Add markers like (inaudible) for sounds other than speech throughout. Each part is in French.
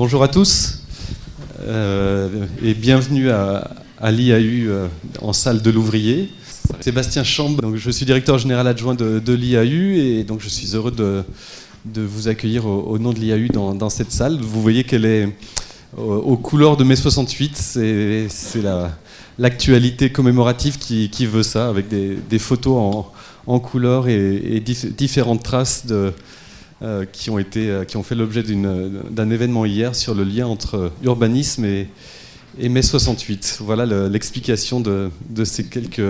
bonjour à tous euh, et bienvenue à, l'IAU euh, en salle de l'ouvrier. Sébastien Chambre, donc je suis directeur général adjoint de, l'IAU et donc je suis heureux de, vous accueillir au, nom de l'IAU dans, cette salle. Vous voyez qu'elle est aux, couleurs de mai 68, c'est l'actualité commémorative qui, veut ça, avec des, photos en, couleurs et, différentes traces de, euh, qui, ont été, euh, qui ont fait l'objet d'un événement hier sur le lien entre urbanisme et, mai 68. Voilà l'explication de, ces quelques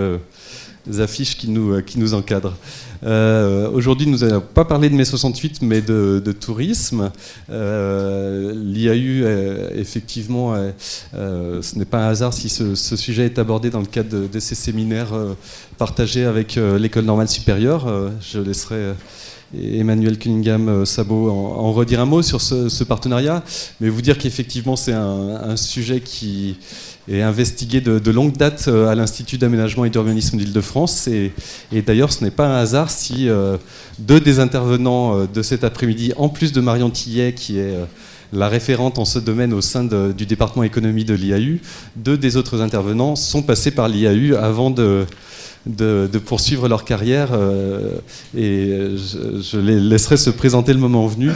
affiches qui nous, encadrent. Euh, aujourd'hui, nous n'allons pas parler de mai 68, mais de, tourisme. L'IAU, effectivement, ce n'est pas un hasard si ce, sujet est abordé dans le cadre de, ces séminaires partagés avec l'École normale supérieure. je laisserai Emmanuel Cunningham euh, Sabot en, redire un mot sur ce, partenariat, mais vous dire qu'effectivement c'est un, sujet qui est investigué de, longue date euh, à l'Institut d'aménagement et d'urbanisme d'Île-de-France. Et, d'ailleurs, ce n'est pas un hasard si euh, deux des intervenants de cet après-midi, en plus de Marion Tillet, qui est la référente en ce domaine au sein du département économie de l'IAU, deux des autres intervenants sont passés par l'IAU avant de de, poursuivre leur carrière euh, et je, les laisserai se présenter le moment venu.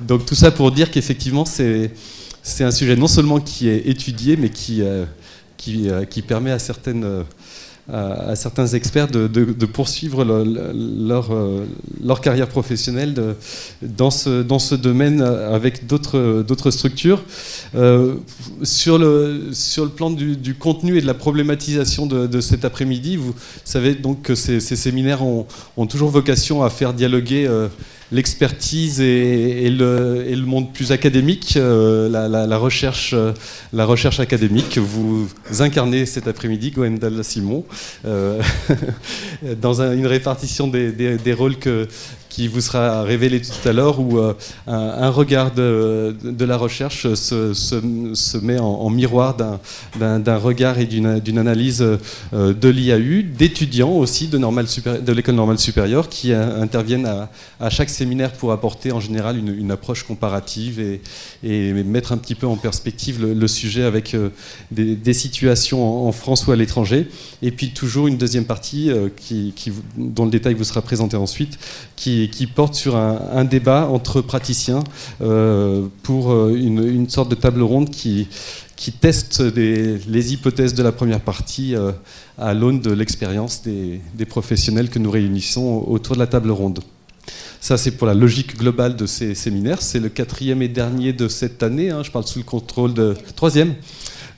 Donc tout ça pour dire qu'effectivement c'est un sujet non seulement qui est étudié mais qui, euh, euh, qui permet à certaines à, certains experts de, poursuivre leur, euh, leur, carrière professionnelle dans, ce, dans ce domaine avec d'autres structures. Euh, sur, le, sur le plan du, contenu et de la problématisation de, cet après-midi, vous savez donc que ces, séminaires ont, toujours vocation à faire dialoguer euh, l'expertise et, le, monde plus académique, euh, la, recherche, euh, la recherche académique. Vous incarnez cet après-midi, Gwendal Simon, euh, (laughs) dans une répartition des rôles que, qui vous sera révélé tout à l'heure, où euh, un, regard de, la recherche se, met en, miroir d'un regard et d'une analyse euh, de l'IAU, d'étudiants aussi de, l'école normale supérieure qui interviennent à, chaque séminaire pour apporter en général une, approche comparative et, et, mettre un petit peu en perspective le, sujet avec euh, des, situations en, France ou à l'étranger. Et puis toujours une deuxième partie qui, qui, dont le détail vous sera présenté ensuite, qui qui, porte sur un, débat entre praticiens euh, pour euh, une, sorte de table ronde qui, qui teste les hypothèses de la première partie euh, à l'aune de l'expérience des, professionnels que nous réunissons autour de la table ronde. Ça, c'est pour la logique globale de ces séminaires. C'est le quatrième et dernier de cette année. Hein. je parle sous le contrôle de... Troisième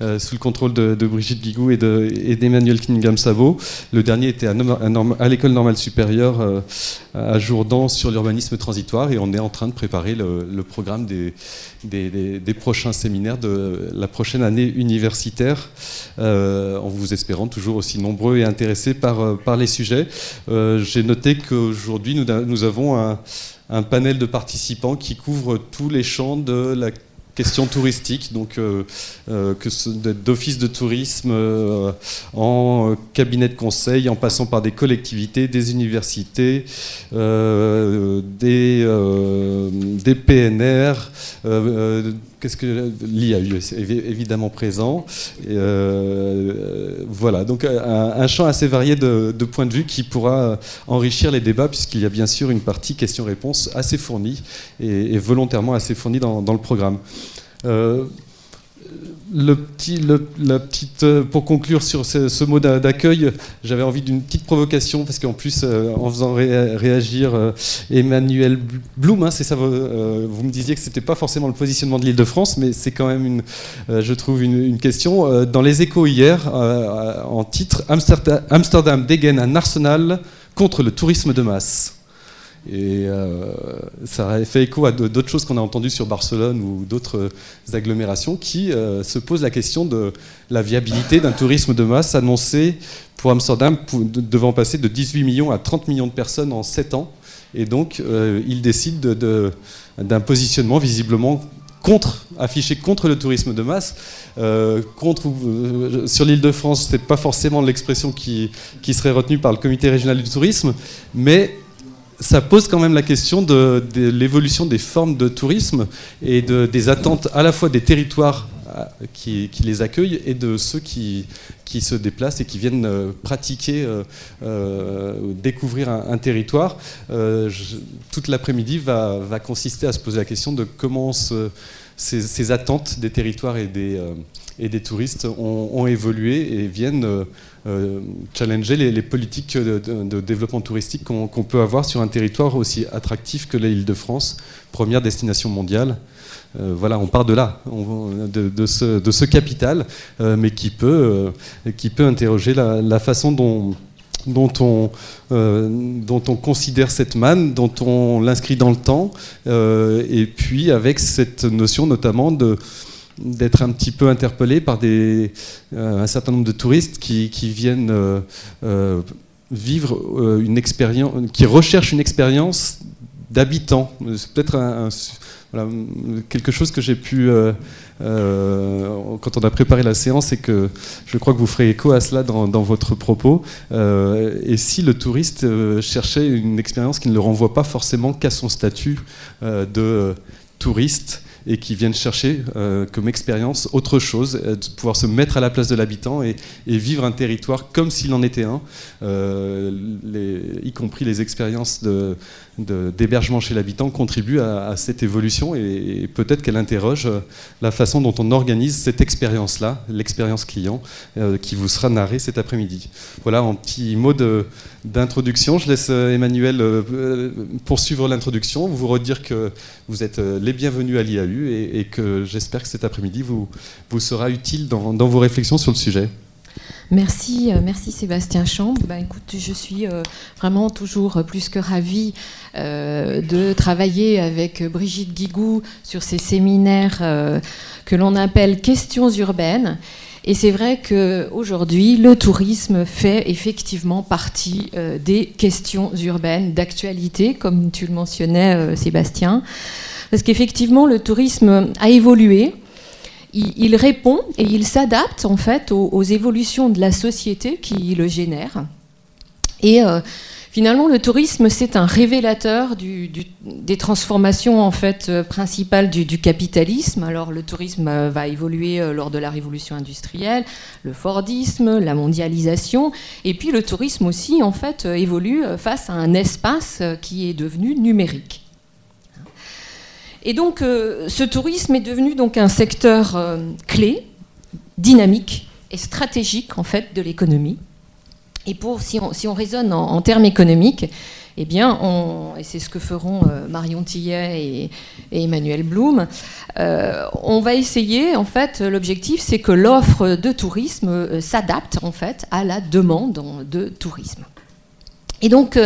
sous le contrôle de, Brigitte Guigou et d'Emmanuel Kingham Savo. Le dernier était à, l'école normale supérieure euh, à Jourdan sur l'urbanisme transitoire et on est en train de préparer le, programme des, prochains séminaires de la prochaine année universitaire euh, en vous espérant toujours aussi nombreux et intéressés par, par les sujets. J'ai noté qu'aujourd'hui nous, nous avons un, un panel de participants qui couvre tous les champs de la question touristique, donc euh, euh, d'office de tourisme euh, en cabinet de conseil, en passant par des collectivités, des universités, des PNR, qu'est-ce que est évidemment présent. voilà, donc un, champ assez varié de, points de vue qui pourra enrichir les débats, puisqu'il y a bien sûr une partie questions-réponses assez fournie et, volontairement assez fournie dans le programme. Euh, le petit, la petite, euh, pour conclure sur ce, mot d'accueil, j'avais envie d'une petite provocation parce qu'en plus, euh, en faisant réagir Emmanuel Blum, hein, c'est ça, vous me disiez que c'était pas forcément le positionnement de l'Île-de-France, mais c'est quand même une, je trouve une, question. dans les Échos hier, en titre, Amsterdam dégaine un arsenal contre le tourisme de masse. Et euh, ça fait écho à d'autres choses qu'on a entendues sur Barcelone ou d'autres agglomérations qui euh, se posent la question de la viabilité d'un tourisme de masse annoncé pour Amsterdam devant passer de 18 millions à 30 millions de personnes en 7 ans. Et donc, euh, ils décident d'un positionnement visiblement contre, affiché contre le tourisme de masse. contre, sur l'île de France, ce n'est pas forcément l'expression qui, qui, serait retenue par le comité régional du tourisme, mais ça pose quand même la question de, l'évolution des formes de tourisme et de, des attentes à la fois des territoires euh, qui, les accueillent et de ceux qui, se déplacent et qui viennent euh, pratiquer, euh, découvrir un, territoire. toute l'après-midi va, va, consister à se poser la question de comment ces, attentes des territoires et des, et des touristes ont, évolué et viennent challenger les, politiques de, développement touristique qu'on peut avoir sur un territoire aussi attractif que l'île de France, première destination mondiale. Euh, voilà, on part de là, de, ce, capital, euh, mais qui peut, euh, qui peut interroger la, façon dont, dont on, dont on considère cette manne, dont on l'inscrit dans le temps, et puis avec cette notion notamment de d'être un petit peu interpellé par des, un certain nombre de touristes qui, viennent vivre une expérience, qui recherchent une expérience d'habitants. C'est peut-être quelque chose que j'ai pu, euh, euh, quand on a préparé la séance, et que je crois que vous ferez écho à cela dans, votre propos. Euh, et si le touriste cherchait une expérience qui ne le renvoie pas forcément qu'à son statut de touriste, et qui viennent chercher euh, comme expérience autre chose, euh, de pouvoir se mettre à la place de l'habitant et, vivre un territoire comme s'il en était un, euh, y compris les expériences d'hébergement chez l'habitant contribuent à, cette évolution et, peut-être qu'elle interroge la façon dont on organise cette expérience-là, l'expérience client, qui vous sera narrée cet après-midi. Voilà un petit mot d'introduction. Je laisse Emmanuel poursuivre l'introduction, vous redire que vous êtes les bienvenus à l'IAU et, que j'espère que cet après-midi vous sera utile dans, vos réflexions sur le sujet. Merci, euh, merci Sébastien Chambre. Ben, écoute, je suis euh, vraiment toujours plus que ravie euh, de travailler avec Brigitte Guigou sur ces séminaires que l'on appelle questions urbaines. Et c'est vrai qu'aujourd'hui, le tourisme fait effectivement partie des questions urbaines d'actualité, comme tu le mentionnais, Sébastien parce qu'effectivement, le tourisme a évolué. Il, répond et il s'adapte en fait aux, évolutions de la société qui le génère. Et euh, finalement, le tourisme, c'est un révélateur des transformations en fait euh, principales du, capitalisme. Alors, le tourisme euh, va évoluer lors de la révolution industrielle, le Fordisme, la mondialisation, et puis le tourisme aussi en fait évolue face à un espace qui est devenu numérique. Et donc, euh, ce tourisme est devenu donc un secteur euh, clé, dynamique et stratégique en fait de l'économie. Et pour, si on, raisonne en, termes économiques, eh bien, on, et c'est ce que feront euh, Marion Tillet et, Emmanuel Blum, on va essayer, en fait, l'objectif, c'est que l'offre de tourisme s'adapte, en fait, à la demande de tourisme. Et donc,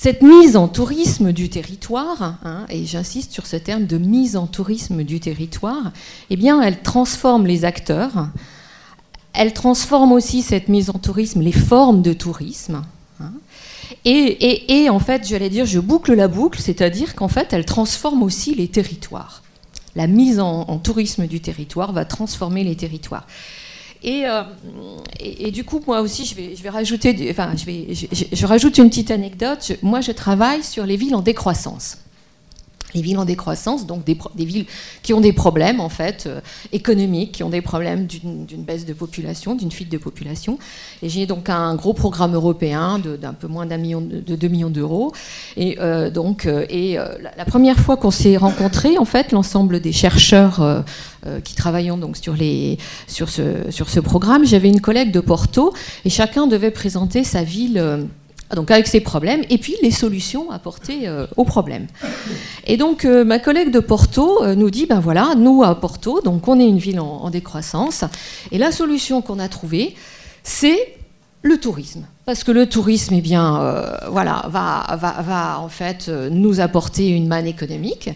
cette mise en tourisme du territoire, hein, et j'insiste sur ce terme de mise en tourisme du territoire, eh bien, elle transforme les acteurs, elle transforme aussi cette mise en tourisme les formes de tourisme. Hein. et, en fait, j'allais dire, je boucle la boucle, c'est-à-dire qu'en fait, elle transforme aussi les territoires. La mise en tourisme du territoire va transformer les territoires. Euh, et, et, du coup, moi aussi, je vais, je vais rajouter, enfin, je, vais, je, rajoute une petite anecdote. moi, je travaille sur les villes en décroissance les villes en décroissance, donc des, villes qui ont des problèmes en fait euh, économiques, qui ont des problèmes d'une baisse de population, d'une fuite de population. Et j'ai donc un gros programme européen d'un peu moins d'un million de, 2 millions d'euros. Et euh, donc, euh, et la, première fois qu'on s'est rencontrés, en fait, l'ensemble des chercheurs qui travaillent donc sur, les, sur, ce, sur ce programme, j'avais une collègue de Porto et chacun devait présenter sa ville donc avec ces problèmes, et puis les solutions apportées euh, aux problèmes. Et donc euh, ma collègue de Porto euh, nous dit, ben voilà, nous à Porto, donc on est une ville en, décroissance, et la solution qu'on a trouvée, c'est le tourisme. Parce que le tourisme, eh bien, voilà, va, va, va, en fait nous apporter une manne économique,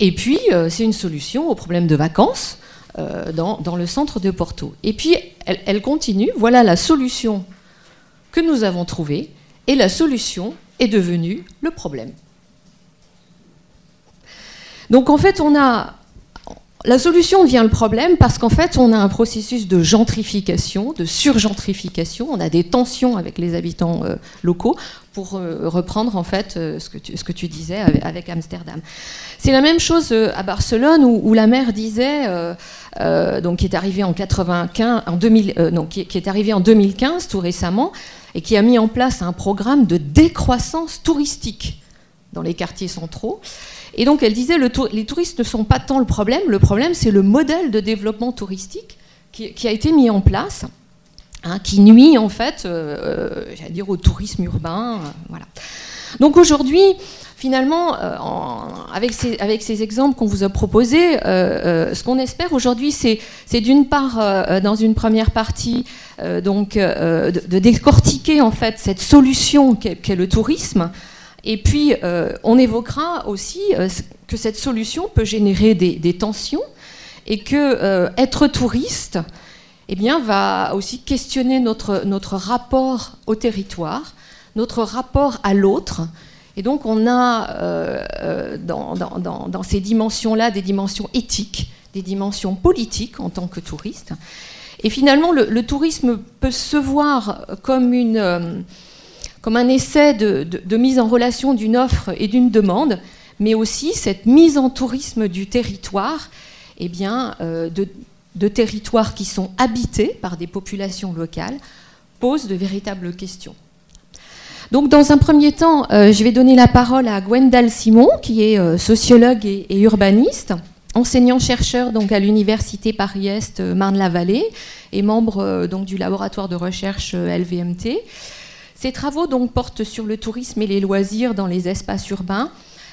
et puis c'est une solution au problème de vacances dans, dans, le centre de Porto. Et puis elle continue, voilà la solution que nous avons trouvée et la solution est devenue le problème. Donc en fait, on a la solution devient le problème parce qu'en fait, on a un processus de gentrification, de surgentrification. On a des tensions avec les habitants euh, locaux pour euh, reprendre en fait euh, ce, que tu, disais avec, Amsterdam. C'est la même chose à Barcelone où, la maire disait, qui est arrivée en 95, en 2000, non, qui, qui est arrivée en 2015 tout récemment et qui a mis en place un programme de décroissance touristique dans les quartiers centraux. Et donc elle disait, le les touristes ne sont pas tant le problème, le problème c'est le modèle de développement touristique qui, a été mis en place, hein, qui nuit en fait, euh, euh dire, au tourisme urbain. Euh, voilà. Donc aujourd'hui, finalement, avec, ces, avec, ces, exemples qu'on vous a proposés, ce qu'on espère aujourd'hui, c'est d'une part, dans une première partie, donc, de, décortiquer en fait cette solution qu'est le tourisme, et puis, euh, on évoquera aussi euh, que cette solution peut générer des, tensions et que euh, être touriste eh bien, va aussi questionner notre, notre rapport au territoire, notre rapport à l'autre. Et donc, on a dans, dans, dans, ces dimensions-là des dimensions éthiques, des dimensions politiques en tant que touriste. Et finalement, le, le tourisme peut se voir comme une comme un essai de, mise en relation d'une offre et d'une demande, mais aussi cette mise en tourisme du territoire, eh bien, euh, de, territoires qui sont habités par des populations locales, pose de véritables questions. Donc, dans un premier temps, euh, je vais donner la parole à Gwendal Simon, qui est euh, sociologue et, urbaniste, enseignant-chercheur à l'université Paris-Est Marne-la-Vallée et membre donc du laboratoire de recherche LVMT. Ces travaux donc portent sur le tourisme et les loisirs dans les espaces urbains,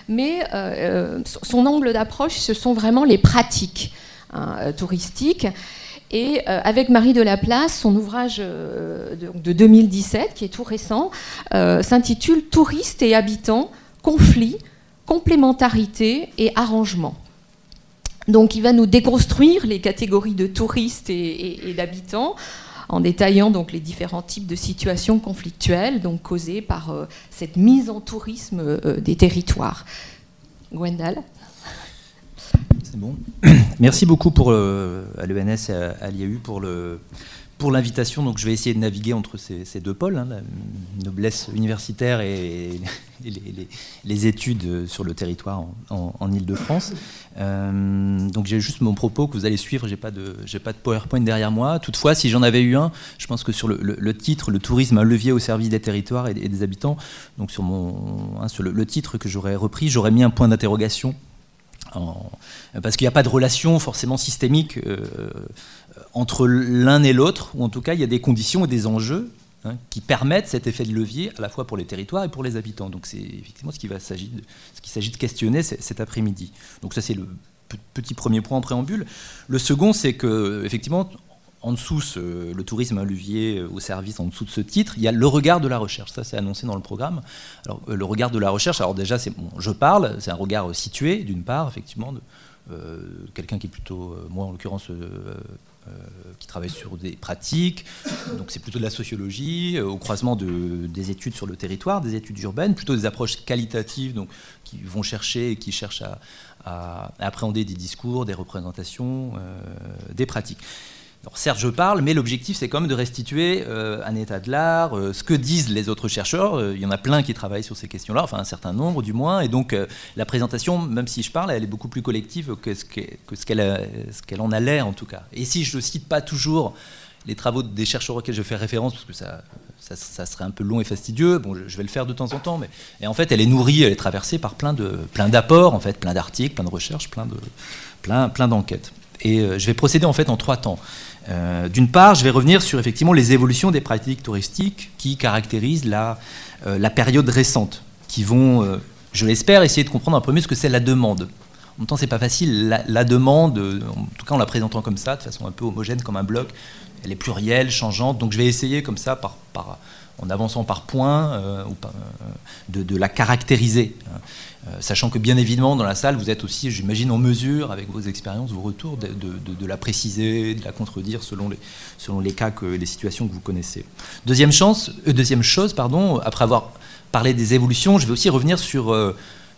mais euh, euh, son angle d'approche, ce sont vraiment les pratiques hein, euh, touristiques. Et avec Marie de Laplace, son ouvrage de, 2017, qui est tout récent, s'intitule Touristes et habitants, conflits, complémentarité et arrangement. Donc il va nous déconstruire les catégories de touristes et d'habitants en détaillant donc les différents types de situations conflictuelles donc causées par euh, cette mise en tourisme euh, des territoires. Gwendal C'est bon. (clears throat) Merci beaucoup pour, euh, à l'ENS et à l'IAU pour le, pour l'invitation. Donc, je vais essayer de naviguer entre ces, deux pôles, hein, la noblesse universitaire et (laughs) les, études sur le territoire en, Ile-de-France. Euh, donc, j'ai juste mon propos que vous allez suivre. J'ai pas de, pas de PowerPoint derrière moi. Toutefois, si j'en avais eu un, je pense que sur le, titre, le tourisme, un levier au service des territoires et, des habitants. Donc, sur mon, hein, sur le, titre que j'aurais repris, j'aurais mis un point d'interrogation. parce qu'il n'y a pas de relation forcément systémique euh, entre l'un et l'autre, ou en tout cas il y a des conditions et des enjeux hein, qui permettent cet effet de levier à la fois pour les territoires et pour les habitants. Donc c'est effectivement ce qu'il s'agit de questionner cet après-midi. Donc ça c'est le petit premier point en préambule. Le second c'est que effectivement en dessous, le tourisme un levier au service, en dessous de ce titre, il y a le regard de la recherche. Ça, c'est annoncé dans le programme. Alors, euh, le regard de la recherche, alors déjà, c'est bon, je parle, c'est un regard situé, d'une part, effectivement, de euh, quelqu'un qui est plutôt, euh, moi en l'occurrence, euh, qui travaille sur des pratiques, donc c'est plutôt de la sociologie, euh, au croisement de, des études sur le territoire, des études urbaines, plutôt des approches qualitatives, donc qui vont chercher et qui cherchent à, appréhender des discours, des représentations, euh, des pratiques certes, je parle, mais l'objectif, c'est quand même de restituer euh, un état de l'art, euh, ce que disent les autres chercheurs. Euh, il y en a plein qui travaillent sur ces questions-là, enfin un certain nombre du moins. Et donc, la présentation, même si je parle, elle est beaucoup plus collective que ce qu'elle en a l'air, en tout cas. Et si je ne cite pas toujours les travaux des chercheurs auxquels je fais référence, parce que ça, serait un peu long et fastidieux. Bon, je, vais le faire de temps en temps, mais et en fait, elle est nourrie, elle est traversée par plein de, plein d'apports, en fait, plein d'articles, plein de recherches, plein de, plein, plein d'enquêtes. Et je vais procéder en fait en trois temps. Euh, d'une part, je vais revenir sur effectivement les évolutions des pratiques touristiques qui caractérisent la, euh, la période récente, qui vont, euh, je l'espère, essayer de comprendre un peu mieux ce que c'est la demande. En même temps, c'est pas facile. La, demande, en tout cas en la présentant comme ça, de façon un peu homogène, comme un bloc, elle est plurielle, changeante. Donc je vais essayer comme ça, par, par en avançant par points, de, de, la caractériser. Hein. Euh, sachant que bien évidemment dans la salle vous êtes aussi, j'imagine, en mesure avec vos expériences, vos retours, de, la préciser, de la contredire selon les, selon les cas, que, les situations que vous connaissez. Deuxième, chance, euh, deuxième chose, pardon, après avoir parlé des évolutions, je vais aussi revenir sur, euh,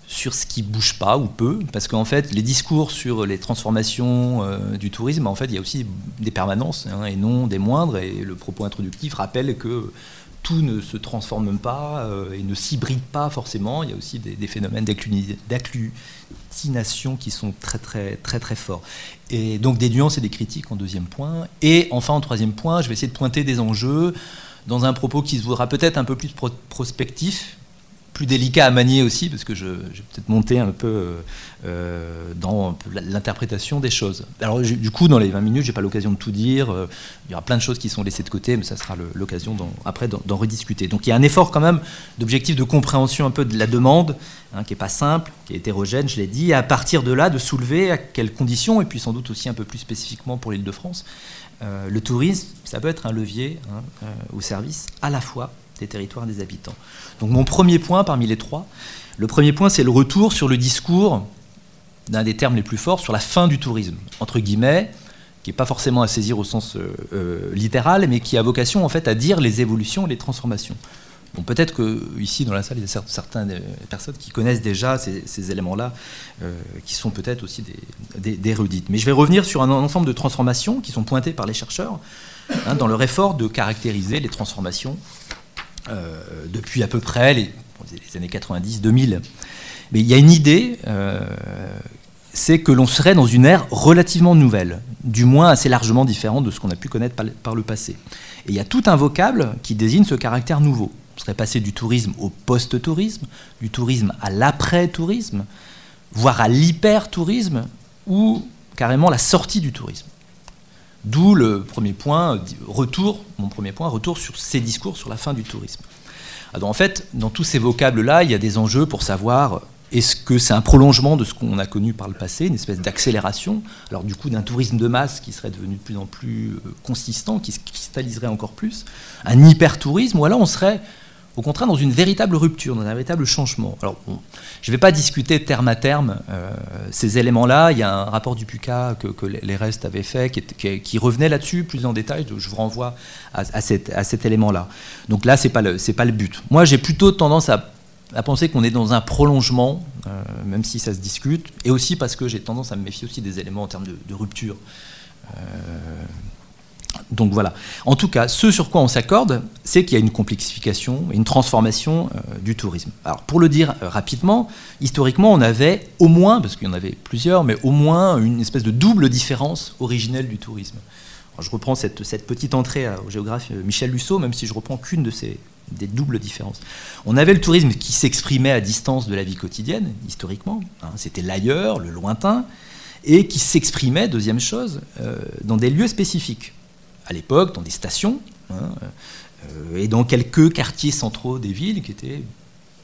sur ce qui bouge pas ou peu, parce qu'en fait, les discours sur les transformations euh, du tourisme, en fait, il y a aussi des permanences hein, et non des moindres. Et le propos introductif rappelle que tout ne se transforme pas euh, et ne s'hybride pas forcément. Il y a aussi des, phénomènes d'agglutination qui sont très très très très forts. Et donc des nuances et des critiques en deuxième point. Et enfin en troisième point, je vais essayer de pointer des enjeux dans un propos qui se voudra peut-être un peu plus prospectif, plus délicat à manier aussi, parce que je, vais peut-être monter un peu euh, euh, dans l'interprétation des choses. Alors du coup, dans les 20 minutes, j'ai pas l'occasion de tout dire. Euh, il y aura plein de choses qui sont laissées de côté, mais ça sera l'occasion après d'en rediscuter. Donc il y a un effort quand même d'objectif de compréhension un peu de la demande, hein, qui est pas simple, qui est hétérogène, je l'ai dit, et à partir de là, de soulever à quelles conditions, et puis sans doute aussi un peu plus spécifiquement pour l'Île-de-France, le tourisme, ça peut être un levier hein, au service à la fois des territoires des habitants. Donc mon premier point parmi les trois, le premier point c'est le retour sur le discours d'un des termes les plus forts sur la fin du tourisme, entre guillemets, qui n'est pas forcément à saisir au sens euh, euh, littéral, mais qui a vocation en fait à dire les évolutions, les transformations. Bon, peut-être qu'ici, dans la salle, il y a certaines personnes qui connaissent déjà ces, éléments-là, euh, qui sont peut-être aussi des, des, erudites. Mais je vais revenir sur un ensemble de transformations qui sont pointées par les chercheurs hein, dans leur effort de caractériser les transformations depuis à peu près les, années 90-2000. Mais il y a une idée, euh, c'est que l'on serait dans une ère relativement nouvelle, du moins assez largement différente de ce qu'on a pu connaître par, le passé. Et il y a tout un vocable qui désigne ce caractère nouveau. On serait passé du tourisme au post-tourisme, du tourisme à l'après-tourisme, voire à l'hyper-tourisme, ou carrément la sortie du tourisme. D'où le premier point, retour, mon premier point, retour sur ces discours sur la fin du tourisme. Alors en fait, dans tous ces vocables-là, il y a des enjeux pour savoir est-ce que c'est un prolongement de ce qu'on a connu par le passé, une espèce d'accélération, alors du coup d'un tourisme de masse qui serait devenu de plus en plus euh, consistant, qui se cristalliserait encore plus, un hyper-tourisme, ou alors on serait au contraire dans une véritable rupture, dans un véritable changement. Alors, je ne vais pas discuter terme à terme euh, ces éléments-là. Il y a un rapport du PUCA que, les restes avaient fait qui, revenait là-dessus plus en détail. Je vous renvoie à, cet, élément-là. Donc là, ce n'est pas, le, but. Moi, j'ai plutôt tendance à, penser qu'on est dans un prolongement, euh, même si ça se discute, et aussi parce que j'ai tendance à me méfier aussi des éléments en termes de, rupture. Euh, donc voilà. En tout cas, ce sur quoi on s'accorde, c'est qu'il y a une complexification, une transformation euh, du tourisme. Alors pour le dire euh, rapidement, historiquement, on avait au moins, parce qu'il y en avait plusieurs, mais au moins une espèce de double différence originelle du tourisme. je reprends cette, petite entrée au géographe euh, Michel Lusso, même si je reprends qu'une de ces des doubles différences. On avait le tourisme qui s'exprimait à distance de la vie quotidienne, historiquement. Hein, c'était l'ailleurs, le lointain, et qui s'exprimait, deuxième chose, dans des lieux spécifiques à l'époque dans des stations hein, euh, et dans quelques quartiers centraux des villes qui étaient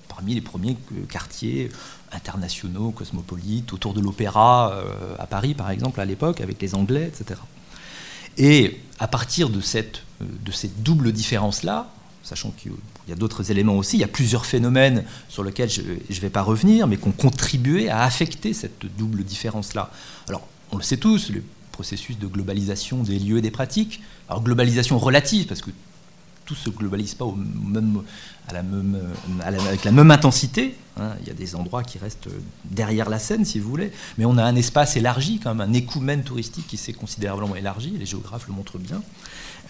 parmi les premiers quartiers internationaux, cosmopolites, autour de l'opéra euh, à Paris par exemple à l'époque avec les Anglais, etc. Et à partir de cette, euh, de cette double différence-là, sachant qu'il y a d'autres éléments aussi, il y a plusieurs phénomènes sur lesquels je ne vais pas revenir, mais qui ont contribué à affecter cette double différence-là. Alors, on le sait tous, processus de globalisation des lieux et des pratiques. Alors globalisation relative, parce que tout se globalise pas à la même, avec la même intensité. Hein. Il y a des endroits qui restent derrière la scène, si vous voulez, mais on a un espace élargi, quand même, un écoumène touristique qui s'est considérablement élargi, les géographes le montrent bien,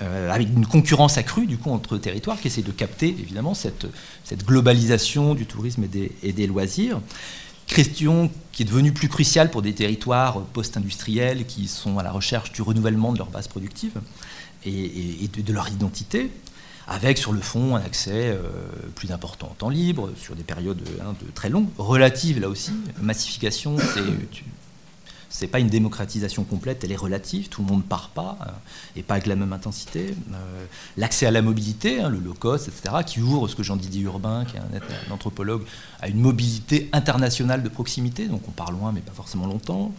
euh, avec une concurrence accrue, du coup, entre territoires qui essaient de capter, évidemment, cette, globalisation du tourisme et des loisirs question qui est devenue plus cruciale pour des territoires post-industriels qui sont à la recherche du renouvellement de leur base productive et, de, leur identité, avec sur le fond un accès euh, plus important en temps libre, sur des périodes hein, de très longues, relatives là aussi. Massification, c'est c'est pas une démocratisation complète, elle est relative, tout le monde ne part pas, euh, et pas avec la même intensité. Euh, l'accès à la mobilité, hein, le low cost, etc., qui ouvre ce que Jean-Didier Urbain, qui est un, anthropologue, à une mobilité internationale de proximité, donc on part loin mais pas forcément longtemps.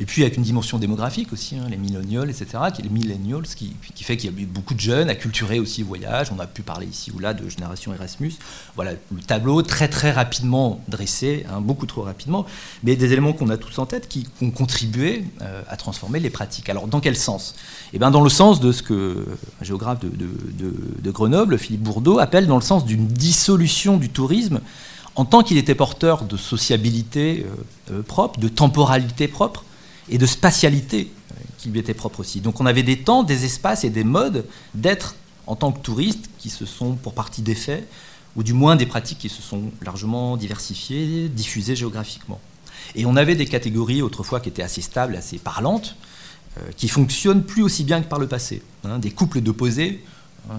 Et puis avec une dimension démographique aussi, hein, les millennials, etc., qui, les millennials, qui, qui fait qu'il y a eu beaucoup de jeunes acculturés aussi au voyage. On a pu parler ici ou là de génération Erasmus. Voilà le tableau très très rapidement dressé, hein, beaucoup trop rapidement, mais des éléments qu'on a tous en tête qui ont contribué euh, à transformer les pratiques. Alors dans quel sens? Eh bien dans le sens de ce que un géographe de, de Grenoble, Philippe Bourdeau, appelle dans le sens d'une dissolution du tourisme en tant qu'il était porteur de sociabilité propre, de temporalité propre et de spatialité qui lui était propre aussi. Donc on avait des temps, des espaces et des modes d'être en tant que touriste qui se sont pour partie défaits, ou du moins des pratiques qui se sont largement diversifiées, diffusées géographiquement. Et on avait des catégories autrefois qui étaient assez stables, assez parlantes, euh, qui fonctionnent plus aussi bien que par le passé. Hein, des couples d'opposés euh,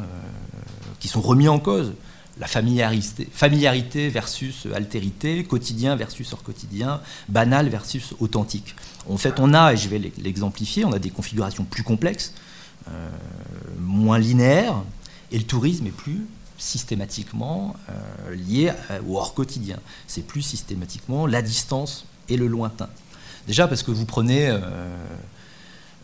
qui sont remis en cause. La familiarité, familiarité versus altérité, quotidien versus hors quotidien, banal versus authentique. En fait, on a, et je vais l'exemplifier, on a des configurations plus complexes, euh, moins linéaires, et le tourisme est plus systématiquement lié au hors quotidien. C'est plus systématiquement la distance et le lointain. Déjà parce que vous prenez, euh,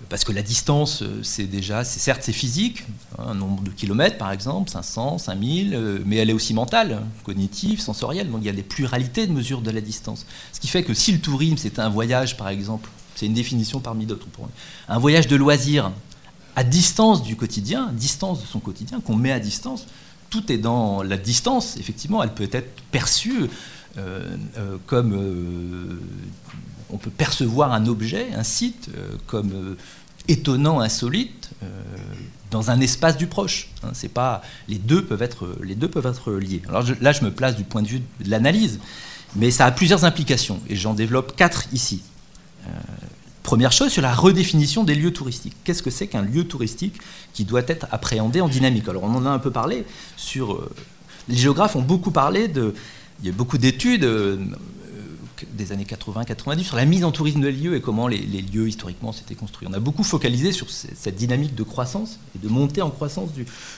parce que la distance, euh, c'est déjà, c'est certes c'est physique, hein, un nombre de kilomètres par exemple, 500, 5000, euh, mais elle est aussi mentale, cognitive, sensorielle. Donc il y a des pluralités de mesures de la distance. Ce qui fait que si le tourisme c'est un voyage par exemple, c'est une définition parmi d'autres, un voyage de loisir à distance du quotidien, distance de son quotidien, qu'on met à distance, tout est dans la distance, effectivement, elle peut être perçue euh, comme on peut percevoir un objet, un site, comme étonnant, insolite, dans un espace du proche. Hein, c'est pas les deux peuvent être liés. Alors là, je me place du point de vue de l'analyse, mais ça a plusieurs implications et j'en développe quatre ici. première chose sur la redéfinition des lieux touristiques. Qu'est-ce que c'est qu'un lieu touristique qui doit être appréhendé en dynamique? Alors on en a un peu parlé sur les géographes ont beaucoup parlé de il y a beaucoup d'études euh, des années 80-90 sur la mise en tourisme de lieux et comment les, lieux historiquement s'étaient construits. On a beaucoup focalisé sur cette dynamique de croissance et de montée en croissance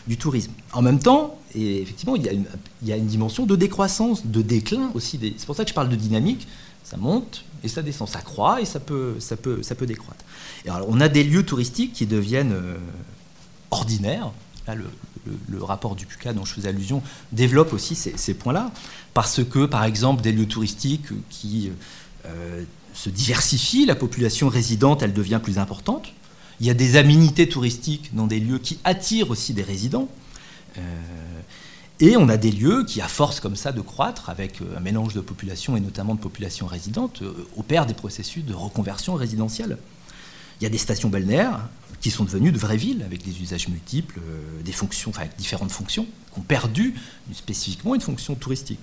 du, tourisme. En même temps, et effectivement, il y, a une, dimension de décroissance, de déclin aussi. C'est pour ça que je parle de dynamique. Ça monte et ça descend, ça croît et ça peut, ça peut, ça peut décroître. On a des lieux touristiques qui deviennent euh, ordinaires. Là, le, le, rapport du PUCA dont je faisais allusion développe aussi ces, points-là, parce que, par exemple, des lieux touristiques qui euh, se diversifient, la population résidente, elle devient plus importante. Il y a des aménités touristiques dans des lieux qui attirent aussi des résidents. Euh, et on a des lieux qui, à force comme ça de croître, avec euh, un mélange de population et notamment de population résidente, opèrent des processus de reconversion résidentielle. Il y a des stations balnéaires qui sont devenues de vraies villes avec des usages multiples, euh, des fonctions, enfin avec différentes fonctions, qui ont perdu spécifiquement une fonction touristique.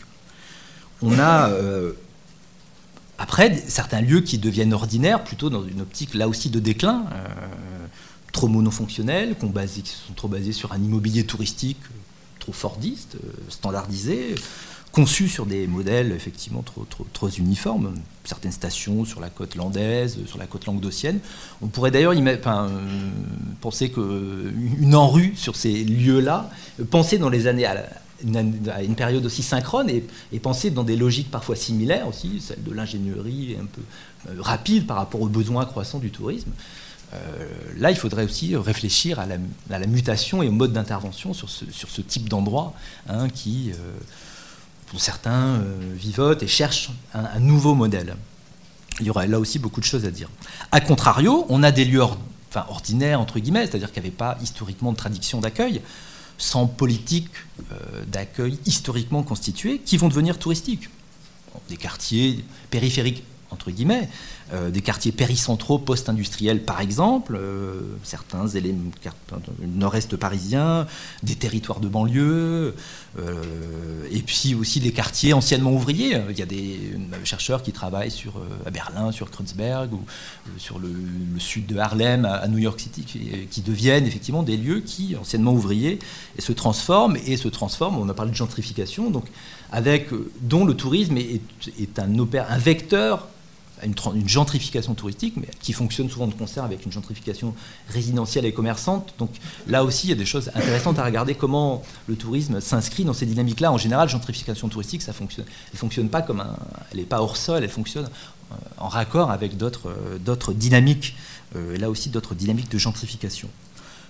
On a euh, après certains lieux qui deviennent ordinaires, plutôt dans une optique là aussi de déclin, euh, trop monofonctionnels, qui, qui sont trop basés sur un immobilier touristique trop fordiste, standardisé, conçu sur des modèles effectivement trop, trop, trop, uniformes, certaines stations sur la côte landaise, sur la côte languedocienne. On pourrait d'ailleurs euh, penser qu'une enrue sur ces lieux-là, penser dans les années à, une, période aussi synchrone et, penser dans des logiques parfois similaires aussi, celle de l'ingénierie un peu euh, rapide par rapport aux besoins croissants du tourisme. Euh, là, il faudrait aussi réfléchir à la, mutation et au mode d'intervention sur ce, sur ce type d'endroit hein, qui pour certains, euh, vivotent et cherchent un, nouveau modèle. Il y aurait là aussi beaucoup de choses à dire. A contrario, on a des lieux ordinaires, entre guillemets, c'est-à-dire qu'il n'y avait pas historiquement de tradition d'accueil, sans politique euh, d'accueil historiquement constituée, qui vont devenir touristiques. Des quartiers périphériques entre guillemets, euh, des quartiers péricentraux post-industriels par exemple, euh, certains éléments nord-est parisien, des territoires de banlieue, euh, et puis aussi des quartiers anciennement ouvriers. Il y a des chercheurs qui travaillent sur, à Berlin, sur Kreuzberg, ou sur le, sud de Harlem, à, New York City, qui, deviennent effectivement des lieux qui, anciennement ouvriers, et se transforment, et se transforment, on a parlé de gentrification, donc avec, dont le tourisme est, est un, un vecteur une, gentrification touristique, mais qui fonctionne souvent de concert avec une gentrification résidentielle et commerçante. Donc là aussi, il y a des choses intéressantes à regarder comment le tourisme s'inscrit dans ces dynamiques-là. En général, gentrification touristique, ça fonctionne. Elle fonctionne pas comme un, elle n'est pas hors sol, elle fonctionne euh, en raccord avec d'autres euh, dynamiques. Euh, là aussi, d'autres dynamiques de gentrification.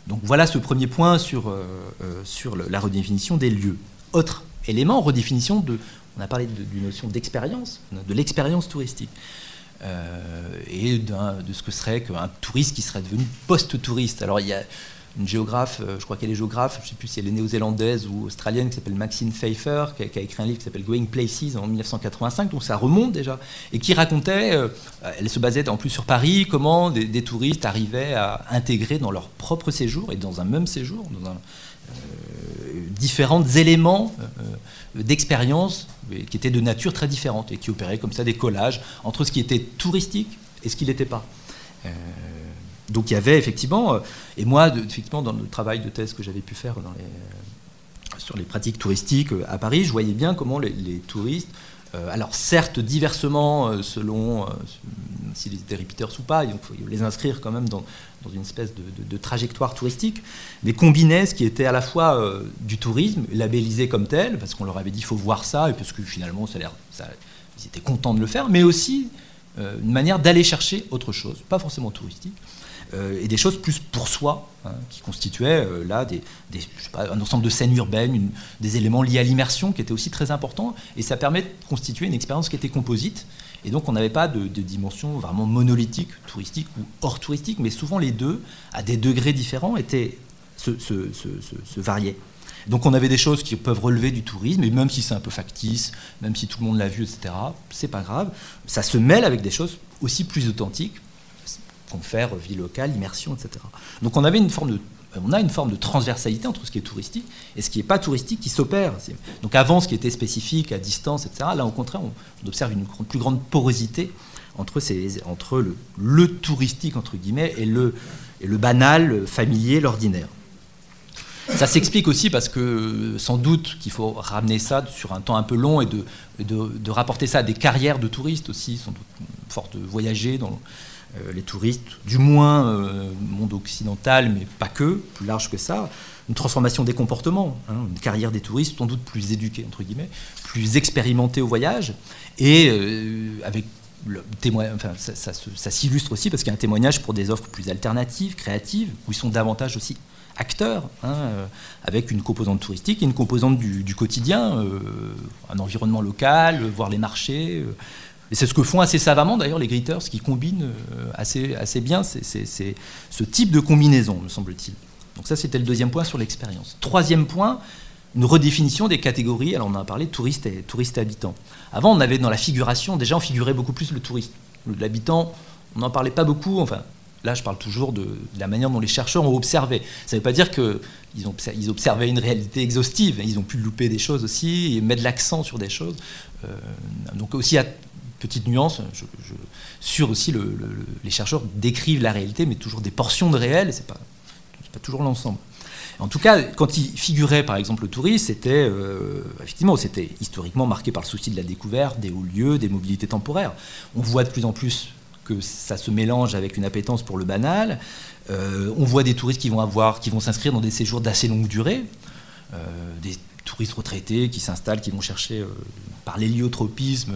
Donc voilà ce premier point sur, sur la redéfinition des lieux. Autre élément, redéfinition de, on a parlé d'une notion d'expérience, de l'expérience touristique. Euh, et de ce que serait qu'un touriste qui serait devenu post-touriste. Alors il y a une géographe, je crois qu'elle est géographe, je ne sais plus si elle est néo-zélandaise ou australienne, qui s'appelle Maxine Pfeiffer, qui a, écrit un livre qui s'appelle Going Places en 1985, donc ça remonte déjà, et qui racontait, elle se basait en plus sur Paris, comment des, touristes arrivaient à intégrer dans leur propre séjour, et dans un même séjour, dans un, différents éléments d'expérience qui étaient de nature très différente et qui opéraient comme ça des collages entre ce qui était touristique et ce qui n'était pas. Euh, donc il y avait effectivement, euh, et moi, effectivement, dans le travail de thèse que j'avais pu faire euh, sur les pratiques touristiques à Paris, je voyais bien comment les, touristes, alors certes diversement selon s'ils étaient repeaters ou pas, il faut les inscrire quand même dans, dans une espèce de, trajectoire touristique, mais combinaient ce qui était à la fois du tourisme, labellisé comme tel, parce qu'on leur avait dit il faut voir ça, et parce que finalement ça, ça, ils étaient contents de le faire, mais aussi euh, une manière d'aller chercher autre chose, pas forcément touristique, euh, et des choses plus pour soi, hein, qui constituaient euh, là des, un ensemble de scènes urbaines, des éléments liés à l'immersion qui étaient aussi très importants, et ça permet de constituer une expérience qui était composite. Et donc on n'avait pas de, dimension vraiment monolithique, touristique ou hors touristique, mais souvent les deux, à des degrés différents, étaient, se, variaient. Donc on avait des choses qui peuvent relever du tourisme, et même si c'est un peu factice, même si tout le monde l'a vu, etc., c'est pas grave. Ça se mêle avec des choses aussi plus authentiques, confère, vie locale, immersion, etc. Donc on avait une forme de on a une forme de transversalité entre ce qui est touristique et ce qui n'est pas touristique qui s'opère. Donc avant, ce qui était spécifique, à distance, etc., là au contraire, on, observe une plus grande porosité entre, le, touristique, entre guillemets, et le, banal, familier, l'ordinaire. Ça s'explique aussi parce que sans doute qu'il faut ramener ça sur un temps un peu long et de, rapporter ça à des carrières de touristes aussi, sans doute fortes voyager dans euh, les touristes, du moins euh, monde occidental, mais pas que, plus large que ça. Une transformation des comportements, hein, une carrière des touristes sans doute plus éduquée, entre guillemets, plus expérimentée au voyage, et euh, avec le témoin, enfin, ça, s'illustre aussi parce qu'il y a un témoignage pour des offres plus alternatives, créatives, où ils sont davantage aussi acteurs, hein, euh, avec une composante touristique et une composante du, quotidien, euh, un environnement local, voir les marchés. Euh. Et c'est ce que font assez savamment d'ailleurs les greeters, qui combinent assez, assez bien c'est, ce type de combinaison, me semble-t-il. Donc ça, c'était le deuxième point sur l'expérience. Troisième point, une redéfinition des catégories. Alors on en a parlé, touristes et, touristes et habitants. Avant, on avait dans la figuration, déjà on figurait beaucoup plus le touriste. L'habitant, on n'en parlait pas beaucoup, enfin Là, je parle toujours de, la manière dont les chercheurs ont observé. Ça ne veut pas dire qu'ils ils observaient une réalité exhaustive. Ils ont pu louper des choses aussi et mettre l'accent sur des choses. Euh, donc aussi, à petite nuance, je, sur aussi les chercheurs décrivent la réalité, mais toujours des portions de réel, et ce n'est pas, pas toujours l'ensemble. En tout cas, quand il figurait par exemple le tourisme, c'était euh, effectivement c'était historiquement marqué par le souci de la découverte, des hauts lieux, des mobilités temporaires. On voit de plus en plus que ça se mélange avec une appétence pour le banal. Euh, on voit des touristes qui vont avoir, qui s'inscrire dans des séjours d'assez longue durée, euh, touristes retraités qui s'installent, qui vont chercher euh, par l'héliotropisme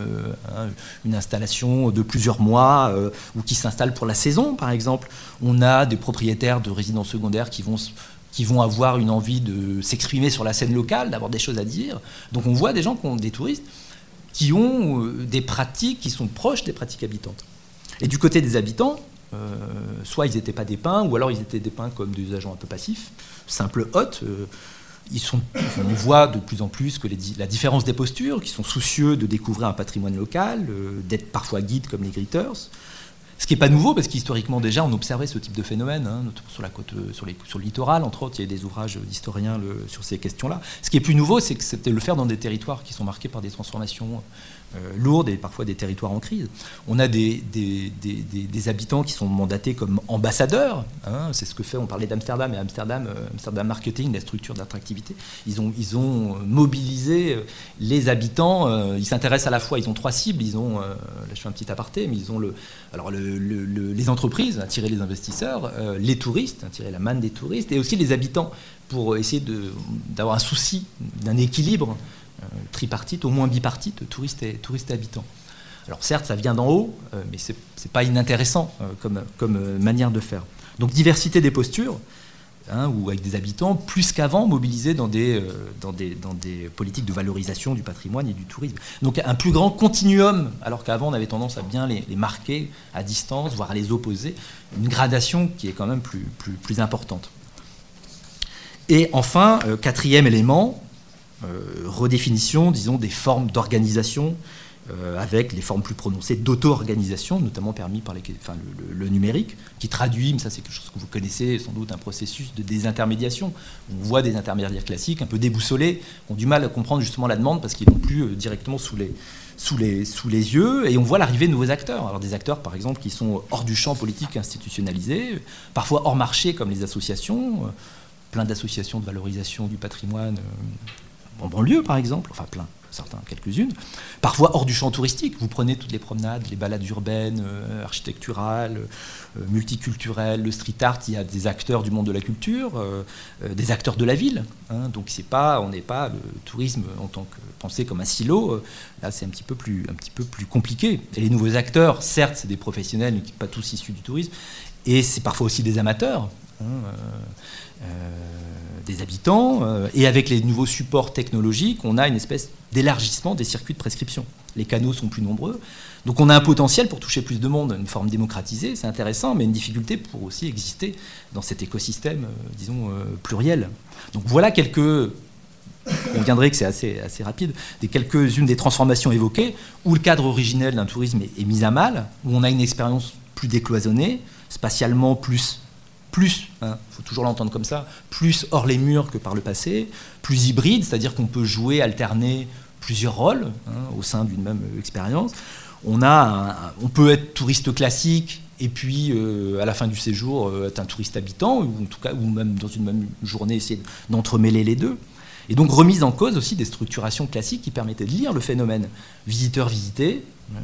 hein, une installation de plusieurs mois ou qui s'installent pour la saison, par exemple. On a des propriétaires de résidences secondaires qui vont qui vont avoir une envie de s'exprimer sur la scène locale, d'avoir des choses à dire. Donc on voit des gens qui ont des touristes qui ont des pratiques qui sont proches des pratiques habitantes. Et du côté des habitants, euh, soit ils n'étaient pas dépeints, ou alors ils étaient dépeints comme des agents un peu passifs, simples hôtes. Euh, on voit de plus en plus que la différence des postures, qui sont soucieux de découvrir un patrimoine local, euh, d'être parfois guides comme les greeters, ce qui n'est pas nouveau, parce qu'historiquement déjà, on observait ce type de phénomène, hein, sur, la côte, sur, les, sur, le littoral, entre autres, il y a des ouvrages d'historiens sur ces questions-là. Ce qui est plus nouveau, c'est que c'était le faire dans des territoires qui sont marqués par des transformations euh, lourdes et parfois des territoires en crise. On a des, des, habitants qui sont mandatés comme ambassadeurs. Hein, c'est ce que fait, on parlait d'Amsterdam et Amsterdam, euh, Amsterdam Marketing, la structure d'attractivité. Ils ont, ils ont mobilisé euh, les habitants. ils s'intéressent à la fois, ils ont trois cibles. Ils ont, là je fais un petit aparté, mais ils ont le, alors les entreprises, attirer les investisseurs, les touristes, attirer la manne des touristes, et aussi les habitants pour essayer d'avoir un souci d'un équilibre euh, tripartite, au moins bipartite, touristes et, touristes habitants. Alors certes, ça vient d'en haut, euh, mais ce n'est pas inintéressant euh, comme, manière de faire. Donc diversité des postures, hein, ou avec des habitants, plus qu'avant, mobilisés dans des, politiques de valorisation du patrimoine et du tourisme. Donc un plus grand continuum, alors qu'avant on avait tendance à bien les, marquer à distance, voire à les opposer, une gradation qui est quand même plus importante. Et enfin, quatrième élément, redéfinition, disons, des formes d'organisation euh, avec les formes plus prononcées d'auto-organisation, notamment permis par les, le, numérique, qui traduit, mais ça c'est quelque chose que vous connaissez sans doute, un processus de désintermédiation. On voit des intermédiaires classiques un peu déboussolés, qui ont du mal à comprendre justement la demande parce qu'ils n'ont plus euh, directement sous les, sous les, yeux, et on voit l'arrivée de nouveaux acteurs. Alors des acteurs par exemple qui sont hors du champ politique institutionnalisé, parfois hors marché comme les associations, euh, plein d'associations de valorisation du patrimoine en banlieue par exemple, enfin plein certains, quelques-unes, parfois hors du champ touristique. Vous prenez toutes les promenades, les balades urbaines, euh, architecturales, euh, multiculturelles, le street art, il y a des acteurs du monde de la culture, euh, des acteurs de la ville. Hein. donc c'est pas, on n'est pas le tourisme en tant que pensé comme un silo. là, c'est un petit peu plus, un petit peu plus compliqué. Et les nouveaux acteurs, certes, c'est des professionnels, mais pas tous issus du tourisme, et c'est parfois aussi des amateurs. Hein, des habitants, euh, et avec les nouveaux supports technologiques, on a une espèce d'élargissement des circuits de prescription. Les canaux sont plus nombreux, donc on a un potentiel pour toucher plus de monde, une forme démocratisée, c'est intéressant, mais une difficulté pour aussi exister dans cet écosystème, euh, disons, euh, pluriel. Donc voilà quelques on viendrait que c'est assez, assez rapide, des quelques-unes des transformations évoquées, où le cadre originel d'un tourisme est, est, mis à mal, où on a une expérience plus décloisonnée, spatialement plus plus, il hein, faut toujours l'entendre comme ça, plus hors les murs que par le passé, plus hybride, c'est-à-dire qu'on peut jouer, alterner plusieurs rôles hein, au sein d'une même expérience. On, peut être touriste classique et puis euh, à la fin du séjour euh, être un touriste habitant, ou en tout cas, ou même dans une même journée essayer d'entremêler les deux. Et donc remise en cause aussi des structurations classiques qui permettaient de lire le phénomène visiteur-visité. Euh,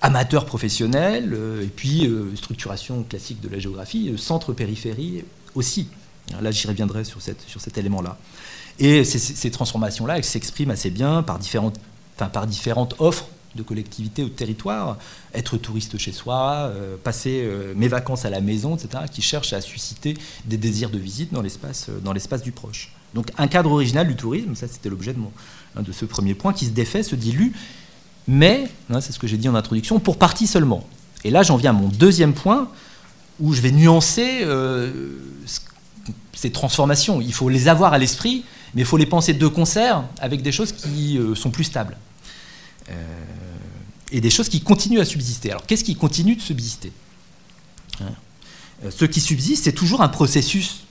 amateur professionnel, euh, et puis euh, structuration classique de la géographie, euh, centre-périphérie aussi. Là, j'y reviendrai sur, cet élément-là. Et ces, transformations-là s'expriment assez bien par différentes, offres de collectivité ou de territoire, être touriste chez soi, passer mes vacances à la maison, etc., qui cherchent à susciter des désirs de visite dans l'espace, du proche. Donc un cadre original du tourisme, ça c'était l'objet de, de ce premier point, qui se défait, se dilue, mais, hein, c'est ce que j'ai dit en introduction, pour partie seulement. Et là, j'en viens à mon deuxième point, où je vais nuancer euh, ces transformations. Il faut les avoir à l'esprit, mais il faut les penser de concert avec des choses qui euh, sont plus stables. Euh, et des choses qui continuent à subsister. Alors, qu'est-ce qui continue de subsister? Hein? Ce qui subsiste, c'est toujours un processus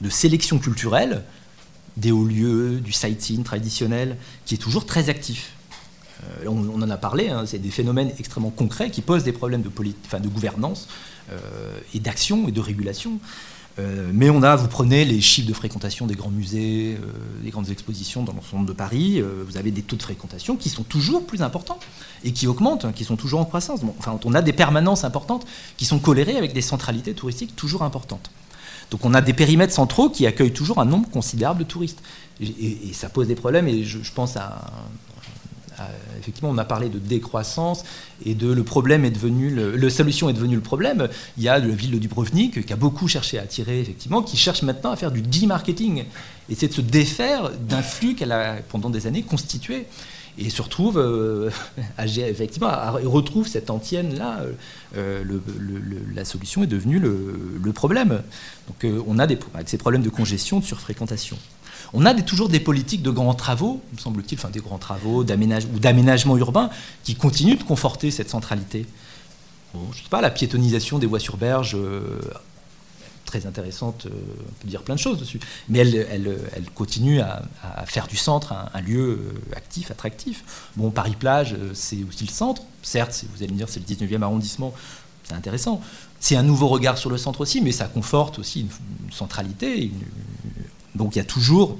de sélection culturelle des hauts lieux, du sightseeing traditionnel, qui est toujours très actif. Euh, on, en a parlé, hein, c'est des phénomènes extrêmement concrets qui posent des problèmes de, gouvernance euh, et d'action et de régulation. Euh, mais on a, vous prenez les chiffres de fréquentation des grands musées, des grandes expositions dans l'ensemble de Paris, vous avez des taux de fréquentation qui sont toujours plus importants et qui augmentent, hein, qui sont toujours en croissance. enfin, on a des permanences importantes qui sont colérées avec des centralités touristiques toujours importantes. Donc on a des périmètres centraux qui accueillent toujours un nombre considérable de touristes. Et, ça pose des problèmes, et je, pense à effectivement, on a parlé de décroissance et de le problème est devenu, le, solution est devenue le problème. Il y a la ville de Dubrovnik qui a beaucoup cherché à attirer, effectivement, qui cherche maintenant à faire du de-marketing. Et de se défaire d'un flux qu'elle a pendant des années constitué. Et se retrouve euh, (laughs) effectivement retrouve cette antienne là euh, la solution est devenue le, problème. Donc on a des, ces problèmes de congestion de surfréquentation on a toujours des politiques de grands travaux, me semble-t-il, enfin des grands travaux ou d'aménagement urbain qui continuent de conforter cette centralité. je ne sais pas, la piétonisation des voies sur berge, euh, très intéressante, euh, on peut dire plein de choses dessus, mais elle, continue à, faire du centre un, lieu euh, actif, attractif. Bon, Paris-Plage, c'est aussi le centre, certes, vous allez me dire, c'est le 19e arrondissement, c'est intéressant. C'est un nouveau regard sur le centre aussi, mais ça conforte aussi une, centralité, une, donc il y a toujours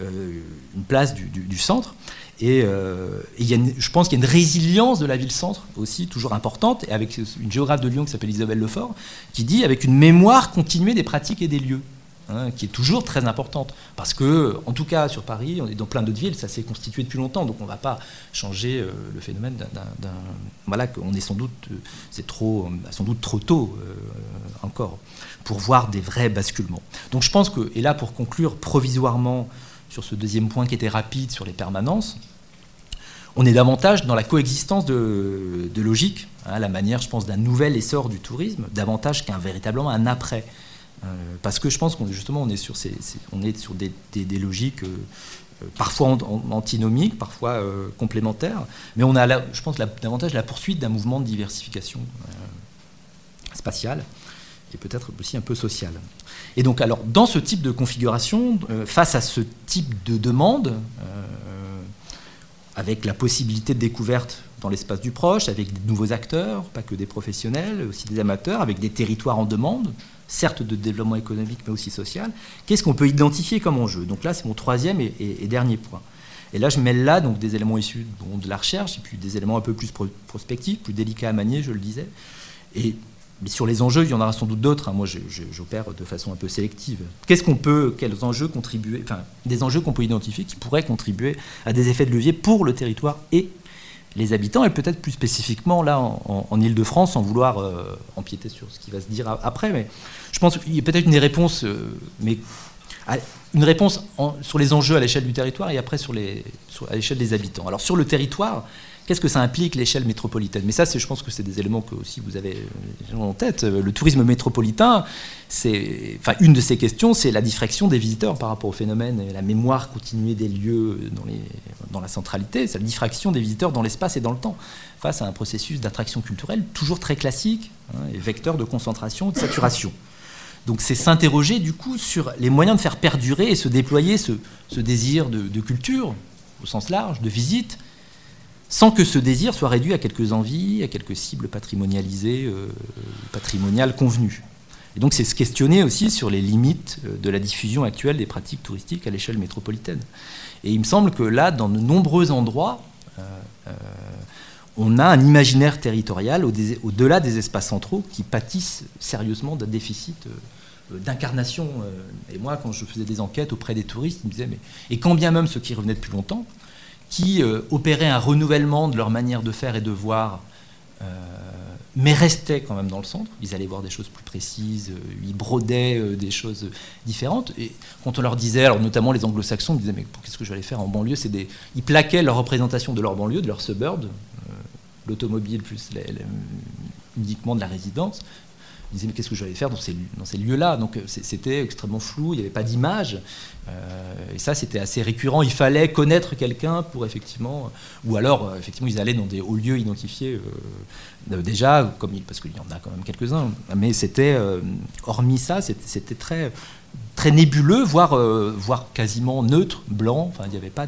euh, une place du, centre. Et, euh, je pense qu'il y a une résilience de la ville-centre aussi, toujours importante, et avec une géographe de Lyon qui s'appelle Isabelle Lefort, qui dit avec une mémoire continuée des pratiques et des lieux. Hein, qui est toujours très importante. Parce que, en tout cas, sur Paris, on est dans plein d'autres villes, ça s'est constitué depuis longtemps, donc on ne va pas changer euh, le phénomène d'un. Voilà, qu'on est sans doute, c'est trop, sans doute trop tôt encore pour voir des vrais basculements. Donc je pense que, et là pour conclure provisoirement sur ce deuxième point qui était rapide sur les permanences, on est davantage dans la coexistence de, logiques, hein, la manière, je pense, d'un nouvel essor du tourisme, davantage qu'un véritablement un après. parce que je pense qu'on justement on est sur, ces, on est sur des, logiques parfois antinomiques, parfois complémentaires, mais on a, je pense, davantage la poursuite d'un mouvement de diversification spatiale et peut-être aussi un peu sociale. Et donc, alors, dans ce type de configuration, euh, face à ce type de demande, euh, avec la possibilité de découverte dans l'espace du proche, avec de nouveaux acteurs, pas que des professionnels, aussi des amateurs, avec des territoires en demande, certes de développement économique, mais aussi social, qu'est-ce qu'on peut identifier comme enjeu? Donc là, c'est mon troisième et, dernier point. Et là, je mêle là donc, des éléments issus de la recherche, et puis des éléments un peu plus prospectifs, plus délicats à manier, je le disais. Mais sur les enjeux, il y en aura sans doute d'autres. Hein. Moi, j'opère de façon un peu sélective. Qu'est-ce qu'on peut, quels enjeux contribuer, enfin, des enjeux qu'on peut identifier qui pourraient contribuer à des effets de levier pour le territoire et les habitants, et peut-être plus spécifiquement là en, Ile-de-France, sans vouloir euh, empiéter sur ce qui va se dire après. Mais je pense qu'il y a peut-être une réponse, euh, mais une réponse sur les enjeux à l'échelle du territoire et après sur les, à l'échelle des habitants. Alors sur le territoire, Qu'est-ce que ça implique l'échelle métropolitaine? Mais ça, je pense que c'est des éléments que aussi vous avez euh, en tête. Le tourisme métropolitain, c'est, enfin, une de ces questions, c'est la diffraction des visiteurs par rapport au phénomène la mémoire continuée des lieux dans, les, dans la centralité. C'est la diffraction des visiteurs dans l'espace et dans le temps, face à un processus d'attraction culturelle toujours très classique, hein, et vecteur de concentration de saturation. Donc c'est s'interroger du coup sur les moyens de faire perdurer et se déployer ce, désir de culture au sens large, de visite, sans que ce désir soit réduit à quelques envies, à quelques cibles patrimonialisées, euh, patrimoniales convenues. Et donc c'est se questionner aussi sur les limites euh, de la diffusion actuelle des pratiques touristiques à l'échelle métropolitaine. Et il me semble que là, dans de nombreux endroits, euh, on a un imaginaire territorial au-delà des espaces centraux qui pâtissent sérieusement d'un déficit d'incarnation. Et moi, quand je faisais des enquêtes auprès des touristes, ils me disaient, mais, et quand bien même ceux qui revenaient depuis longtemps, qui euh, opéraient un renouvellement de leur manière de faire et de voir, euh, mais restaient quand même dans le centre. Ils allaient voir des choses plus précises, euh, ils brodaient des choses différentes. Et quand on leur disait, alors notamment les anglo-saxons, ils disaient mais qu'est-ce que je vais faire en banlieue? C'est des... Ils plaquaient leur représentation de leur banlieue, de leur suburb, l'automobile plus uniquement de la résidence, ils disaient mais qu'est-ce que je vais faire dans ces, lieux-là? Donc c'était extrêmement flou, il n'y avait pas d'image. Euh, et ça, c'était assez récurrent. Il fallait connaître quelqu'un pour effectivement, ou alors euh, effectivement, ils allaient dans des hauts lieux identifiés euh, déjà, comme parce qu'il y en a quand même quelques-uns. Mais c'était, hormis ça, c'était très très nébuleux, voire, voire quasiment neutre, blanc. Enfin, il n'y avait pas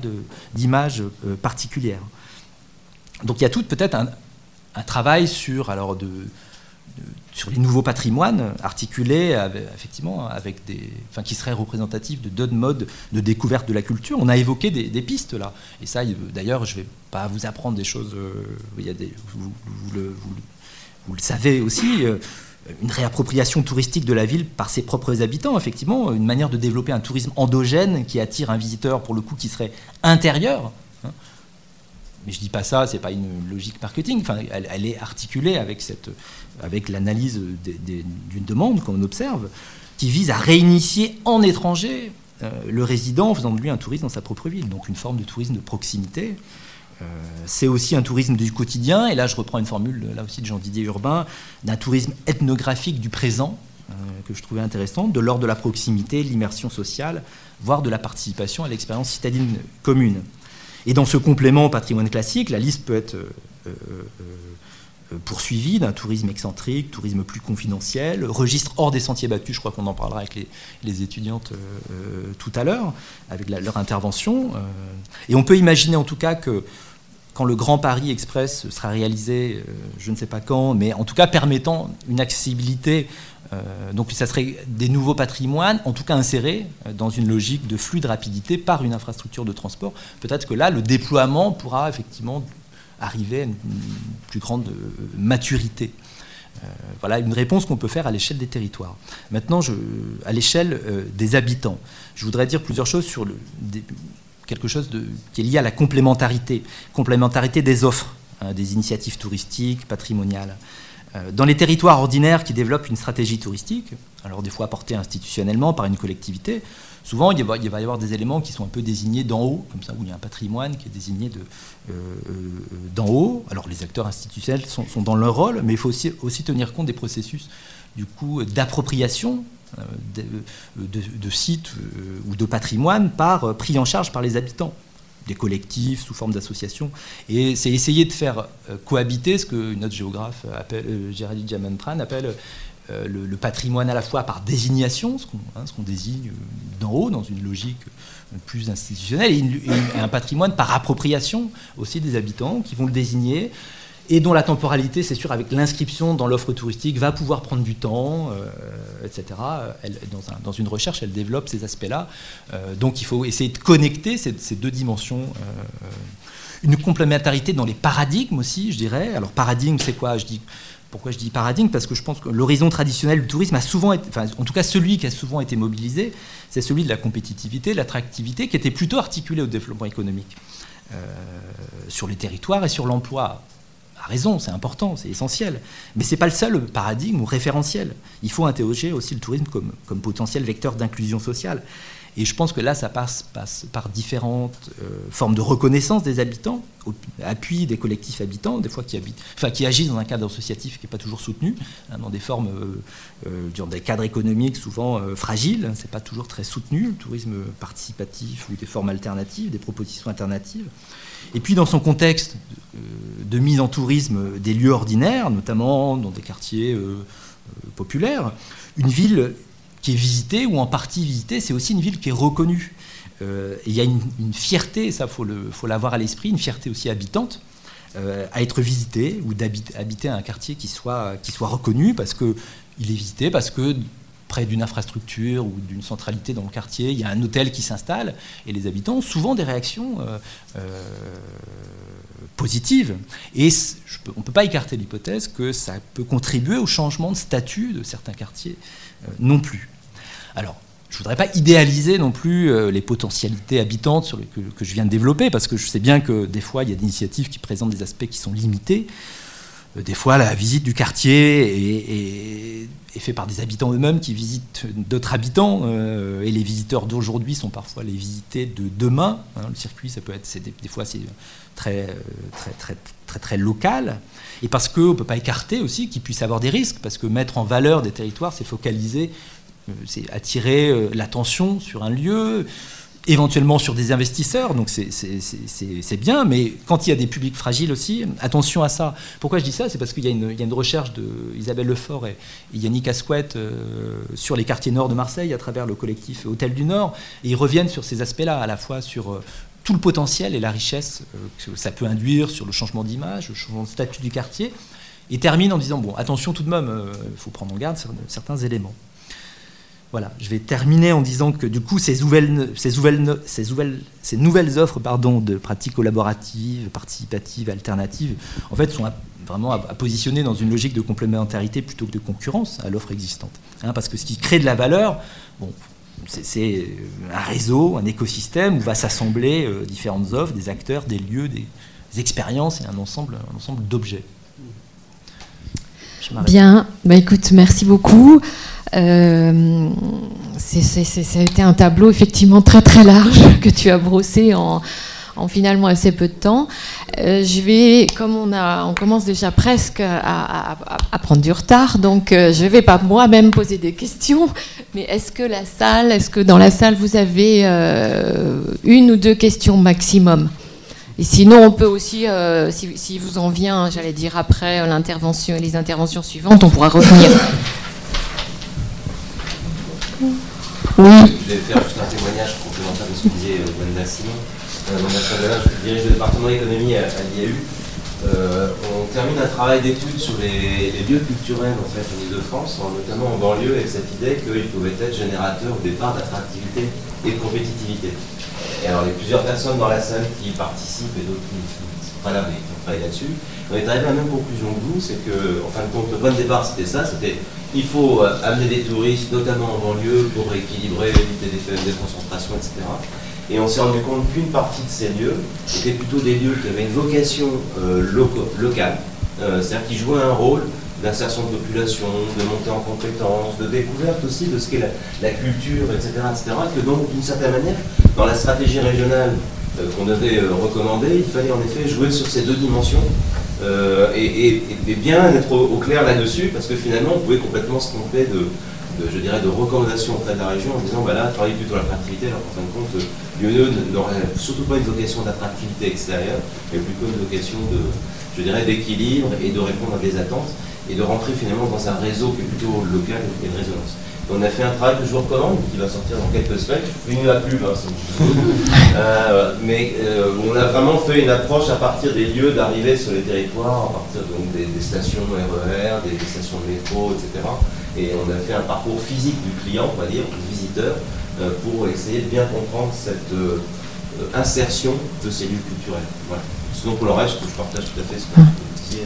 d'image particulière. Donc il y a tout peut-être un, un, travail sur alors de sur les nouveaux patrimoines articulés effectivement avec des, enfin, qui seraient représentatifs de d'autres modes de découverte de la culture. On a évoqué des, pistes là, et ça, d'ailleurs, je ne vais pas vous apprendre des choses. Euh, il y a des, vous, le, vous, le, savez aussi. Euh, une réappropriation touristique de la ville par ses propres habitants, effectivement, une manière de développer un tourisme endogène qui attire un visiteur pour le coup qui serait intérieur, mais je dis pas ça, c'est pas une logique marketing. Enfin, elle, est articulée avec cette, avec l'analyse d'une demande qu'on observe, qui vise à réinitier en étranger euh, le résident en faisant de lui un tourisme dans sa propre ville. Donc une forme de tourisme de proximité. Euh, c'est aussi un tourisme du quotidien. Et là, je reprends une formule là aussi de Jean-Didier Urbain, d'un tourisme ethnographique du présent euh, que je trouvais intéressant, de l'ordre de la proximité, l'immersion sociale, voire de la participation à l'expérience citadine commune. Et dans ce complément au patrimoine classique, la liste peut être euh, euh, poursuivie d'un tourisme excentrique, tourisme plus confidentiel, registre hors des sentiers battus, je crois qu'on en parlera avec les, étudiantes euh, tout à l'heure, avec leur intervention. et on peut imaginer en tout cas que quand le Grand Paris Express sera réalisé, je ne sais pas quand, mais en tout cas permettant une accessibilité euh, donc ça serait des nouveaux patrimoines, en tout cas insérés euh, dans une logique de flux de rapidité par une infrastructure de transport. Peut-être que là, le déploiement pourra effectivement arriver à une plus grande euh, maturité. voilà une réponse qu'on peut faire à l'échelle des territoires. Maintenant, à l'échelle des habitants, je voudrais dire plusieurs choses sur quelque chose qui est lié à la complémentarité, complémentarité des offres, hein, des initiatives touristiques, patrimoniales. Euh, dans les territoires ordinaires qui développent une stratégie touristique, alors des fois portée institutionnellement par une collectivité, souvent il va, y avoir des éléments qui sont un peu désignés d'en haut, comme ça, où il y a un patrimoine qui est désigné d'en haut. Alors les acteurs institutionnels sont, dans leur rôle, mais il faut aussi, aussi tenir compte des processus du coup d'appropriation de, sites ou de patrimoine par, pris en charge par les habitants des collectifs sous forme d'associations. Et c'est essayer de faire euh, cohabiter ce que notre géographe appelle, euh, Géraldine Jamantran appelle euh, le, patrimoine à la fois par désignation, ce qu'on hein, désigne d'en haut dans une logique plus institutionnelle, et, un patrimoine par appropriation aussi des habitants qui vont le désigner et dont la temporalité, c'est sûr, avec l'inscription dans l'offre touristique, va pouvoir prendre du temps, euh, etc. dans, une recherche, elle développe ces aspects-là. Euh, donc il faut essayer de connecter ces, deux dimensions. Euh, une complémentarité dans les paradigmes aussi, je dirais. Alors paradigme, c'est quoi? Je dis, Pourquoi je dis paradigme? Parce que je pense que l'horizon traditionnel du tourisme a souvent été, en tout cas celui qui a souvent été mobilisé, c'est celui de la compétitivité, de l'attractivité, qui était plutôt articulé au développement économique. sur les territoires et sur l'emploi raison, c'est important, c'est essentiel. Mais ce n'est pas le seul paradigme ou référentiel. Il faut interroger aussi le tourisme comme, comme potentiel vecteur d'inclusion sociale. Et je pense que là, ça passe, passe par différentes euh, formes de reconnaissance des habitants, appui des collectifs habitants, des fois qui, habitent, enfin, qui agissent dans un cadre associatif qui n'est pas toujours soutenu, hein, dans des formes, euh, euh, des cadres économiques souvent fragiles, hein, c'est pas toujours très soutenu, le tourisme participatif ou des formes alternatives, des propositions alternatives. Et puis dans son contexte de mise en tourisme des lieux ordinaires, notamment dans des quartiers populaires, une ville qui est visitée ou en partie visitée, c'est aussi une ville qui est reconnue. Euh, il y a une, fierté, ça faut faut l'avoir à l'esprit, une fierté aussi habitante euh, à être visité ou d'habiter un quartier qui soit, qui soit reconnu parce que il est visité, parce que près d'une infrastructure ou d'une centralité dans le quartier, il y a un hôtel qui s'installe et les habitants ont souvent des réactions euh, positives. Et on ne peut pas écarter l'hypothèse que ça peut contribuer au changement de statut de certains quartiers non plus. Alors, je ne voudrais pas idéaliser non plus euh, les potentialités habitantes que, je viens de développer, parce que je sais bien que des fois, il y a des initiatives qui présentent des aspects qui sont limités. Euh, des fois, la visite du quartier est, faite par des habitants eux-mêmes qui visitent d'autres habitants, euh, et les visiteurs d'aujourd'hui sont parfois les visités de demain. Hein. le circuit, ça peut être, des, fois, c'est très, très, très, très, très local. Et parce qu'on ne peut pas écarter aussi qu'il puisse avoir des risques, parce que mettre en valeur des territoires, c'est focaliser euh, c'est attirer euh, l'attention sur un lieu, éventuellement sur des investisseurs, donc c'est bien, mais quand il y a des publics fragiles aussi, attention à ça. Pourquoi je dis ça? C'est parce qu'il y, a une recherche de Isabelle Lefort et, Yannick Asquette euh, sur les quartiers nord de Marseille à travers le collectif Hôtel du Nord, et ils reviennent sur ces aspects-là, à la fois sur tout le potentiel et la richesse que ça peut induire sur le changement d'image, le changement de statut du quartier, et terminent en disant, bon, attention tout de même, il faut prendre en garde certains éléments. Voilà, je vais terminer en disant que du coup, ces nouvelles, offres de pratiques collaboratives, participatives, alternatives, en fait, sont vraiment à, positionner dans une logique de complémentarité plutôt que de concurrence à l'offre existante. Hein, parce que ce qui crée de la valeur, c'est un réseau, un écosystème où va s'assembler euh, différentes offres, des acteurs, des lieux, des, expériences et un ensemble d'objets. Bien, bah écoute, merci beaucoup. Euh, ça a été un tableau effectivement très très large (laughs) que tu as brossé en, finalement assez peu de temps. Euh, je vais, comme on, a, on commence déjà presque à, prendre du retard, donc euh, je ne vais pas moi-même poser des questions, mais est-ce que la salle, est-ce que dans la salle vous avez une ou deux questions maximum? Et sinon, on peut aussi, si, si, vous en vient, j'allais dire après l'intervention, les interventions suivantes, on pourra revenir. Oui. Je vais faire juste un (laughs) témoignage complémentaire de ce que disait euh, Wanda Simon. Euh, je dirige le département économie à, l'IAU. Euh, on termine un travail d'étude sur les, lieux culturels en fait, en Ile-de-France, notamment en banlieue, avec cette idée qu'ils pouvaient être générateurs au départ d'attractivité et de compétitivité. Et alors, il y a plusieurs personnes dans la salle qui participent et d'autres qui ne sont pas là, mais qui ont travaillé là-dessus. On est arrivé à la même conclusion que vous, c'est que, en fin de compte, le point de départ, c'était ça, c'était il faut euh, amener des touristes, notamment en banlieue, pour équilibrer, éviter des phénomènes de concentration, etc. Et on s'est rendu compte qu'une partie de ces lieux étaient plutôt des lieux qui avaient une vocation euh, locale, euh, c'est-à-dire qui jouaient un rôle d'insertion de population, de montée en compétences, de découverte aussi de ce qu'est la, culture, etc., etc. Que donc, d'une certaine manière, dans la stratégie régionale euh, qu'on avait euh, recommandée, il fallait en effet jouer sur ces deux dimensions euh, et, bien être au, clair là-dessus, parce que finalement, on pouvait complètement se tromper de, je dirais, de recommandations auprès de la région en disant, bah là, travailler plutôt l'attractivité, alors qu'en fin de compte, l'UNE n'aurait surtout pas une vocation d'attractivité extérieure, mais plutôt une vocation de, je dirais, d'équilibre et de répondre à des attentes et de rentrer finalement dans un réseau qui est plutôt local et de résonance. On a fait un travail que je vous recommande, qui va sortir dans quelques semaines. Une la pub, hein, (laughs) euh, mais euh, on a vraiment fait une approche à partir des lieux d'arrivée sur les territoires, à partir donc, des, stations RER, des, des, stations de métro, etc. Et on a fait un parcours physique du client, on va dire, du visiteur, euh, pour essayer de bien comprendre cette insertion de ces lieux culturels. Voilà. Sinon, pour le reste, je partage tout à fait ce que vous disiez.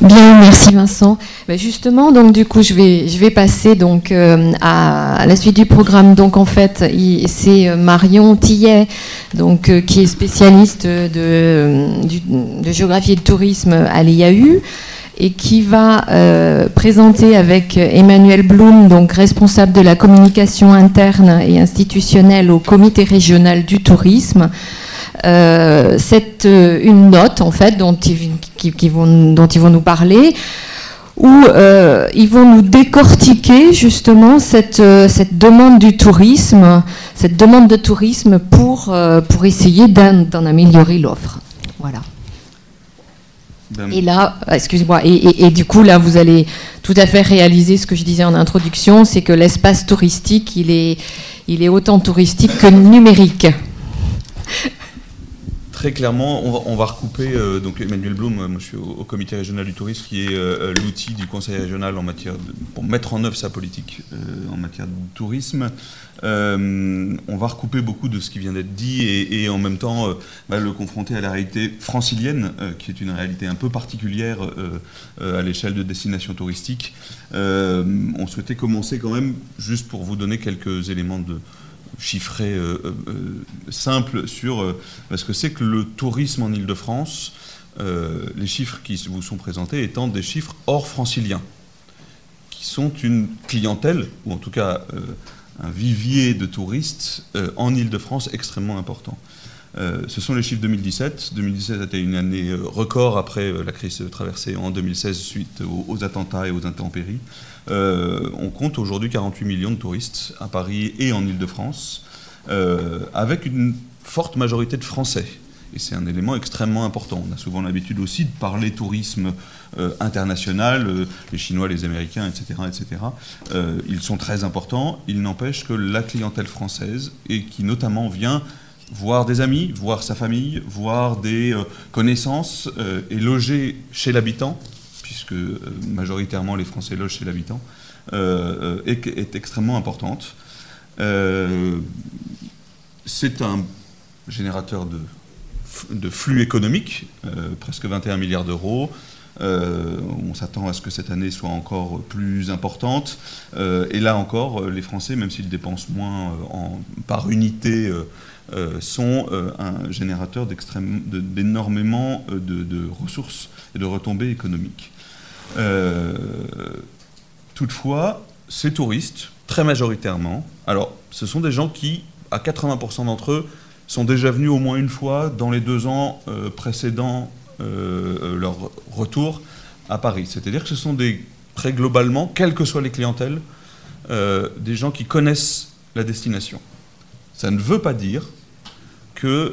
Bien, merci Vincent. Ben, justement, donc du coup, je vais, passer donc euh, à, la suite du programme. Donc en fait, c'est Marion Tillet, donc qui est spécialiste de, géographie et de tourisme à l'IAU et qui va euh, présenter avec Emmanuel Blum, donc responsable de la communication interne et institutionnelle au comité régional du tourisme, euh, euh, une note en fait dont ils, qui, vont, dont ils vont nous parler où ils vont nous décortiquer justement cette, cette demande du tourisme, cette demande de tourisme pour, pour essayer d'en améliorer l'offre. Voilà. Et là, excuse-moi, et, du coup, là, vous allez tout à fait réaliser ce que je disais en introduction, c'est que l'espace touristique, il est, il est autant touristique que numérique. Très clairement, on va, recouper, euh, donc Emmanuel Blum, moi je suis au, comité régional du tourisme, qui est euh, l'outil du conseil régional en matière pour mettre en œuvre sa politique euh, en matière de tourisme. on va recouper beaucoup de ce qui vient d'être dit et, en même temps bah, le confronter à la réalité francilienne, qui est une réalité un peu particulière à l'échelle de destination touristique. on souhaitait commencer quand même, juste pour vous donner quelques éléments de, chiffré euh, euh, euh, simple sur ce que c'est que le tourisme en Ile-de-France, les chiffres qui vous sont présentés étant des chiffres hors franciliens, qui sont une clientèle, ou en tout cas un vivier de touristes en Ile-de-France extrêmement important. ce sont les chiffres 2017. 2017 a été une année record après la crise traversée en 2016 suite aux attentats et aux intempéries. Euh, on compte aujourd'hui 48 millions de touristes à Paris et en Ile-de-France, euh, avec une forte majorité de Français. Et c'est un élément extrêmement important. On a souvent l'habitude aussi de parler tourisme euh, international, les Chinois, les Américains, etc. etc. ils sont très importants. Il n'empêche que la clientèle française, et qui notamment vient voir des amis, voir sa famille, voir des connaissances, et loger chez l'habitant, puisque euh, majoritairement les Français logent chez l'habitant, euh, est, est, extrêmement importante. Euh, c'est un générateur de, flux économiques, presque 21 milliards d'euros. on s'attend à ce que cette année soit encore plus importante. et là encore, les Français, même s'ils dépensent moins par unité, sont un générateur d'énormément de, ressources et de retombées économiques. Euh, toutefois, ces touristes, très majoritairement, alors ce sont des gens qui, à 80% d'entre eux, sont déjà venus au moins une fois dans les deux ans euh, précédant euh, leur retour à Paris. C'est-à-dire que ce sont des, très globalement, quelles que soient les clientèles, des gens qui connaissent la destination. Ça ne veut pas dire qu'il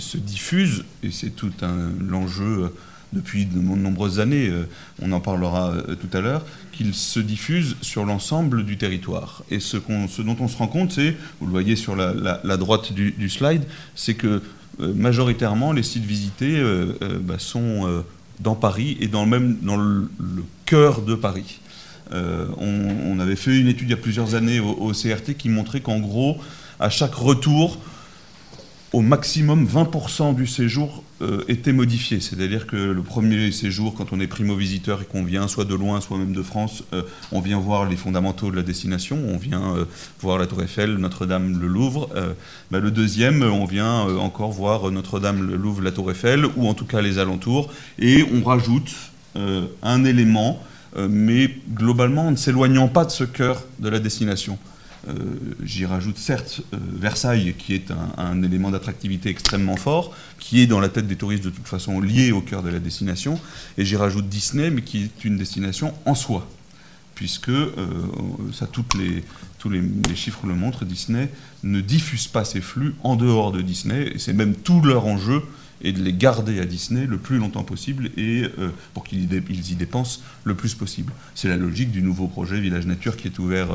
se diffuse, et c'est tout l'enjeu depuis de nombreuses années, euh, on en parlera euh, tout à l'heure, qu'il se diffuse sur l'ensemble du territoire. Et ce, dont on se rend compte, c'est, vous le voyez sur la, droite du, slide, c'est que euh, majoritairement les sites visités bah, sont dans Paris et dans, même dans le, cœur de Paris. On, avait fait une étude il y a plusieurs années au CRT qui montrait qu'en gros, à chaque retour, au maximum 20% du séjour euh, était modifié. C'est-à-dire que le premier séjour, quand on est primo-visiteur et qu'on vient soit de loin, soit même de France, euh, on vient voir les fondamentaux de la destination, on vient euh, voir la Tour Eiffel, Notre-Dame, le Louvre. Bah, le deuxième, on vient encore voir Notre-Dame, le Louvre, la Tour Eiffel, ou en tout cas les alentours, et on rajoute un élément, mais globalement en ne s'éloignant pas de ce cœur de la destination. Euh, j'y rajoute certes euh, Versailles, qui est un, élément d'attractivité extrêmement fort, qui est dans la tête des touristes de toute façon lié au cœur de la destination, et j'y rajoute Disney, mais qui est une destination en soi, puisque euh, ça, tous les, chiffres le montrent, Disney ne diffuse pas ses flux en dehors de Disney, et c'est même tout leur enjeu et de les garder à Disney le plus longtemps possible et euh, pour qu'ils y dépensent le plus possible. C'est la logique du nouveau projet Village Nature qui est ouvert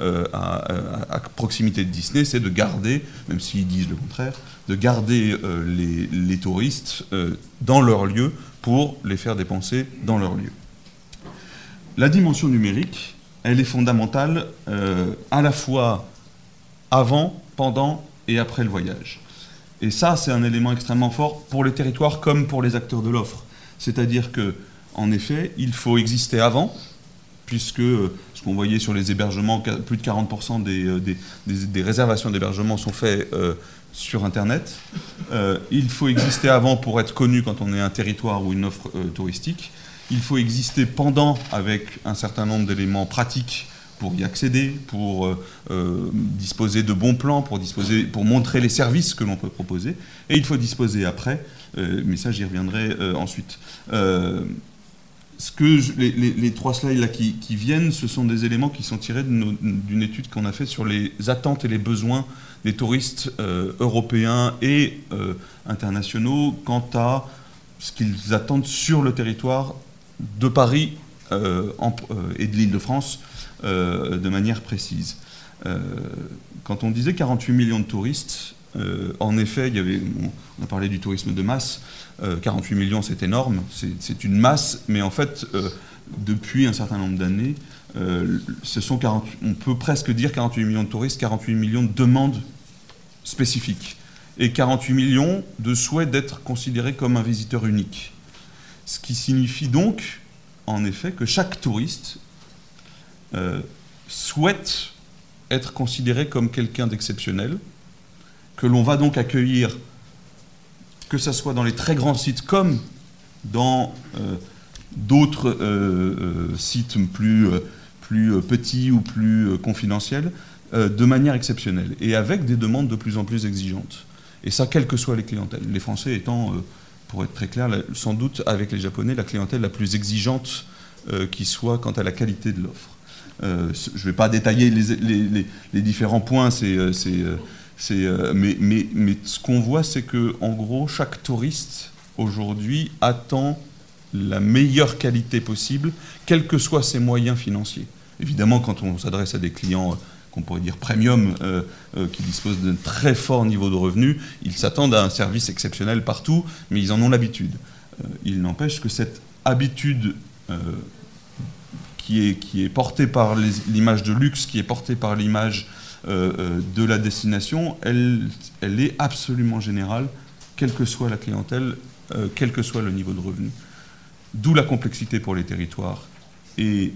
euh, à, proximité de Disney, c'est de garder, même s'ils disent le contraire, de garder euh, les, les, touristes dans leur lieu pour les faire dépenser dans leur lieu. La dimension numérique, elle est fondamentale à la fois avant, pendant et après le voyage. Et ça, c'est un élément extrêmement fort pour les territoires comme pour les acteurs de l'offre. C'est-à-dire que, en effet, il faut exister avant, puisque euh, ce qu'on voyait sur les hébergements, plus de 40% euh, des, réservations d'hébergement sont faites euh, sur Internet. il faut exister avant pour être connu quand on est un territoire ou une offre touristique. Il faut exister pendant avec un certain nombre d'éléments pratiques pour y accéder, pour euh, euh, disposer de bons plans, pour, disposer, pour montrer les services que l'on peut proposer. Et il faut disposer après, euh, mais ça j'y reviendrai ensuite. ce que les, trois slides là qui, viennent, ce sont des éléments qui sont tirés d'une étude qu'on a faite sur les attentes et les besoins des touristes européens et internationaux quant à ce qu'ils attendent sur le territoire de Paris et de l'île de France de manière précise. Euh, quand on disait 48 millions de touristes, euh, en effet, on a parlé du tourisme de masse. 48 millions, c'est énorme, c'est une masse, mais en fait, depuis un certain nombre d'années, on peut presque dire 48 millions de touristes, 48 millions de demandes spécifiques, et 48 millions de souhaits d'être considérés comme un visiteur unique. Ce qui signifie donc, en effet, que chaque touriste euh, souhaite être considéré comme quelqu'un d'exceptionnel, que l'on va donc accueillir, que ce soit dans les très grands sites comme dans euh, d'autres euh, sites plus, plus petits ou plus confidentiels, de manière exceptionnelle et avec des demandes de plus en plus exigeantes. Et ça, quelles que soient les clientèles. Les Français étant, pour être très clair, sans doute avec les Japonais, la clientèle la plus exigeante qui soit quant à la qualité de l'offre. Euh, je ne vais pas détailler les, différents points, euh, euh, mais, ce qu'on voit, c'est que en gros, chaque touriste aujourd'hui attend la meilleure qualité possible, quels que soient ses moyens financiers. Évidemment, quand on s'adresse à des clients qu'on pourrait dire premium, qui disposent d'un très fort niveau de revenus, ils s'attendent à un service exceptionnel partout, mais ils en ont l'habitude. il n'empêche que cette habitude qui est, portée par l'image de luxe, qui est portée par l'image euh, euh, de la destination, elle, est absolument générale, quelle que soit la clientèle, euh, quel que soit le niveau de revenu. D'où la complexité pour les territoires et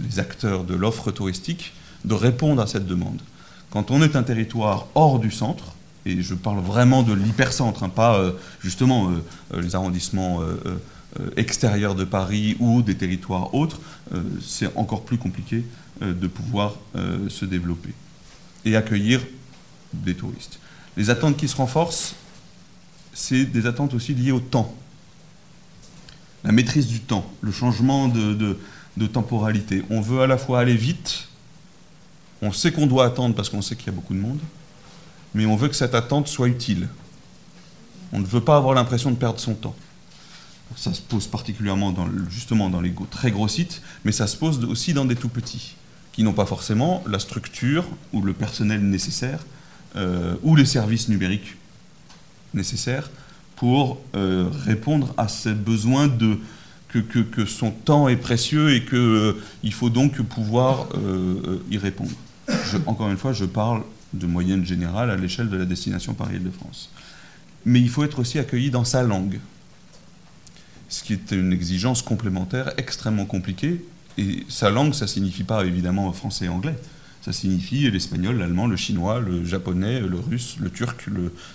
les acteurs de l'offre touristique de répondre à cette demande. Quand on est un territoire hors du centre, et je parle vraiment de l'hypercentre, hein, pas justement les arrondissements extérieurs de Paris ou des territoires autres, euh, c'est encore plus compliqué euh, de pouvoir se développer et accueillir des touristes. Les attentes qui se renforcent, c'est des attentes aussi liées au temps. La maîtrise du temps, le changement de temporalité. On veut à la fois aller vite, on sait qu'on doit attendre parce qu'on sait qu'il y a beaucoup de monde, mais on veut que cette attente soit utile. On ne veut pas avoir l'impression de perdre son temps. Ça se pose particulièrement justement dans les très gros sites, mais ça se pose aussi dans des tout petits, qui n'ont pas forcément la structure ou le personnel nécessaire, euh, ou les services numériques nécessaires pour euh, répondre à ce besoin de que, que, son temps est précieux et qu'il euh, faut donc pouvoir y répondre. encore une fois, je parle de moyenne générale à l'échelle de la destination Paris-Île-de-France. Mais il faut être aussi accueilli dans sa langue, ce qui est une exigence complémentaire extrêmement compliquée. Et sa langue, ça signifie pas évidemment français et anglais. Ça signifie l'espagnol, l'allemand, le chinois, le japonais, le russe, le turc,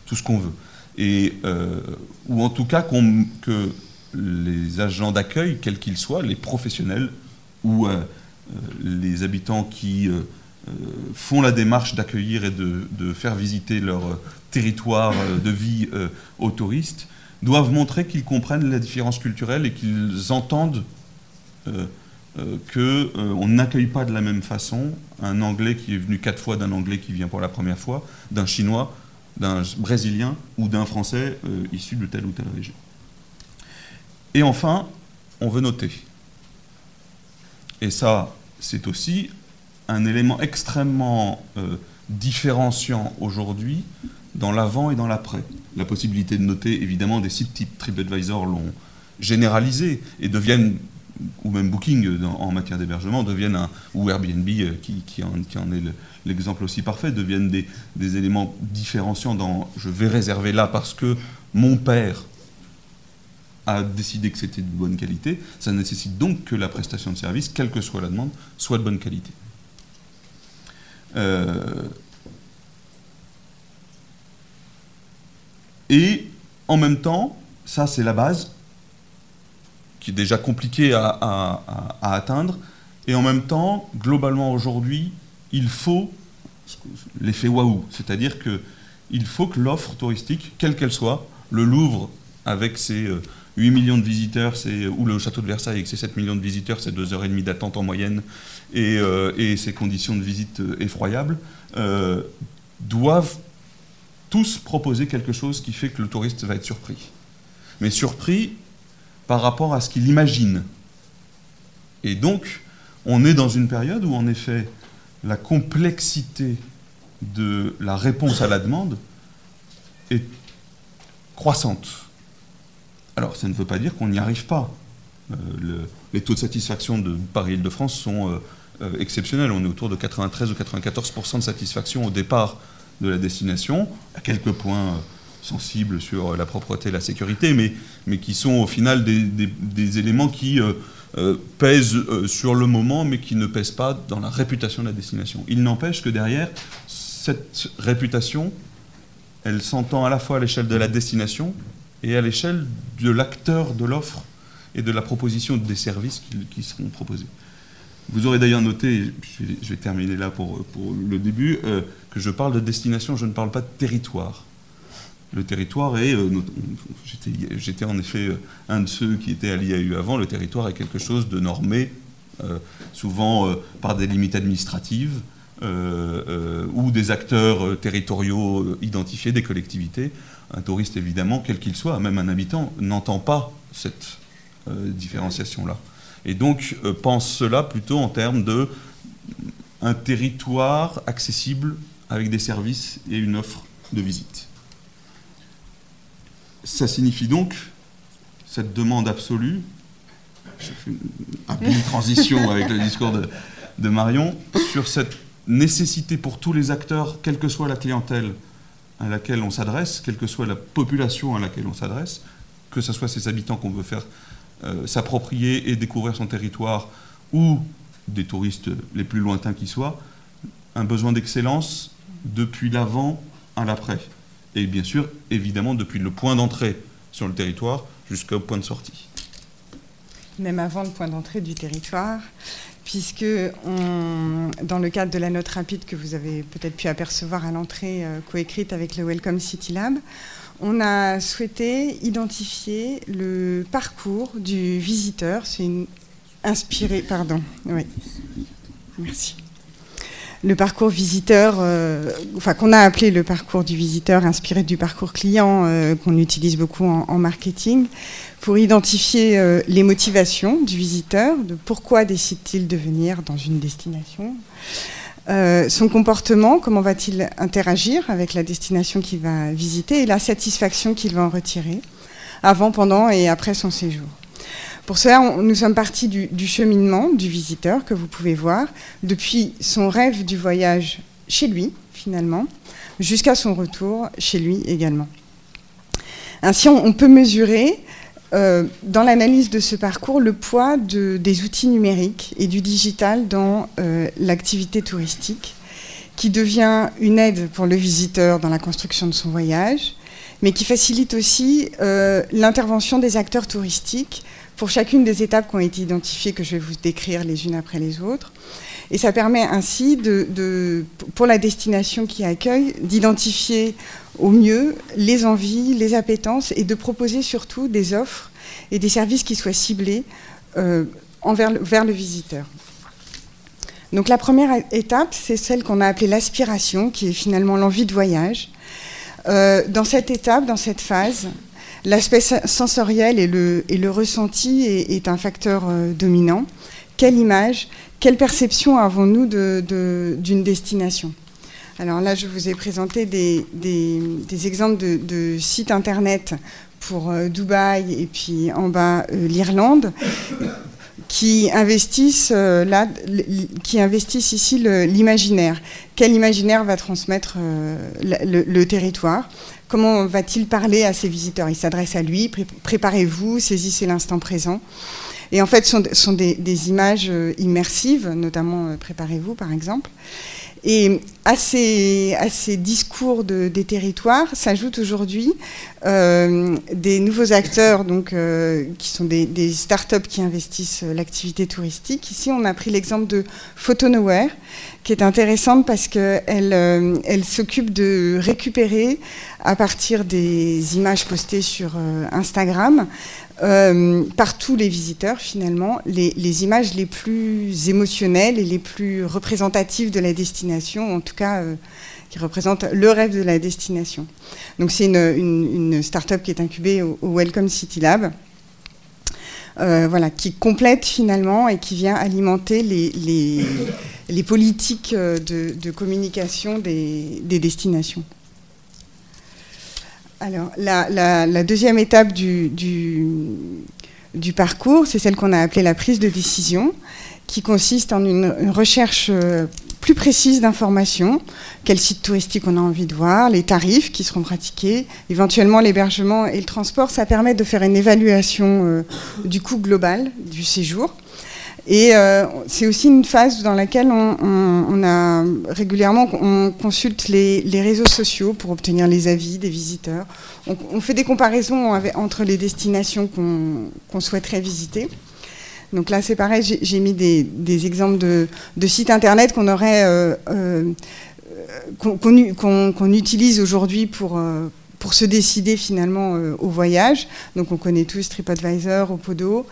tout ce qu'on veut. Et, euh, ou en tout cas que les agents d'accueil, quels qu'ils soient, les professionnels ou euh, euh, les habitants qui font la démarche d'accueillir et de, faire visiter leur territoire de vie aux touristes, doivent montrer qu'ils comprennent la différence culturelle et qu'ils entendent euh, qu'on euh, n'accueille pas de la même façon un Anglais qui est venu quatre fois d'un Anglais qui vient pour la première fois, d'un Chinois, d'un Brésilien ou d'un Français euh, issu de telle ou telle région. Et enfin, on veut noter. Et ça, c'est aussi un élément extrêmement différenciant aujourd'hui dans l'avant et dans l'après. La possibilité de noter, évidemment, des sites type TripAdvisor l'ont généralisé et deviennent ou même Booking en matière d'hébergement deviennent un, ou Airbnb euh, qui, en, est l'exemple aussi parfait, deviennent des, éléments différenciants dans je vais réserver là parce que mon père a décidé que c'était de bonne qualité, ça nécessite donc que la prestation de service, quelle que soit la demande, soit de bonne qualité. Euh, et en même temps, ça c'est la base, qui est déjà compliqué à, atteindre. Et en même temps, globalement aujourd'hui, il faut l'effet waouh, c'est-à-dire qu'il faut que l'offre touristique, quelle qu'elle soit, le Louvre avec ses 8 euh, millions de visiteurs, ou le château de Versailles avec ses 7 millions de visiteurs, c'est 2h30 d'attente en moyenne, et, euh, et, ses conditions de visite euh, effroyables, doivent tous proposer quelque chose qui fait que le touriste va être surpris. Mais surpris par rapport à ce qu'il imagine. Et donc, on est dans une période où, en effet, la complexité de la réponse à la demande est croissante. Alors, ça ne veut pas dire qu'on n'y arrive pas. Euh, les taux de satisfaction de Paris-Île-de-France sont euh, euh, exceptionnels. On est autour de 93 ou 94% de satisfaction au départ de la destination, à quelques points sensibles sur la propreté et la sécurité, mais, qui sont au final des, éléments qui euh, euh, pèsent euh, sur le moment, mais qui ne pèsent pas dans la réputation de la destination. Il n'empêche que derrière, cette réputation, elle s'entend à la fois à l'échelle de la destination et à l'échelle de l'acteur de l'offre et de la proposition des services qui, seront proposés. Vous aurez d'ailleurs noté, je vais, terminer là pour, le début, que je parle de destination, je ne parle pas de territoire le territoire est, euh, j'étais en effet euh, un de ceux qui étaient à l'IAU avant, le territoire est quelque chose de normé, euh, souvent par des limites administratives ou des acteurs territoriaux identifiés, des collectivités. Un touriste, évidemment, quel qu'il soit, même un habitant, n'entend pas cette différenciation-là. Et donc pense cela plutôt en termes de un territoire accessible avec des services et une offre de visite. Ça signifie donc cette demande absolue, je fais une transition (laughs) avec le discours de, Marion, sur cette nécessité pour tous les acteurs, quelle que soit la clientèle à laquelle on s'adresse, quelle que soit la population à laquelle on s'adresse, que ce soit ces habitants qu'on veut faire euh, s'approprier et découvrir son territoire, ou des touristes les plus lointains qui soient, un besoin d'excellence depuis l'avant à l'après et bien sûr, évidemment, depuis le point d'entrée sur le territoire jusqu'au point de sortie. Même avant le point d'entrée du territoire, puisque dans le cadre de la note rapide que vous avez peut-être pu apercevoir à l'entrée, euh, coécrite avec le Welcome City Lab, on a souhaité identifier le parcours du visiteur. C'est une inspiré, pardon, oui, merci. Le parcours visiteur, euh, enfin qu'on a appelé le parcours du visiteur, inspiré du parcours client euh, qu'on utilise beaucoup en, marketing, pour identifier euh, les motivations du visiteur, de pourquoi décide-t-il de venir dans une destination, son comportement, comment va-t-il interagir avec la destination qu'il va visiter et la satisfaction qu'il va en retirer avant, pendant et après son séjour. Pour cela, nous sommes partis du, cheminement du visiteur que vous pouvez voir, depuis son rêve du voyage chez lui, finalement, jusqu'à son retour chez lui également. Ainsi, on, peut mesurer euh, dans l'analyse de ce parcours le poids des outils numériques et du digital dans euh, l'activité touristique, qui devient une aide pour le visiteur dans la construction de son voyage, mais qui facilite aussi euh, l'intervention des acteurs touristiques pour chacune des étapes qui ont été identifiées, que je vais vous décrire les unes après les autres. Et ça permet ainsi, pour la destination qui accueille, d'identifier au mieux les envies, les appétences et de proposer surtout des offres et des services qui soient ciblés euh, envers, vers le visiteur. Donc la première étape, c'est celle qu'on a appelée l'aspiration, qui est finalement l'envie de voyage. Euh, dans cette étape, dans cette phase, l'aspect sensoriel et le, et le ressenti est, un facteur euh, dominant. Quelle image, quelle perception avons-nous d'une destination? Alors là, je vous ai présenté des, exemples de, sites internet pour euh, Dubaï et puis en bas euh, l'Irlande qui investissent euh, là, qui investissent ici l'imaginaire. Quel imaginaire va transmettre le, territoire? Comment va-t-il parler à ses visiteurs? Il s'adresse à lui. Préparez-vous, saisissez l'instant présent. Et en fait, ce sont, des, images euh, immersives, notamment euh, Préparez-vous par exemple. Et à ces, discours des territoires s'ajoutent aujourd'hui euh, des nouveaux acteurs donc, qui sont des, startups qui investissent l'activité touristique. Ici, on a pris l'exemple de PhotoNowhere, qui est intéressante parce qu'elle elle s'occupe de récupérer, à partir des images postées sur Instagram, euh, par tous les visiteurs finalement les, images les plus émotionnelles et les plus représentatives de la destination, en tout cas euh, qui représentent le rêve de la destination. Donc c'est une, start-up qui est incubée au, Welcome City Lab. Euh, voilà, qui complète finalement et qui vient alimenter les, les, politiques de, communication des destinations. Alors, la, deuxième étape du, parcours, c'est celle qu'on a appelée la prise de décision, qui consiste en une, recherche euh, plus précise d'informations, quel site touristique on a envie de voir, les tarifs qui seront pratiqués, éventuellement l'hébergement et le transport. Ça permet de faire une évaluation euh, du coût global du séjour. Et euh, c'est aussi une phase dans laquelle on, a régulièrement on consulte les, réseaux sociaux pour obtenir les avis des visiteurs. On, fait des comparaisons entre les destinations qu'on souhaiterait visiter. Donc là, c'est pareil, j'ai mis des, exemples de, sites internet qu'on aurait euh, euh, qu'on utilise aujourd'hui pour se décider finalement au voyage. Donc on connaît tous TripAdvisor, Opodo.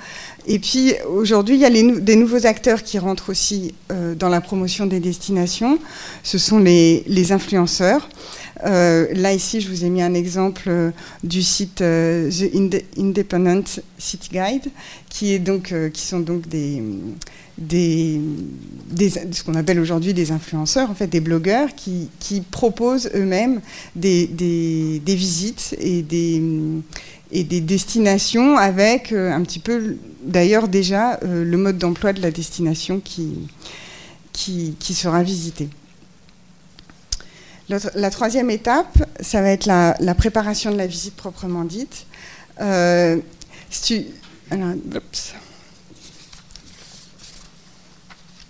Et puis aujourd'hui, il y a des nouveaux acteurs qui rentrent aussi euh, dans la promotion des destinations. Ce sont les, influenceurs. Euh, là, ici, je vous ai mis un exemple euh, du site The Independent City Guide, qui, sont donc des, ce qu'on appelle aujourd'hui des influenceurs, en fait, des blogueurs qui, proposent eux-mêmes des, visites et des destinations avec un petit peu d'ailleurs déjà euh, le mode d'emploi de la destination qui, sera visitée. La troisième étape, ça va être la, préparation de la visite proprement dite. Euh,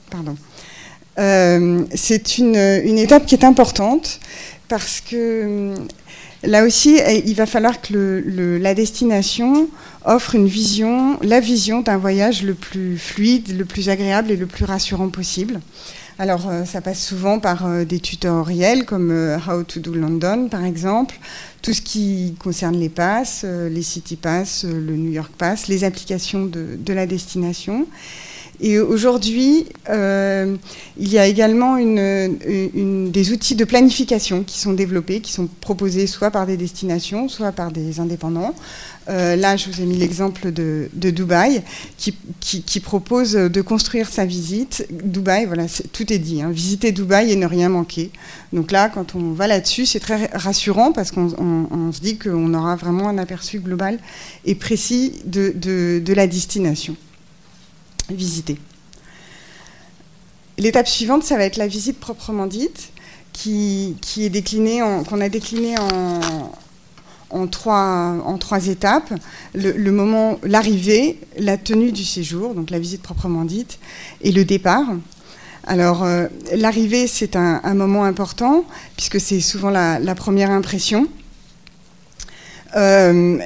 pardon. Euh, c'est une, une, étape qui est importante parce que Là aussi, eh, il va falloir que la destination offre une vision, la vision d'un voyage le plus fluide, le plus agréable et le plus rassurant possible. Alors, euh, ça passe souvent par euh, des tutoriels comme euh, How to do London, par exemple, tout ce qui concerne les passes, les City Pass, le New York Pass, les applications de la destination. Et aujourd'hui, euh, il y a également des outils de planification qui sont développés, qui sont proposés soit par des destinations, soit par des indépendants. Euh, là, je vous ai mis l'exemple de, Dubaï, qui, propose de construire sa visite. Dubaï, voilà, tout est dit. Hein. visiter Dubaï et ne rien manquer. Donc là, quand on va là-dessus, c'est très rassurant parce qu'on se dit qu'on aura vraiment un aperçu global et précis de la destination visiter. L'étape suivante, ça va être la visite proprement dite, qui, est décliné, qu'on a décliné en, en trois, en trois étapes. Le, moment, l'arrivée, la tenue du séjour, donc la visite proprement dite, et le départ. Alors, euh, l'arrivée, c'est un, moment important, puisque c'est souvent la, première impression. Euh,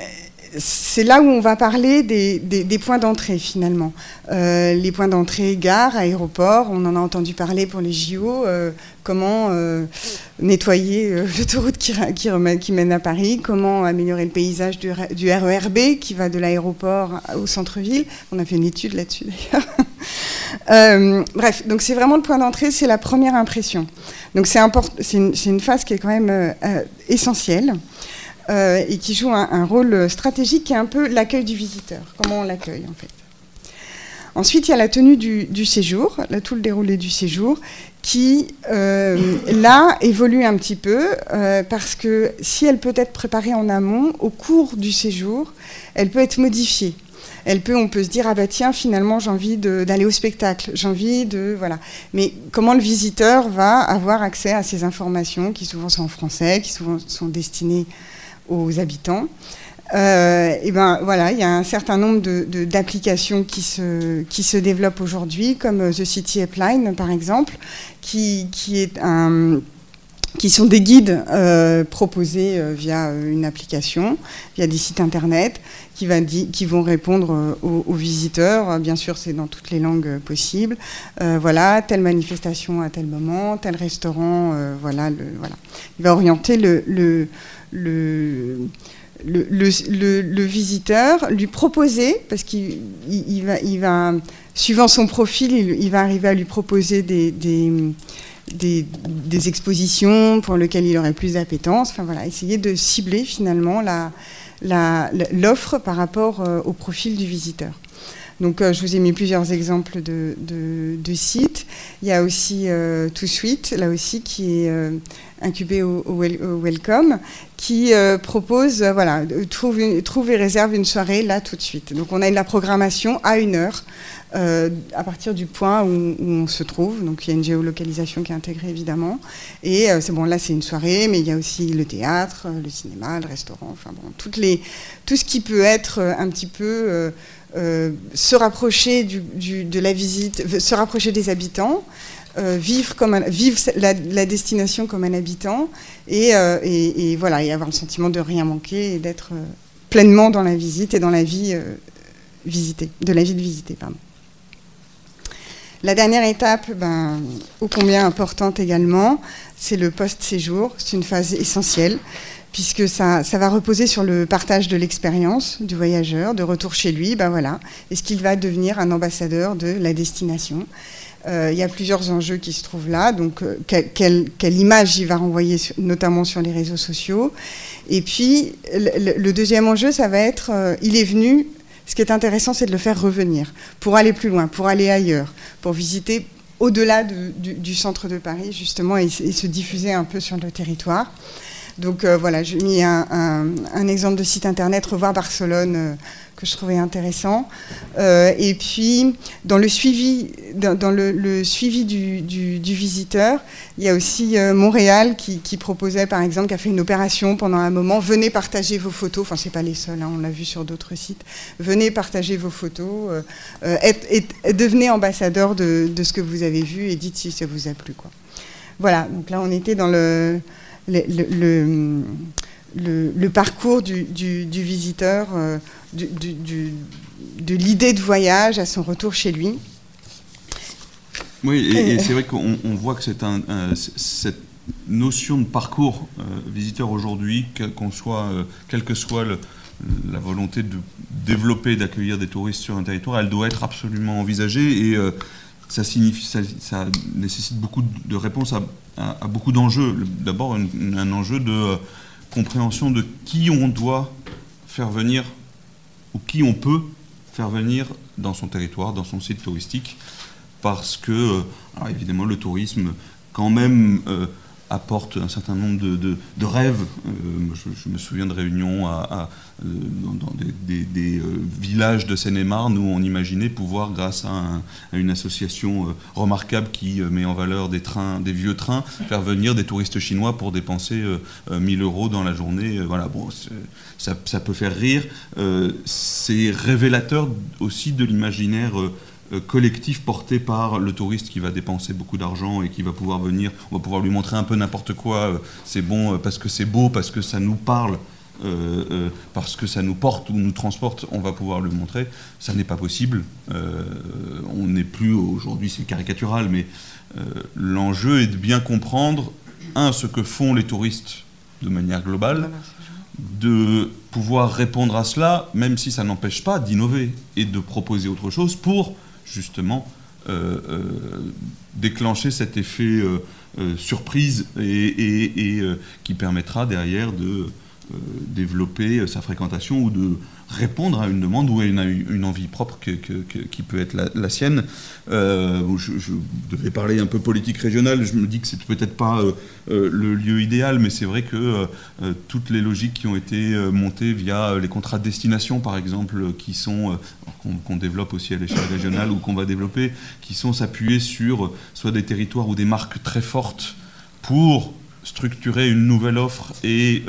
c'est là où on va parler des, points d'entrée finalement. Euh, les points d'entrée, gare, aéroport, on en a entendu parler pour les JO, euh, comment euh, nettoyer (laughs) l'autoroute qui, mène à Paris, comment améliorer le paysage du, du RERB qui va de l'aéroport au centre-ville. On a fait une étude là-dessus d'ailleurs. (laughs) bref, donc c'est vraiment le point d'entrée, c'est la première impression. Donc c'est une, phase qui est quand même essentielle. Euh, et qui joue un, rôle stratégique qui est un peu l'accueil du visiteur, comment on l'accueille en fait. Ensuite, il y a la tenue du, séjour, tout le déroulé du séjour, qui euh, là évolue un petit peu euh, parce que si elle peut être préparée en amont, au cours du séjour, elle peut être modifiée. Elle peut, on peut se dire ah bah tiens finalement j'ai envie d'aller au spectacle, j'ai envie de voilà. Mais comment le visiteur va avoir accès à ces informations qui souvent sont en français, qui souvent sont destinées aux habitants. Euh, et ben voilà, il y a un certain nombre d'applications qui, se, qui se développent aujourd'hui, comme euh, The City Appline par exemple, qui, qui, est un, qui sont des guides euh, proposés via une application, via des sites internet, qui, va qui vont répondre aux, visiteurs. Bien sûr, c'est dans toutes les langues possibles. voilà, telle manifestation à tel moment, tel restaurant, voilà, voilà. Il va orienter le, le le, le, visiteur, lui proposer, parce qu'il va, il va, suivant son profil, il, va arriver à lui proposer des, des, expositions pour lesquelles il aurait plus d'appétence. Enfin voilà, essayer de cibler finalement l'offre la, par rapport euh, au profil du visiteur. Donc, euh, je vous ai mis plusieurs exemples de, de, sites. Il y a aussi euh, Suite, là aussi, qui est euh, incubé au, Welcome, qui propose, voilà, trouve, trouve, et réserve une soirée là tout de suite. Donc, on a la programmation à une heure. à partir du point où, on se trouve. Donc il y a une géolocalisation qui est intégrée évidemment. Et c'est bon, là c'est une soirée, mais il y a aussi le théâtre, le cinéma, le restaurant, enfin bon, tout ce qui peut être un petit peu euh, se rapprocher de la visite, se rapprocher des habitants, euh, vivre, comme la, destination comme un habitant euh, et, voilà, et avoir le sentiment de rien manquer et d'être pleinement dans la visite et dans la vie visitée, de la ville visitée. Pardon. La dernière étape, ben, ô combien importante également, c'est le post-séjour. C'est une phase essentielle puisque ça, va reposer sur le partage de l'expérience du voyageur, de retour chez lui. Ben voilà, est-ce qu'il va devenir un ambassadeur de la destination? Euh, Il y a plusieurs enjeux qui se trouvent là. Donc, euh, quelle, image il va renvoyer, notamment sur les réseaux sociaux Et puis, le, deuxième enjeu, ça va être, euh, il est venu. Ce qui est intéressant, c'est de le faire revenir pour aller plus loin, pour aller ailleurs, pour visiter au-delà du, centre de Paris, justement, et, se diffuser un peu sur le territoire. Donc euh, voilà, j'ai mis un, exemple de site internet, Revoir Barcelone, euh, que je trouvais intéressant. Euh, et puis, dans le suivi, dans, le, suivi du, visiteur, il y a aussi Montréal qui, proposait, par exemple, qui a fait une opération pendant un moment, venez partager vos photos, enfin, c'est pas les seuls, hein, on l'a vu sur d'autres sites, venez partager vos photos, et, devenez ambassadeur de, de, ce que vous avez vu et dites si ça vous a plu. Quoi. Voilà, donc là, on était dans le le, le, parcours du, visiteur, euh, de l'idée de voyage à son retour chez lui. Oui, et, c'est vrai qu'on voit que c'est un, cette notion de parcours euh, visiteur aujourd'hui, qu'on soit, euh, quelle que soit la volonté de développer, d'accueillir des touristes sur un territoire, elle doit être absolument envisagée et ça, signifie, ça, nécessite beaucoup de réponses à, beaucoup d'enjeux. D'abord, un, enjeu de euh, compréhension de qui on doit faire venir ou qui on peut faire venir dans son territoire, dans son site touristique, parce que, euh, évidemment, le tourisme, quand même, euh, apporte un certain nombre de, rêves. Je, me souviens de réunions à, dans, des, villages de Seine-et-Marne où on imaginait pouvoir, grâce à, une association remarquable qui met en valeur des trains, des vieux trains, faire venir des touristes chinois pour dépenser 1000 euros dans la journée. Voilà, bon, ça, ça, peut faire rire. C'est révélateur aussi de l'imaginaire euh, collectif porté par le touriste qui va dépenser beaucoup d'argent et qui va pouvoir venir, on va pouvoir lui montrer un peu n'importe quoi, euh, c'est bon euh, parce que c'est beau, parce que ça nous parle, parce que ça nous porte ou nous transporte, on va pouvoir le montrer. Ça n'est pas possible. on n'est plus, aujourd'hui c'est caricatural, mais l'enjeu est de bien comprendre, un, ce que font les touristes de manière globale, de pouvoir répondre à cela, même si ça n'empêche pas d'innover et de proposer autre chose pour justement euh, euh, déclencher cet effet euh, surprise et, qui permettra derrière de développer sa fréquentation ou de répondre à une demande ou à une, envie propre qui peut être la, sienne. Euh, je, devais parler un peu politique régionale, je me dis que c'est peut-être pas euh, euh, le lieu idéal, mais c'est vrai que toutes les logiques qui ont été montées via les contrats de destination, par exemple, qui sont qu'on développe aussi à l'échelle régionale ou qu'on va développer, qui sont s'appuyer sur soit des territoires ou des marques très fortes pour structurer une nouvelle offre et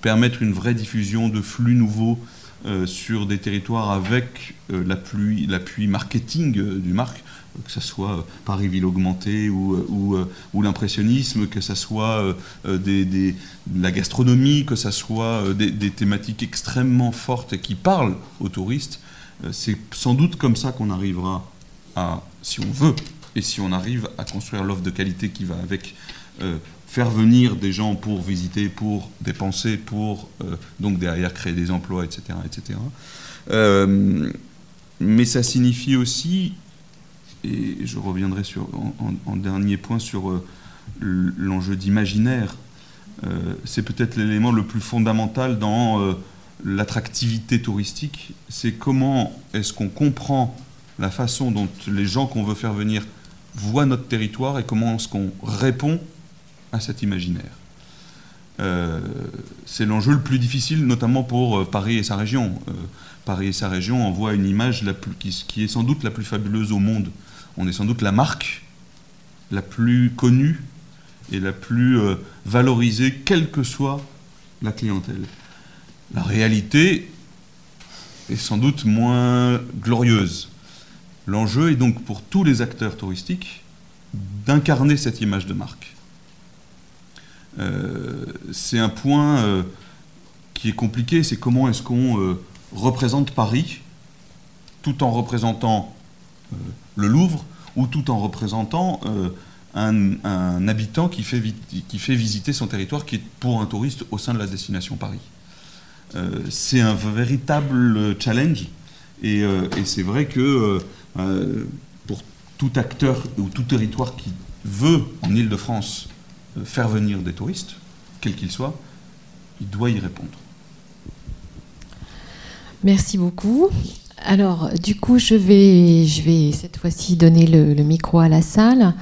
permettre une vraie diffusion de flux nouveaux euh, sur des territoires avec euh, l'appui marketing euh, du marque, que ce soit Paris-Ville augmentée ou, ou, l'impressionnisme, que ce soit la gastronomie, que ce soit des, thématiques extrêmement fortes qui parlent aux touristes. C'est sans doute comme ça qu'on arrivera à, si on veut, et si on arrive à construire l'offre de qualité qui va avec, faire venir des gens pour visiter, pour dépenser, pour euh, donc derrière créer des emplois, etc. etc. Euh, mais ça signifie aussi, et je reviendrai sur, en, dernier point sur euh, l'enjeu d'imaginaire, c'est peut-être l'élément le plus fondamental dans l'attractivité touristique, c'est comment est-ce qu'on comprend la façon dont les gens qu'on veut faire venir voient notre territoire et comment est-ce qu'on répond à cet imaginaire. Euh, c'est l'enjeu le plus difficile, notamment pour euh, Paris et sa région. Euh, Paris et sa région envoient une image qui, est sans doute la plus fabuleuse au monde. On est sans doute la marque la plus connue et la plus valorisée, quelle que soit la clientèle. La réalité est sans doute moins glorieuse. L'enjeu est donc pour tous les acteurs touristiques d'incarner cette image de marque. Euh, c'est un point euh, qui est compliqué, c'est comment est-ce qu'on euh, représente Paris tout en représentant le Louvre ou tout en représentant un, habitant qui fait, qui fait, visiter son territoire qui est pour un touriste au sein de la destination Paris. c'est un véritable challenge et, c'est vrai que pour tout acteur ou tout territoire qui veut en Ile-de-France faire venir des touristes, quels qu'ils soient, il doit y répondre. Merci beaucoup. Alors, du coup, je vais, je vais cette fois-ci donner le, micro à la salle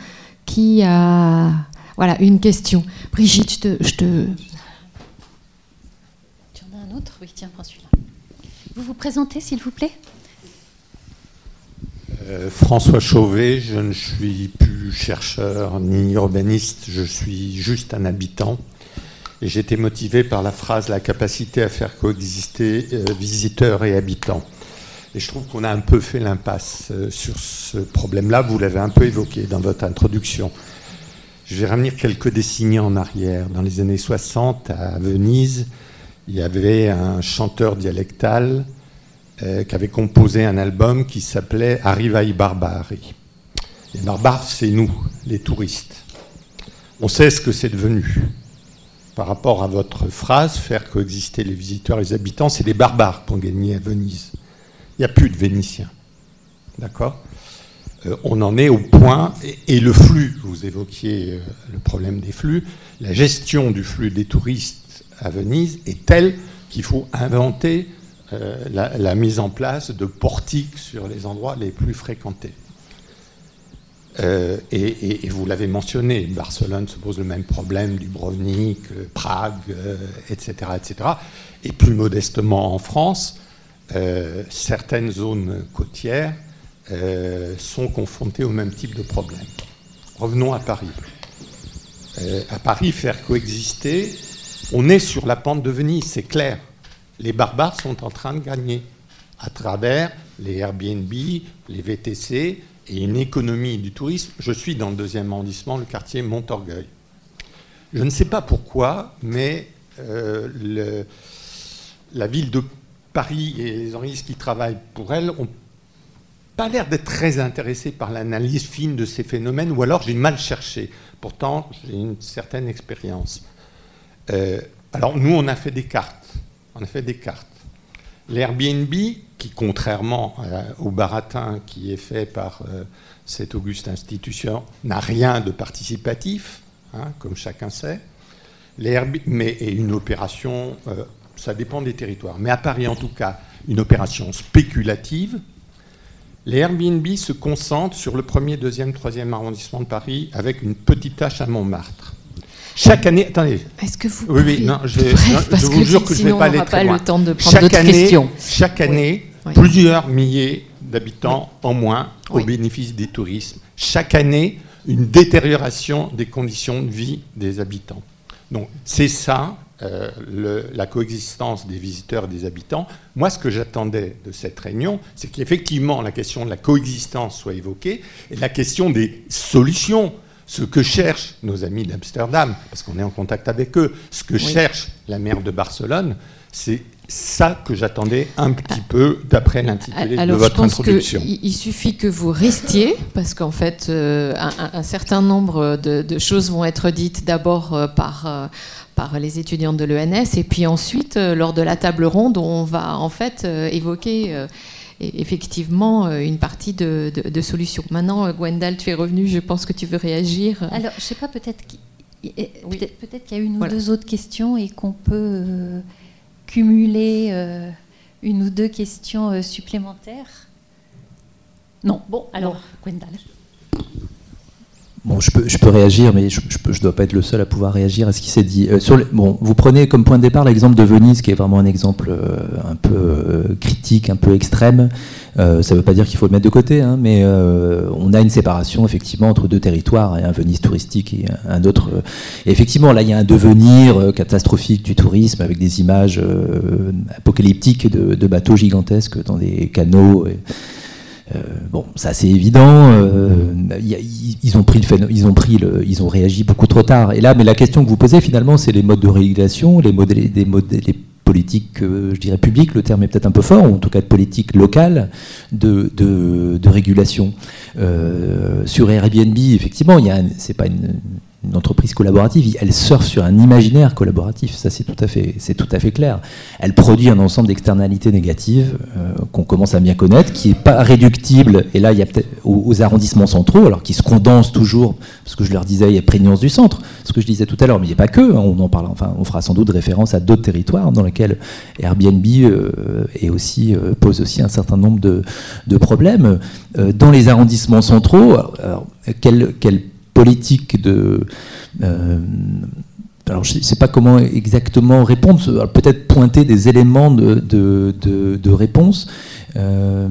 qui a voilà, une question. Brigitte, je te, je te... Tu en as un autre? Oui, tiens, prends celui-là. Vous vous présentez, s'il vous plaît? Euh, François Chauvet, je ne suis plus chercheur ni urbaniste, je suis juste un habitant. Et été motivé par la phrase la capacité à faire coexister euh, visiteurs et habitants. Et je trouve qu'on a un peu fait l'impasse euh, sur ce problème-là. Vous l'avez un peu évoqué dans votre introduction. Je vais revenir quelques décennies en arrière. Dans les années 60, à Venise, il y avait un chanteur dialectal euh, qui avait composé un album qui s'appelait Arrivai Barbari. Les barbares, c'est nous, les touristes. On sait ce que c'est devenu. Par rapport à votre phrase, faire coexister les visiteurs et les habitants, c'est les barbares pour gagner à Venise. Il n'y a plus de Vénitiens. D'accord? Euh, On en est au point, et, le flux, vous évoquiez euh, le problème des flux, la gestion du flux des touristes à Venise est telle qu'il faut inventer euh, la, mise en place de portiques sur les endroits les plus fréquentés. et, vous l'avez mentionné, Barcelone se pose le même problème, Dubrovnik, Prague, etc., etc. Et plus modestement en France, certaines zones côtières sont confrontées au même type de problème. Revenons à Paris. à Paris, faire coexister on est sur la pente de Venise, c'est clair. Les barbares sont en train de gagner à travers les Airbnb, les VTC et une économie du tourisme. Je suis dans le deuxième arrondissement, le quartier Montorgueil. Je ne sais pas pourquoi, mais euh, la ville de Paris et les organismes qui travaillent pour elle ont pas l'air d'être très intéressés par l'analyse fine de ces phénomènes, ou alors j'ai mal cherché. Pourtant, j'ai une certaine expérience. Euh, alors nous, on a fait des cartes. On a fait des cartes. L'Airbnb, qui contrairement euh, au baratin qui est fait par euh, cette auguste institution, n'a rien de participatif, hein, comme chacun sait. Mais est une opération, ça dépend des territoires, mais à Paris en tout cas, une opération spéculative. Les Airbnb se concentrent sur le premier, deuxième, troisième arrondissement de Paris avec une petite tâche à Montmartre. Chaque année, attendez. Est-ce que vous Oui, oui, non, je, je vous jure que je ne vais pas aller très pas le temps de prendre chaque année, questions. Chaque année, plusieurs milliers d'habitants en moins au bénéfice des tourismes. Chaque année, une détérioration des conditions de vie des habitants. Donc, c'est ça, euh, le, la coexistence des visiteurs et des habitants. Moi, ce que j'attendais de cette réunion, c'est qu'effectivement la question de la coexistence soit évoquée et la question des solutions ce que cherchent nos amis d'Amsterdam, parce qu'on est en contact avec eux, ce que cherche la maire de Barcelone, c'est ça que j'attendais un petit peu d'après l'intitulé de votre je pense introduction. il suffit que vous restiez, parce qu'en fait, euh, un, certain nombre de, choses vont être dites d'abord euh, par, euh, par les étudiants de l'ENS, et puis ensuite, lors de la table ronde, on va en fait évoquer effectivement euh, une partie de, de, solutions. Maintenant, euh, Gwendal, tu es revenu, je pense que tu veux réagir. Alors, je ne sais pas, peut-être qu'il peut qu'il y a une ou deux autres questions et qu'on peut euh, cumuler une ou deux questions supplémentaires. Non, bon, alors, Gwendal. Bon, je peux, je peux réagir, mais je ne dois pas être le seul à pouvoir réagir à ce qui s'est dit. Euh, sur bon, vous prenez comme point de départ l'exemple de Venise, qui est vraiment un exemple euh, un peu euh, critique, un peu extrême. ça ne veut pas dire qu'il faut le mettre de côté, hein, mais on a une séparation effectivement entre deux territoires, un Venise touristique et un autre. effectivement, là, il y a un devenir catastrophique du tourisme avec des images apocalyptiques de, de, bateaux gigantesques dans des canaux. Euh, bon, ça c'est évident. Euh, ils ont pris ils ont pris ils ont réagi beaucoup trop tard. Et là, mais la question que vous posez finalement, c'est les modes de régulation, les politiques, euh, je dirais publiques, le terme est peut-être un peu fort, ou en tout cas de politique locale de, de, régulation. sur Airbnb, effectivement, il y a, c'est pas une, une entreprise collaborative, elle surfe sur un imaginaire collaboratif, ça c'est tout, à fait, tout à fait clair. Elle produit un ensemble d'externalités négatives euh, qu'on commence à bien connaître, qui n'est pas réductible, et là il y a peut-être aux, arrondissements centraux, alors qui se condensent toujours, parce que je leur disais, il y a prégnance du centre, ce que je disais tout à l'heure, mais il n'y a pas que, hein, on en parle, enfin on fera sans doute référence à d'autres territoires dans lesquels Airbnb euh, aussi, euh, pose aussi un certain nombre de, problèmes. dans les arrondissements centraux, alors, quel, quel politique de... Euh, alors je ne sais pas comment exactement répondre, peut-être pointer des éléments de, de, réponse. Euh,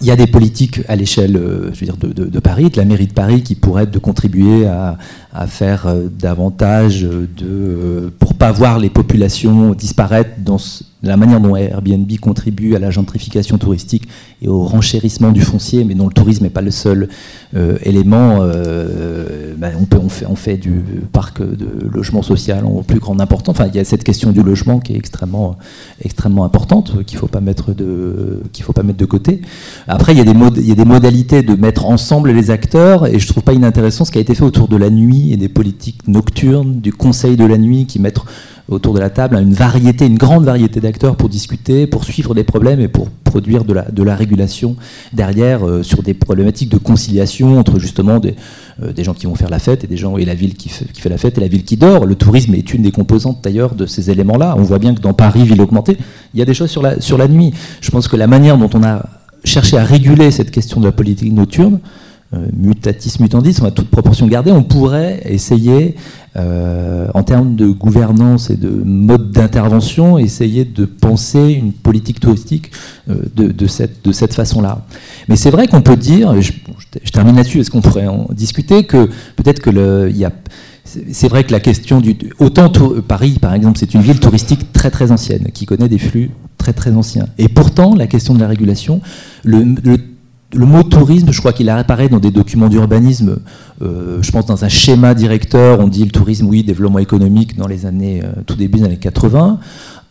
il y a des politiques à l'échelle euh, dire, de, Paris, de la mairie de Paris, qui pourraient être de contribuer à, à faire davantage de, pour pas voir les populations disparaître dans la manière dont Airbnb contribue à la gentrification touristique et au renchérissement du foncier, mais dont le tourisme n'est pas le seul euh, élément. Euh, ben, on, peut, on, fait, on fait du parc de logement social en plus grande importance. Enfin, il y a cette question du logement qui est extrêmement, extrêmement importante, qu'il ne faut, pas mettre de, qu'il faut pas mettre de côté. Après, il y, a des il y a des modalités de mettre ensemble les acteurs, et je trouve pas inintéressant ce qui a été fait autour de la nuit et des politiques nocturnes, du conseil de la nuit qui mettent autour de la table une variété, une grande variété d'acteurs pour discuter, pour suivre des problèmes et pour produire de la, régulation derrière euh, sur des problématiques de conciliation entre justement des, euh, des gens qui vont faire la fête et des gens et la ville qui fait, la fête et la ville qui dort. Le tourisme est une des composantes d'ailleurs de ces éléments-là. On voit bien que dans Paris, ville augmentée, il y a des choses sur la nuit. Je pense que la manière dont on a cherché à réguler cette question de la politique nocturne, mutatis mutandis, on a toute proportion gardée, on pourrait essayer, en termes de gouvernance et de mode d'intervention, essayer de penser une politique touristique de, cette, de cette façon-là. Mais c'est vrai qu'on peut dire, je, termine là-dessus, est-ce qu'on pourrait en discuter, que peut-être que le, y a c'est vrai que la question du. Autant Paris, par exemple, c'est une ville touristique très très ancienne, qui connaît des flux très très anciens. Et pourtant, la question de la régulation, le, mot tourisme, je crois qu'il apparaît dans des documents d'urbanisme, euh, je pense dans un schéma directeur, on dit le tourisme, oui, développement économique dans les années, euh, tout début des années 80.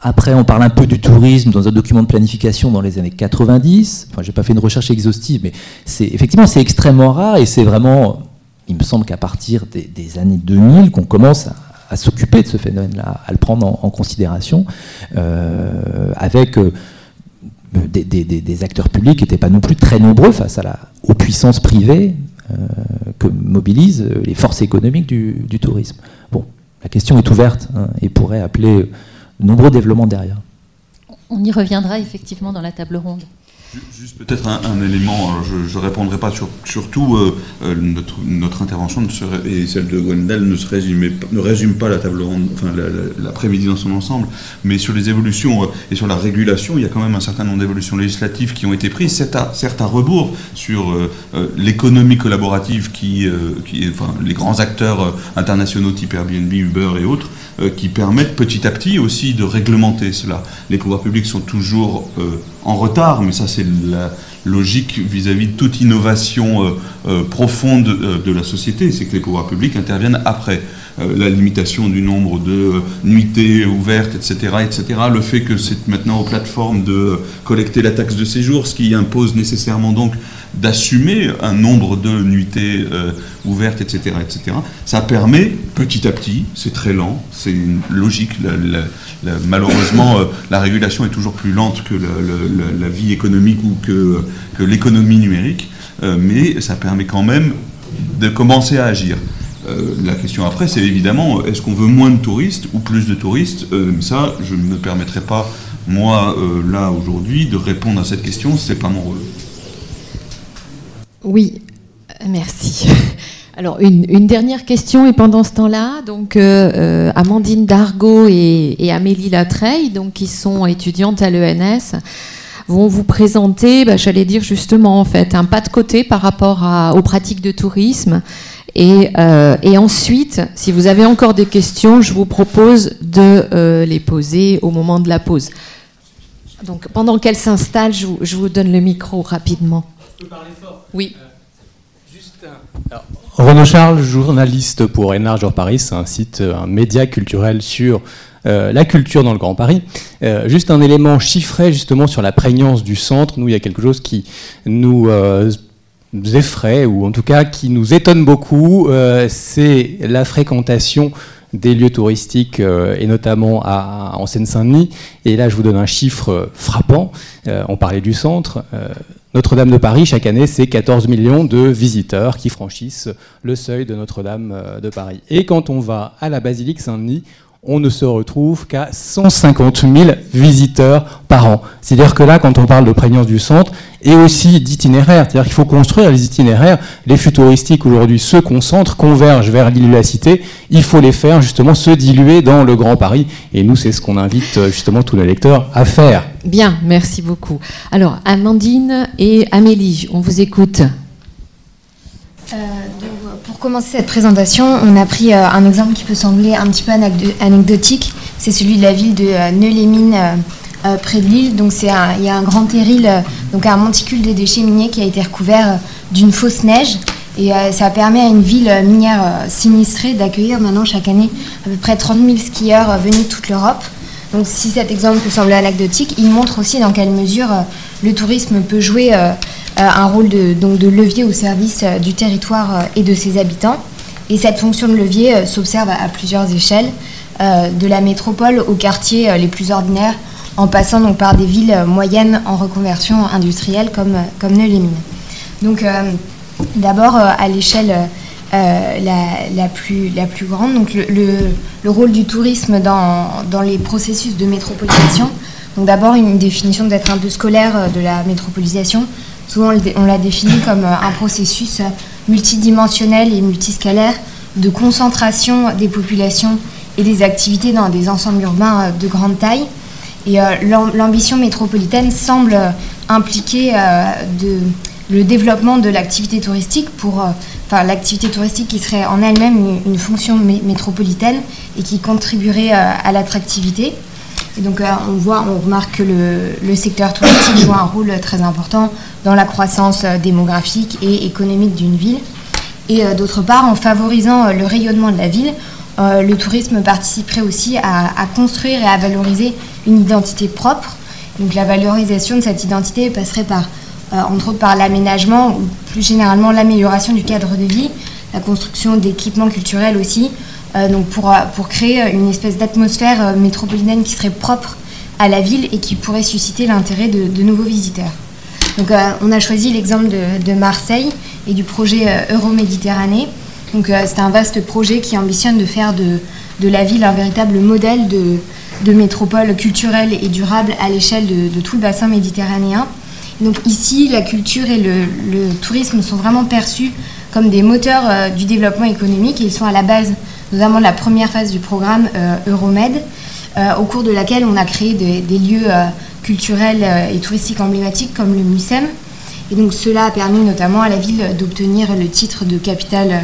Après, on parle un peu du tourisme dans un document de planification dans les années 90. Enfin, j'ai pas fait une recherche exhaustive, mais c'est effectivement c'est extrêmement rare et c'est vraiment il me semble qu'à partir des, années 2000, qu'on commence à, s'occuper de ce phénomène-là, à le prendre en, considération, euh, avec euh, des, acteurs publics n'étaient pas non plus très nombreux face aux puissances privées euh, que mobilisent les forces économiques du, tourisme. Bon, la question est ouverte hein, et pourrait appeler de nombreux développements derrière. On y reviendra effectivement dans la table ronde. Juste peut-être un, élément, je ne répondrai pas sur, tout, euh, euh, notre, intervention et celle de Gwendal ne, se ne résume pas la table ronde, enfin l'après-midi dans son ensemble, mais sur les évolutions euh, et sur la régulation, il y a quand même un certain nombre d'évolutions législatives qui ont été prises, certes à, rebours sur l'économie collaborative qui enfin, les grands acteurs internationaux type Airbnb, Uber et autres, qui permettent petit à petit aussi de réglementer cela. Les pouvoirs publics sont toujours en retard, mais ça c'est la logique vis-à-vis de toute innovation euh, euh, profonde euh, de la société, c'est que les pouvoirs publics interviennent après. la limitation du nombre de nuitées ouvertes, etc., etc., le fait que c'est maintenant aux plateformes de collecter la taxe de séjour, ce qui impose nécessairement donc d'assumer un nombre de nuitées ouvertes, etc., etc., ça permet petit à petit, c'est très lent, c'est une logique, malheureusement, euh, la régulation est toujours plus lente que la, vie économique ou que, l'économie numérique, euh, mais ça permet quand même de commencer à agir. Euh, la question après, c'est évidemment, est-ce qu'on veut moins de touristes ou plus de touristes Ça, je ne me permettrai pas, moi, là, aujourd'hui, de répondre à cette question, ce n'est pas mon rôle. Oui, merci. (laughs) Alors, une, dernière question, et pendant ce temps-là, donc euh, euh, Amandine Dargaud et, Amélie Latreille, donc, qui sont étudiantes à l'ENS, vont vous présenter, bah, j'allais dire justement, en fait, un pas de côté par rapport aux pratiques de tourisme. Et, euh, ensuite, si vous avez encore des questions, je vous propose de les poser au moment de la pause. Donc, pendant qu'elles s'installent, je, je, vous donne le micro rapidement. Je peux parler fort Oui. juste un... Renaud Charles, journaliste pour Enlargeur Paris, c'est un site, un média culturel sur euh, la culture dans le Grand Paris. Euh, juste un élément chiffré justement sur la prégnance du centre. Nous, il y a quelque chose qui nous euh, effraie, ou en tout cas qui nous étonne beaucoup, c'est la fréquentation des lieux touristiques et notamment à, en Seine-Saint-Denis. Et là, je vous donne un chiffre frappant. on parlait du centre. Notre-Dame de Paris, chaque année, c'est 14 millions de visiteurs qui franchissent le seuil de Notre-Dame euh, de Paris. Et quand on va à la basilique Saint-Denis, on ne se retrouve qu'à 150 000 visiteurs par an. C'est-à-dire que là, quand on parle de prégnance du centre, et aussi d'itinéraires, c'est-à-dire qu'il faut construire les itinéraires, les flux touristiques aujourd'hui se concentrent, convergent vers l'île de la Cité, il faut les faire justement se diluer dans le Grand Paris, et nous, c'est ce qu'on invite euh, justement tous les lecteurs à faire. Bien, merci beaucoup. Alors, Amandine et Amélie, on vous écoute. Euh, pour commencer cette présentation, on a pris euh, un exemple qui peut sembler un petit peu anecdotique. C'est celui de la ville de euh, près de l'île. Donc il y a un grand terril, donc un monticule de déchets miniers qui a été recouvert d'une fausse neige. Et ça permet à une ville minière sinistrée d'accueillir maintenant chaque année à peu près 30 000 skieurs venus de toute l'Europe. Donc si cet exemple peut sembler anecdotique, il montre aussi dans quelle mesure le tourisme peut jouer euh, un rôle de, levier au service euh, du territoire euh, et de ses habitants. Et cette fonction de levier s'observe à, plusieurs échelles, de la métropole aux quartiers les plus ordinaires, en passant par des villes moyennes en reconversion industrielle comme, comme. Donc d'abord à l'échelle la, plus, grande, le, le, rôle du tourisme dans, les processus de métropolisation. Donc d'abord une définition d'être un peu scolaire de la métropolisation Souvent, on l'a défini (coughs) comme un processus multidimensionnel et multiscalaire de concentration des populations et des activités dans des ensembles urbains de grande taille. Et l'ambition métropolitaine semble impliquer de, le développement de l'activité touristique pour enfin, l'activité touristique qui serait en elle-même une, fonction métropolitaine et qui contribuerait à l'attractivité. Et donc euh, on voit, on remarque que le, secteur touristique joue un rôle très important dans la croissance euh, démographique et économique d'une ville. Et euh, d'autre part, en favorisant le rayonnement de la ville, le tourisme participerait aussi à, construire et à valoriser une identité propre. Donc la valorisation de cette identité passerait par, entre autres par l'aménagement ou plus généralement l'amélioration du cadre de vie, la construction d'équipements culturels aussi, donc pour, euh, pour créer une espèce d'atmosphère euh, métropolitaine qui serait propre à la ville et qui pourrait susciter l'intérêt de, nouveaux visiteurs. Donc on a choisi l'exemple de, Marseille et du projet Euroméditerranée. Donc c'est un vaste projet qui ambitionne de faire de, de la ville un véritable modèle de, de métropole culturelle et durable à l'échelle de, tout le bassin méditerranéen. Donc ici, la culture et le, le tourisme sont vraiment perçus comme des moteurs du développement économique et ils sont à la base notamment la première phase du programme euh, Euromed, euh, au cours de laquelle on a créé des, lieux euh, culturels et touristiques emblématiques comme le MUSEM. Et donc cela a permis notamment à la ville d'obtenir le titre de capitale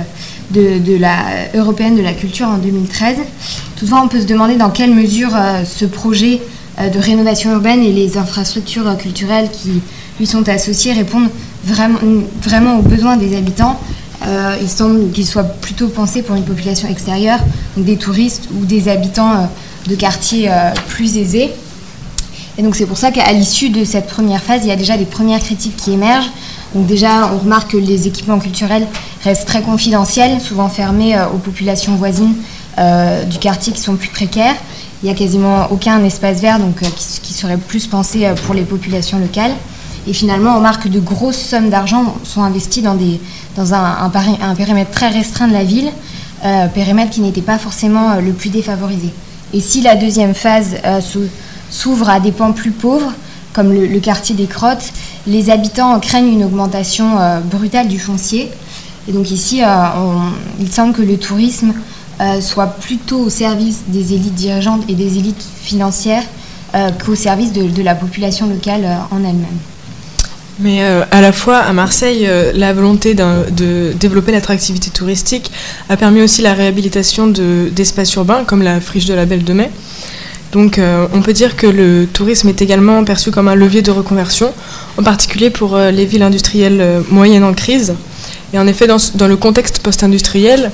européenne de la culture en 2013. Toutefois, on peut se demander dans quelle mesure ce projet de rénovation urbaine et les infrastructures culturelles qui lui sont associées répondent vraiment aux besoins des habitants euh, il semble qu'il soit plutôt pensé pour une population extérieure, donc des touristes ou des habitants euh, de quartiers euh, plus aisés. Et donc c'est pour ça qu'à l'issue de cette première phase, il y a déjà des premières critiques qui émergent. Donc déjà, on remarque que les équipements culturels restent très confidentiels, souvent fermés aux populations voisines du quartier qui sont plus précaires. Il n'y a quasiment aucun espace vert donc, qui, qui, serait plus pensé pour les populations locales. Et finalement, on remarque que de grosses sommes d'argent sont investies dans, des, dans un, un, périmètre très restreint de la ville, euh, périmètre qui n'était pas forcément euh, le plus défavorisé. Et si la deuxième phase euh, s'ouvre à des pans plus pauvres, comme le, quartier des Crottes, les habitants craignent une augmentation brutale du foncier. Et donc ici, il semble que le tourisme soit plutôt au service des élites dirigeantes et des élites financières qu'au service de la population locale en elle-même. Mais euh, à la fois, à Marseille, euh, la volonté de développer l'attractivité touristique a permis aussi la réhabilitation d'espaces urbains, comme la friche de la Belle de Mai. Donc euh, on peut dire que le tourisme est également perçu comme un levier de reconversion, en particulier pour les villes industrielles moyennes en crise. Et en effet, dans, dans le contexte post-industriel,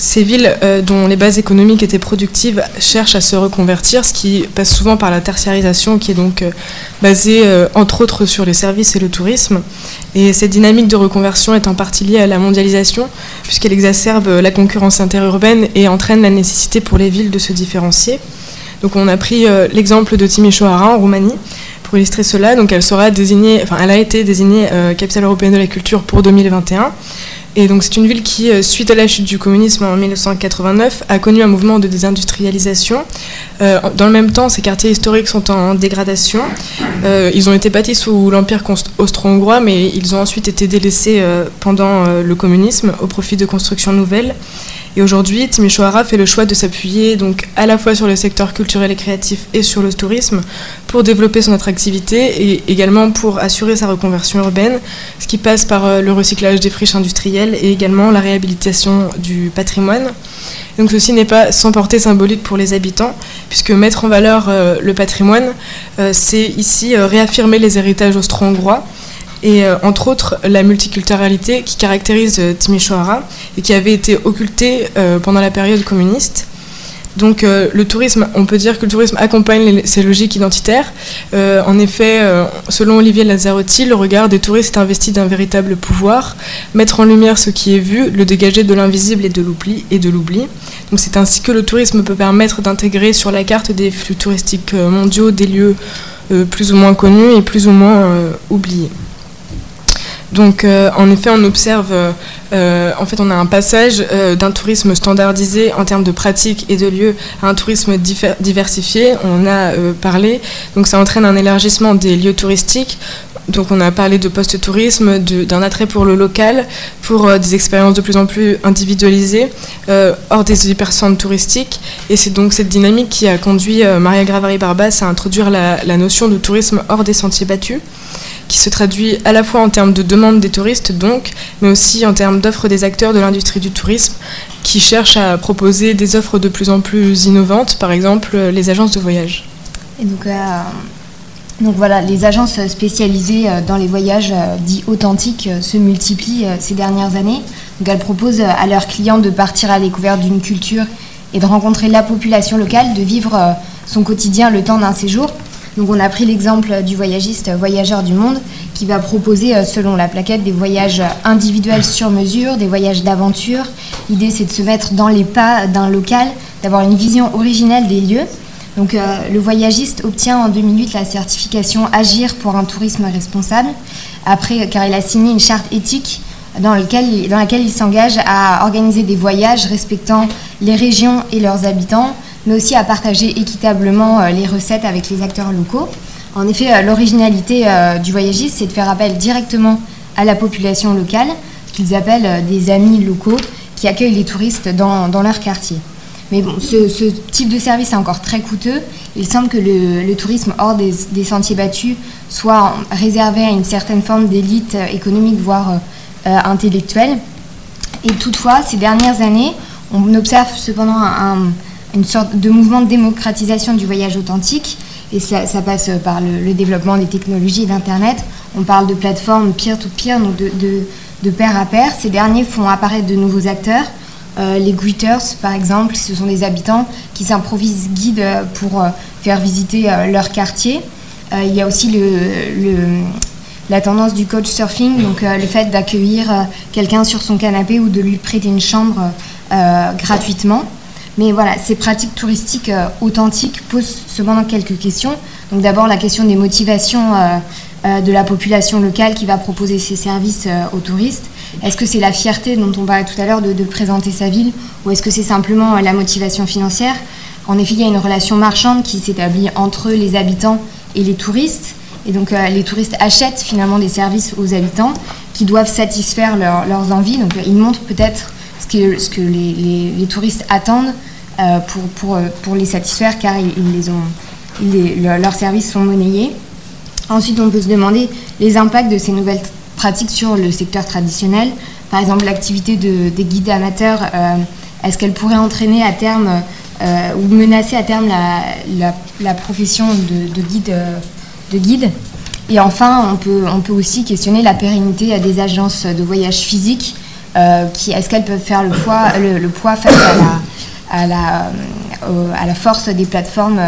ces villes euh, dont les bases économiques étaient productives cherchent à se reconvertir, ce qui passe souvent par la tertiarisation qui est donc euh, basée euh, entre autres sur les services et le tourisme. Et cette dynamique de reconversion est en partie liée à la mondialisation puisqu'elle exacerbe la concurrence interurbaine et entraîne la nécessité pour les villes de se différencier. Donc on a pris l'exemple de Timișoara en Roumanie pour illustrer cela. Donc elle sera désignée, enfin elle a été désignée capitale européenne de la culture pour 2021. Et donc c'est une ville qui, euh, suite à la chute du communisme en 1989, a connu un mouvement de désindustrialisation. Euh, dans le même temps, ces quartiers historiques sont en dégradation. Euh, ils ont été bâtis sous l'Empire austro-hongrois, mais ils ont ensuite été délaissés pendant le communisme au profit de constructions nouvelles. Et aujourd'hui, Timișoara fait le choix de s'appuyer donc à la fois sur le secteur culturel et créatif et sur le tourisme pour développer son attractivité et également pour assurer sa reconversion urbaine, ce qui passe par le recyclage des friches industrielles et également la réhabilitation du patrimoine. Donc ceci n'est pas sans portée symbolique pour les habitants, puisque mettre en valeur euh, le patrimoine, euh, c'est ici réaffirmer les héritages austro-hongrois et euh, entre autres la multiculturalité qui caractérise euh, Timișoara et qui avait été occultée euh, pendant la période communiste. Donc le tourisme, on peut dire que le tourisme accompagne ces logiques identitaires. en effet, selon Olivier Lazzarotti, le regard des touristes est investi d'un véritable pouvoir, mettre en lumière ce qui est vu, le dégager de l'invisible et de l'oubli. Et de l'oubli. Donc c'est ainsi que le tourisme peut permettre d'intégrer sur la carte des flux touristiques mondiaux des lieux plus ou moins connus et plus ou moins oubliés. Donc, euh, en effet, on observe, euh, en fait, on a un passage euh, d'un tourisme standardisé en termes de pratiques et de lieux à un tourisme diversifié. On a parlé. Donc, ça entraîne un élargissement des lieux touristiques donc on a parlé de post-tourisme, d'un attrait pour le local, pour euh, des expériences de plus en plus individualisées, euh, hors des hypercentres touristiques. Et c'est donc cette dynamique qui a conduit Maria Gravari-Barbas à introduire la, notion de tourisme hors des sentiers battus, qui se traduit à la fois en termes de demande des touristes, donc, mais aussi en termes d'offres des acteurs de l'industrie du tourisme, qui cherchent à proposer des offres de plus en plus innovantes, par exemple les agences de voyage. Et donc, donc voilà, les agences spécialisées euh, dans les voyages euh, dits authentiques euh, se multiplient ces dernières années. Donc elles proposent à leurs clients de partir à la d'une culture et de rencontrer la population locale, de vivre son quotidien le temps d'un séjour. Donc on a pris l'exemple du voyagiste Voyageur du Monde qui va proposer selon la plaquette des voyages individuels sur mesure, des voyages d'aventure. L'idée c'est de se mettre dans les pas d'un local, d'avoir une vision originelle des lieux. Donc, euh, le voyagiste obtient en 2008 la certification Agir pour un tourisme responsable, après, car il a signé une charte éthique dans laquelle il s'engage à organiser des voyages respectant les régions et leurs habitants, mais aussi à partager équitablement euh, les recettes avec les acteurs locaux. En effet, euh, l'originalité du voyagiste, c'est de faire appel directement à la population locale, qu'ils appellent des amis locaux, qui accueillent les touristes dans leur quartier. Mais bon, ce, type de service est encore très coûteux. Il semble que le, tourisme hors des, sentiers battus soit réservé à une certaine forme d'élite économique, voire euh, intellectuelle. Et toutefois, ces dernières années, on observe cependant une sorte de mouvement de démocratisation du voyage authentique. Et ça, passe par le, développement des technologies et d'Internet. On parle de plateformes peer-to-peer, donc de, de pair à pair. Ces derniers font apparaître de nouveaux acteurs euh, les greeters, par exemple, ce sont des habitants qui s'improvisent guides pour euh, faire visiter euh, leur quartier. il y a aussi la tendance du coach surfing, donc le fait d'accueillir quelqu'un sur son canapé ou de lui prêter une chambre gratuitement. Mais voilà, ces pratiques touristiques authentiques posent cependant quelques questions. Donc d'abord la question des motivations de la population locale qui va proposer ces services aux touristes. Est-ce que c'est la fierté dont on parlait tout à l'heure de, présenter sa ville ou est-ce que c'est simplement euh, la motivation financière? En effet, il y a une relation marchande qui s'établit entre les habitants et les touristes. Et donc euh, les touristes achètent finalement des services aux habitants qui doivent satisfaire leurs envies. Donc ils montrent peut-être ce que les, touristes attendent euh, pour, pour, pour, les satisfaire car ils, les ont, leurs services sont monnayés. Ensuite, on peut se demander les impacts de ces nouvelles pratiques sur le secteur traditionnel. Par exemple, l'activité de, des guides amateurs, euh, est-ce qu'elle pourrait entraîner à terme euh, ou menacer à terme la, la, profession de, guide, de guide? Et enfin, on peut, on peut aussi questionner la pérennité des agences de voyage physique. Euh, qui, est-ce qu'elles peuvent faire le poids, le, face à la, à la, force des plateformes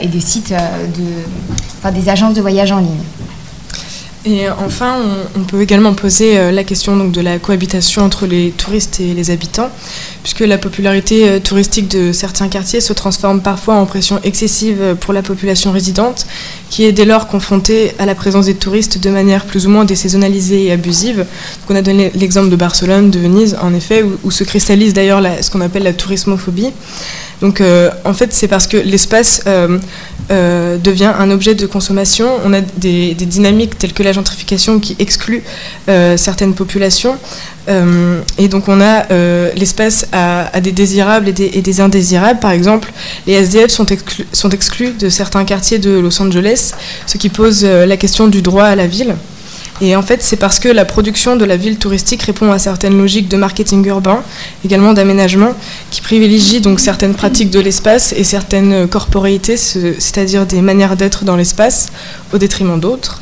et des sites, de, des agences de voyage en ligne et enfin, on, peut également poser euh, la question donc, de la cohabitation entre les touristes et les habitants, puisque la popularité euh, touristique de certains quartiers se transforme parfois en pression excessive euh, pour la population résidente, qui est dès lors confrontée à la présence des touristes de manière plus ou moins désaisonnalisée et abusive. On a donné l'exemple de Barcelone, de Venise, en effet, où, se cristallise d'ailleurs ce qu'on appelle la tourismophobie. Donc en fait, c'est parce que l'espace euh, devient un objet de consommation. On a des, dynamiques telles que la gentrification qui exclut euh, certaines populations. Euh, et donc on a l'espace à, des désirables et des, indésirables. Par exemple, les SDF sont, sont exclus de certains quartiers de Los Angeles, ce qui pose la question du droit à la ville. Et en fait, c'est parce que la production de la ville touristique répond à certaines logiques de marketing urbain, également d'aménagement, qui privilégient donc certaines pratiques de l'espace et certaines corporéités, c'est-à-dire des manières d'être dans l'espace, au détriment d'autres.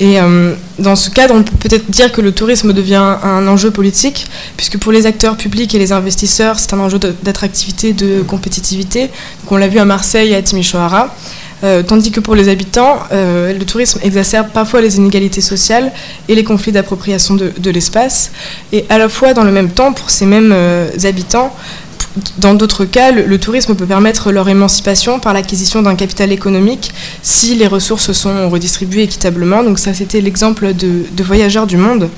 Et euh, dans ce cadre, on peut peut-être dire que le tourisme devient un enjeu politique, puisque pour les acteurs publics et les investisseurs, c'est un enjeu d'attractivité, de compétitivité. Donc on l'a vu à Marseille et à Timisoara. Euh, tandis que pour les habitants, euh, le tourisme exacerbe parfois les inégalités sociales et les conflits d'appropriation de, l'espace. Et à la fois, dans le même temps, pour ces mêmes habitants, dans d'autres cas, le, tourisme peut permettre leur émancipation par l'acquisition d'un capital économique si les ressources sont redistribuées équitablement. Donc ça, c'était l'exemple de, Voyageurs du Monde.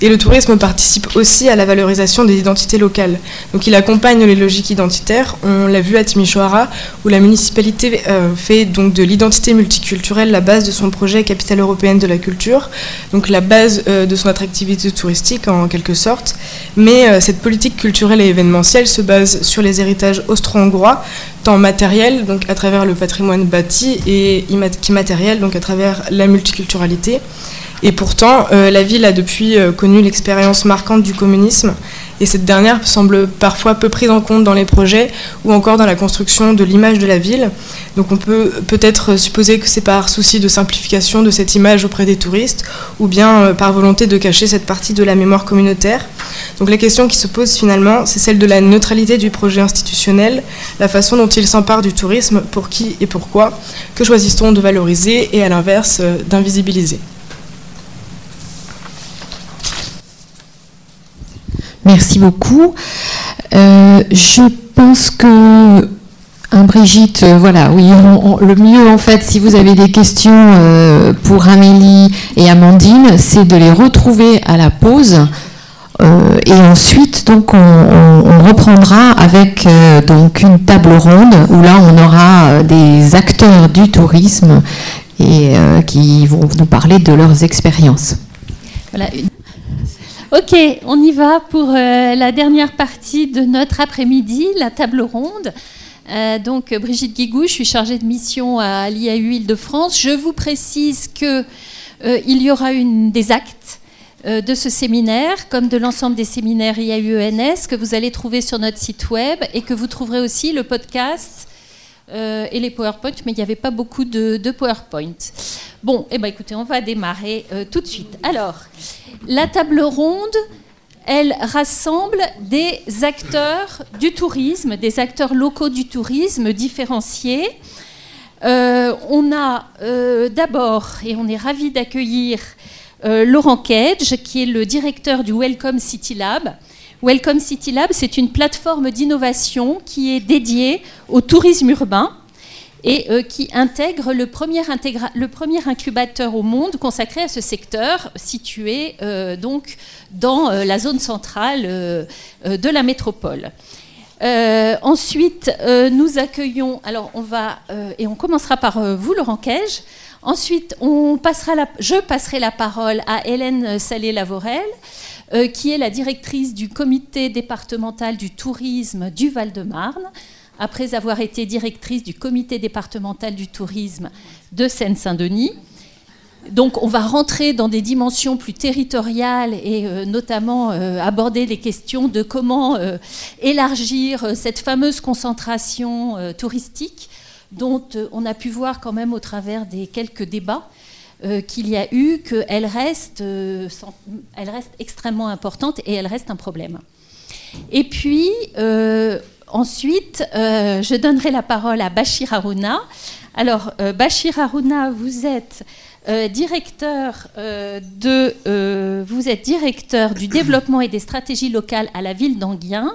Et le tourisme participe aussi à la valorisation des identités locales. Donc il accompagne les logiques identitaires. On l'a vu à Timisoara, où la municipalité euh, fait donc de l'identité multiculturelle la base de son projet Capitale européenne de la culture, donc la base euh, de son attractivité touristique en quelque sorte. Mais euh, cette politique culturelle et événementielle se base sur les héritages austro-hongrois, tant matériels, donc à travers le patrimoine bâti, et immatériel, donc à travers la multiculturalité. Et pourtant, euh, la ville a depuis euh, connu l'expérience marquante du communisme, et cette dernière semble parfois peu prise en compte dans les projets ou encore dans la construction de l'image de la ville. Donc on peut peut-être supposer que c'est par souci de simplification de cette image auprès des touristes, ou bien euh, par volonté de cacher cette partie de la mémoire communautaire. Donc la question qui se pose finalement, c'est celle de la neutralité du projet institutionnel, la façon dont il s'empare du tourisme, pour qui et pourquoi, que choisit-on de valoriser et à l'inverse d'invisibiliser? Merci beaucoup. Euh, je pense que hein, Brigitte, euh, voilà, oui, le mieux en fait, si vous avez des questions euh, pour Amélie et Amandine, c'est de les retrouver à la pause. et ensuite, donc, on, reprendra avec donc une table ronde où là, on aura des acteurs du tourisme et qui vont nous parler de leurs expériences. Voilà. Ok, on y va pour euh, la dernière partie de notre après-midi, la table ronde. Euh, donc Brigitte Guigou, je suis chargée de mission à l'IAU Île-de-France. Je vous précise qu'il euh, y aura des actes de ce séminaire, comme de l'ensemble des séminaires IAU-ENS, que vous allez trouver sur notre site web et que vous trouverez aussi le podcast et les PowerPoint, mais il n'y avait pas beaucoup de, PowerPoint. Bon, eh ben, écoutez, on va démarrer tout de suite. Alors, la table ronde, elle rassemble des acteurs du tourisme, des acteurs locaux du tourisme différenciés. Euh, on a euh, d'abord, et on est ravi d'accueillir euh, Laurent Cage, qui est le directeur du Welcome City Lab. Welcome City Lab, c'est une plateforme d'innovation qui est dédiée au tourisme urbain et euh, qui intègre le premier, incubateur au monde consacré à ce secteur, situé euh, donc dans euh, la zone centrale de la métropole. ensuite, nous accueillons, alors on va, et on commencera par vous, Laurent Cage. Ensuite, on passera je passerai la parole à Hélène Salé-Lavorel, qui est la directrice du comité départemental du tourisme du Val-de-Marne après avoir été directrice du comité départemental du tourisme de Seine-Saint-Denis. Donc on va rentrer dans des dimensions plus territoriales et euh, notamment euh, aborder les questions de comment euh, élargir cette fameuse concentration touristique dont on a pu voir quand même au travers des quelques débats qu'il y a eu, qu'elle reste, elle reste extrêmement importante et elle reste un problème. Et puis, ensuite, euh, je donnerai la parole à Bachir Harouna. Alors, euh, Bachir Harouna, vous êtes euh, directeur de, vous êtes directeur du développement et des stratégies locales à la ville d'Anguien.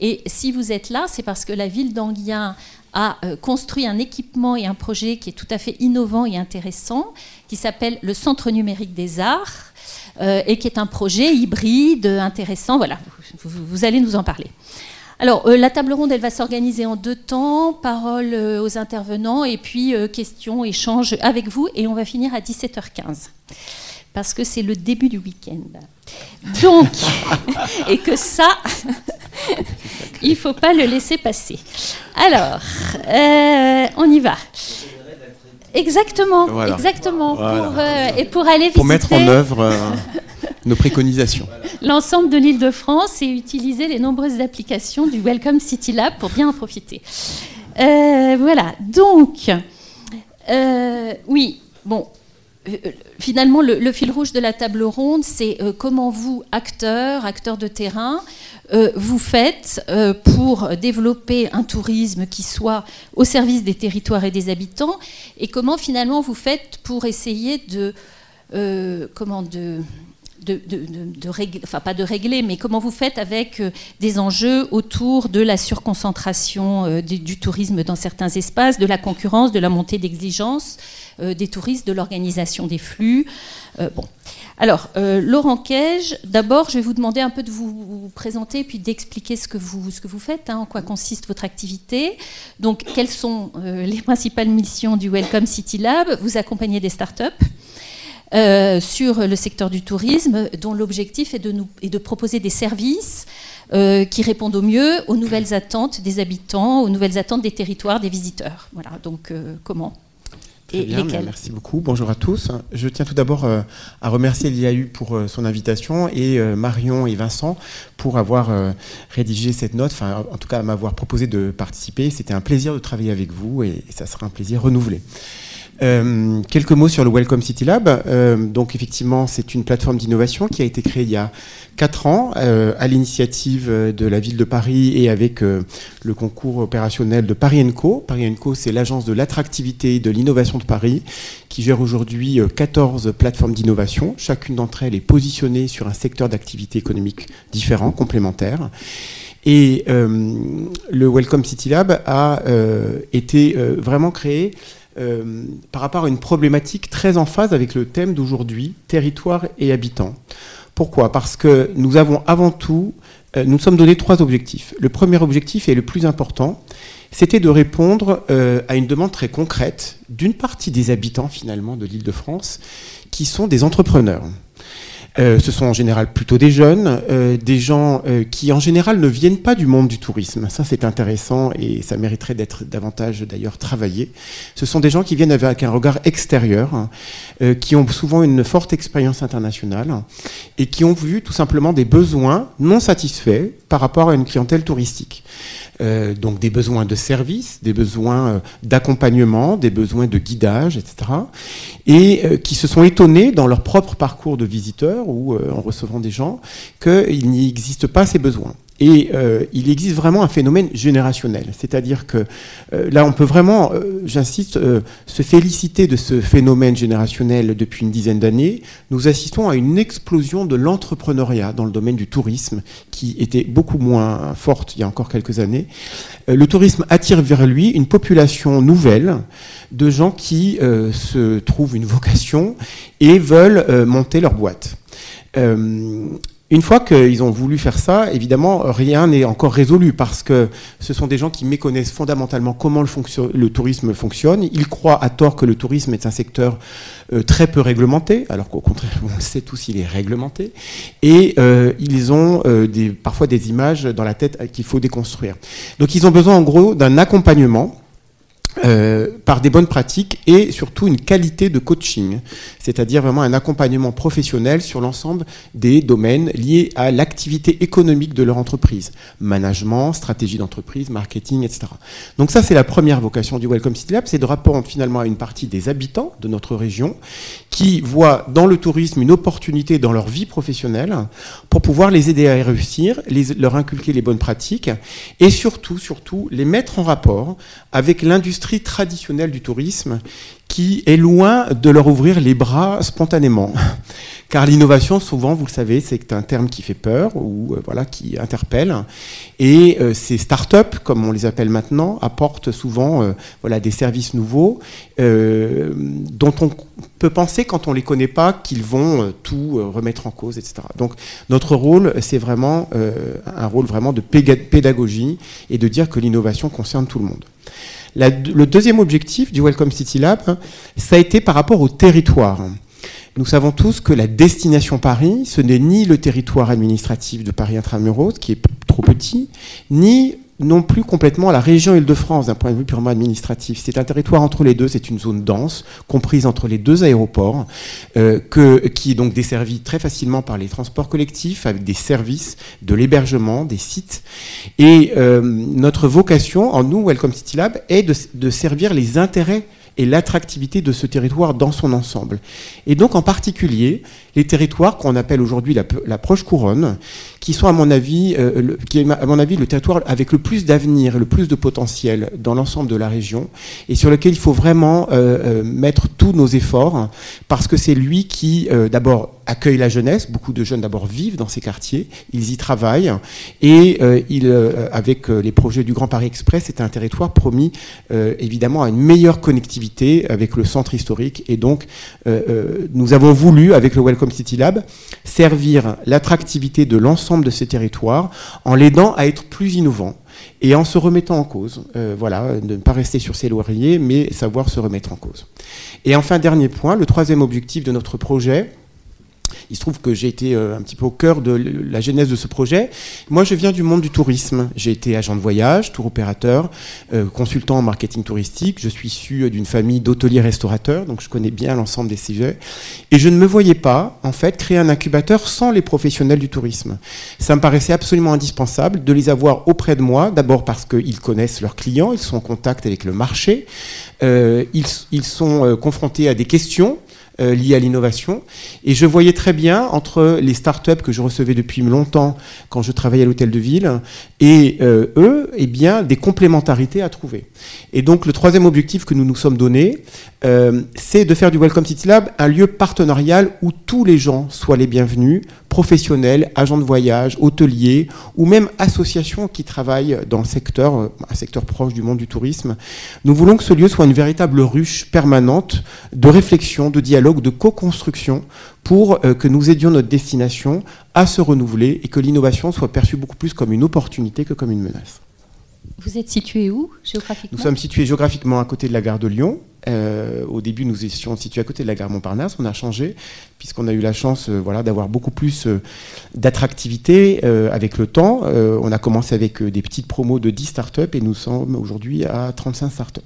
Et si vous êtes là, c'est parce que la ville d'Anguien a construit un équipement et un projet qui est tout à fait innovant et intéressant, qui s'appelle le Centre numérique des arts, et qui est un projet hybride, intéressant. Voilà, vous allez nous en parler. Alors, euh, la table ronde, elle va s'organiser en deux temps. Parole euh, aux intervenants et puis euh, questions, échanges avec vous. Et on va finir à 17h15. Parce que c'est le début du week-end. Donc, (laughs) et que ça, (laughs) il ne faut pas le laisser passer. Alors, on y va. Exactement, exactement. Pour, et pour aller Pour mettre en œuvre (laughs) nos préconisations. L'ensemble de l'île de France et utiliser les nombreuses applications du Welcome City Lab pour bien en profiter. Euh, voilà, donc, euh, oui, bon, euh, finalement, le, fil rouge de la table ronde, c'est comment vous, acteurs, acteurs de terrain, vous faites pour développer un tourisme qui soit au service des territoires et des habitants, et comment finalement vous faites pour essayer de, comment, de de, régler, pas de régler, mais comment vous faites avec euh, des enjeux autour de la surconcentration euh, du, tourisme dans certains espaces, de la concurrence, de la montée d'exigence euh, des touristes, de l'organisation des flux. bon. Alors, Laurent Cage, d'abord, je vais vous demander un peu de vous, présenter puis d'expliquer ce, que vous, ce que vous faites, hein, en quoi consiste votre activité. Donc, quelles sont les principales missions du Welcome City Lab? Vous accompagnez des startups euh, sur le secteur du tourisme, dont l'objectif est de, nous, est de proposer des services euh, qui répondent au mieux aux nouvelles attentes des habitants, aux nouvelles attentes des territoires, des visiteurs. Voilà, donc euh, comment et lesquels Merci beaucoup. Bonjour à tous. Je tiens tout d'abord à remercier l'IAU pour son invitation et Marion et Vincent pour avoir rédigé cette note, enfin en tout cas m'avoir proposé de participer. C'était un plaisir de travailler avec vous et ça sera un plaisir renouvelé. Euh, quelques mots sur le Welcome City Lab. Euh, donc effectivement, c'est une plateforme d'innovation qui a été créée il y a 4 ans euh, à l'initiative de la ville de Paris et avec le concours opérationnel de Paris Co. Paris Co, c'est l'agence de l'attractivité et de l'innovation de Paris qui gère aujourd'hui 14 plateformes d'innovation. Chacune d'entre elles est positionnée sur un secteur d'activité économique différent, complémentaire. Et le Welcome City Lab a été vraiment créé euh, par rapport à une problématique très en phase avec le thème d'aujourd'hui, territoire et habitants. Pourquoi? Parce que nous avons avant tout, euh, nous sommes donné trois objectifs. Le premier objectif et le plus important, c'était de répondre euh, à une demande très concrète d'une partie des habitants finalement de l'île de France, qui sont des entrepreneurs. Euh, ce sont en général plutôt des jeunes, euh, des gens euh, qui en général ne viennent pas du monde du tourisme. Ça c'est intéressant et ça mériterait d'être davantage d'ailleurs travaillé. Ce sont des gens qui viennent avec un regard extérieur, hein, qui ont souvent une forte expérience internationale et qui ont vu tout simplement des besoins non satisfaits par rapport à une clientèle touristique. Donc des besoins de service, des besoins d'accompagnement, des besoins de guidage, etc. Et qui se sont étonnés dans leur propre parcours de visiteurs ou en recevant des gens qu'il n'y existe pas ces besoins. Et euh, il existe vraiment un phénomène générationnel. C'est-à-dire que euh, là, on peut vraiment, euh, j'insiste, se féliciter de ce phénomène générationnel depuis une dizaine d'années. Nous assistons à une explosion de l'entrepreneuriat dans le domaine du tourisme, qui était beaucoup moins forte il y a encore quelques années. le tourisme attire vers lui une population nouvelle de gens qui se trouvent une vocation et veulent monter leur boîte. Une fois qu'ils ont voulu faire ça, évidemment, rien n'est encore résolu parce que ce sont des gens qui méconnaissent fondamentalement comment le, tourisme fonctionne. Ils croient à tort que le tourisme est un secteur euh, très peu réglementé, alors qu'au contraire, on le sait tous, il est réglementé. Et euh, ils ont euh, parfois des images dans la tête qu'il faut déconstruire. Donc ils ont besoin en gros d'un accompagnement euh, par des bonnes pratiques et surtout une qualité de coaching, c'est-à-dire vraiment un accompagnement professionnel sur l'ensemble des domaines liés à l'activité économique de leur entreprise, management, stratégie d'entreprise, marketing, etc. Donc ça, c'est la première vocation du Welcome City Lab, c'est de répondre finalement à une partie des habitants de notre région qui voient dans le tourisme une opportunité dans leur vie professionnelle pour pouvoir les aider à réussir, leur inculquer les bonnes pratiques et surtout, surtout, les mettre en rapport avec l'industrie traditionnelle du tourisme qui est loin de leur ouvrir les bras spontanément. (laughs) Car l'innovation, souvent, vous le savez, c'est un terme qui fait peur ou euh, voilà, qui interpelle. Et euh, ces start-up, comme on les appelle maintenant, apportent souvent euh, voilà, des services nouveaux dont on peut penser, quand on ne les connaît pas, qu'ils vont tout remettre en cause, etc. Donc notre rôle, c'est vraiment un rôle vraiment de pédagogie et de dire que l'innovation concerne tout le monde le deuxième objectif du Welcome City Lab, ça a été par rapport au territoire. Nous savons tous que la destination Paris, ce n'est ni le territoire administratif de Paris intramuros, qui est trop petit, ni non plus complètement la région Île-de-France d'un point de vue purement administratif. C'est un territoire entre les deux, c'est une zone dense, comprise entre les deux aéroports, euh, qui est donc desservie très facilement par les transports collectifs, avec des services, de l'hébergement, des sites. Et euh, notre vocation, en nous, Welcome City Lab, est de servir les intérêts et l'attractivité de ce territoire dans son ensemble. Et donc en particulier les territoires qu'on appelle aujourd'hui la, proche couronne, qui sont à mon avis, le, qui est à mon avis le territoire avec le plus d'avenir et le plus de potentiel dans l'ensemble de la région, et sur lequel il faut vraiment mettre tous nos efforts, parce que c'est lui qui, d'abord, accueille la jeunesse. Beaucoup de jeunes d'abord vivent dans ces quartiers, ils y travaillent et euh, euh, avec euh, les projets du Grand Paris Express, c'est un territoire promis évidemment à une meilleure connectivité avec le centre historique. Et donc, nous avons voulu, avec le Welcome City Lab, servir l'attractivité de l'ensemble de ces territoires en l'aidant à être plus innovant et en se remettant en cause. voilà, de ne pas rester sur ses lauriers, mais savoir se remettre en cause. Et enfin, dernier point, le troisième objectif de notre projet, il se trouve que j'ai été euh, un petit peu au cœur de la genèse de ce projet. Moi, je viens du monde du tourisme. J'ai été agent de voyage, tour opérateur, euh, consultant en marketing touristique. Je suis issu d'une famille d'hôteliers-restaurateurs, donc je connais bien l'ensemble des sujets. Et je ne me voyais pas, en fait, créer un incubateur sans les professionnels du tourisme. Ça me paraissait absolument indispensable de les avoir auprès de moi, d'abord parce qu'ils connaissent leurs clients, ils sont en contact avec le marché, euh, ils, sont confrontés à des questions euh, à l'innovation. Et je voyais très bien entre les startups que je recevais depuis longtemps quand je travaillais à l'hôtel de ville et euh, eux, eh bien, des complémentarités à trouver. Et donc le troisième objectif que nous nous sommes donné, euh, c'est de faire du Welcome City Lab un lieu partenarial où tous les gens soient les bienvenus professionnels, agents de voyage, hôteliers ou même associations qui travaillent dans le secteur, euh, un secteur proche du monde du tourisme. Nous voulons que ce lieu soit une véritable ruche permanente de réflexion, de dialogue, de co-construction pour euh, que nous aidions notre destination à se renouveler et que l'innovation soit perçue beaucoup plus comme une opportunité que comme une menace. Vous êtes situé où géographiquement Nous sommes situés géographiquement à côté de la gare de Lyon. Euh, au début, nous étions situés à côté de la gare Montparnasse. On a changé puisqu'on a eu la chance euh, voilà, d'avoir beaucoup plus euh, d'attractivité avec le temps. on a commencé avec des petites promos de 10 startups et nous sommes aujourd'hui à 35 startups.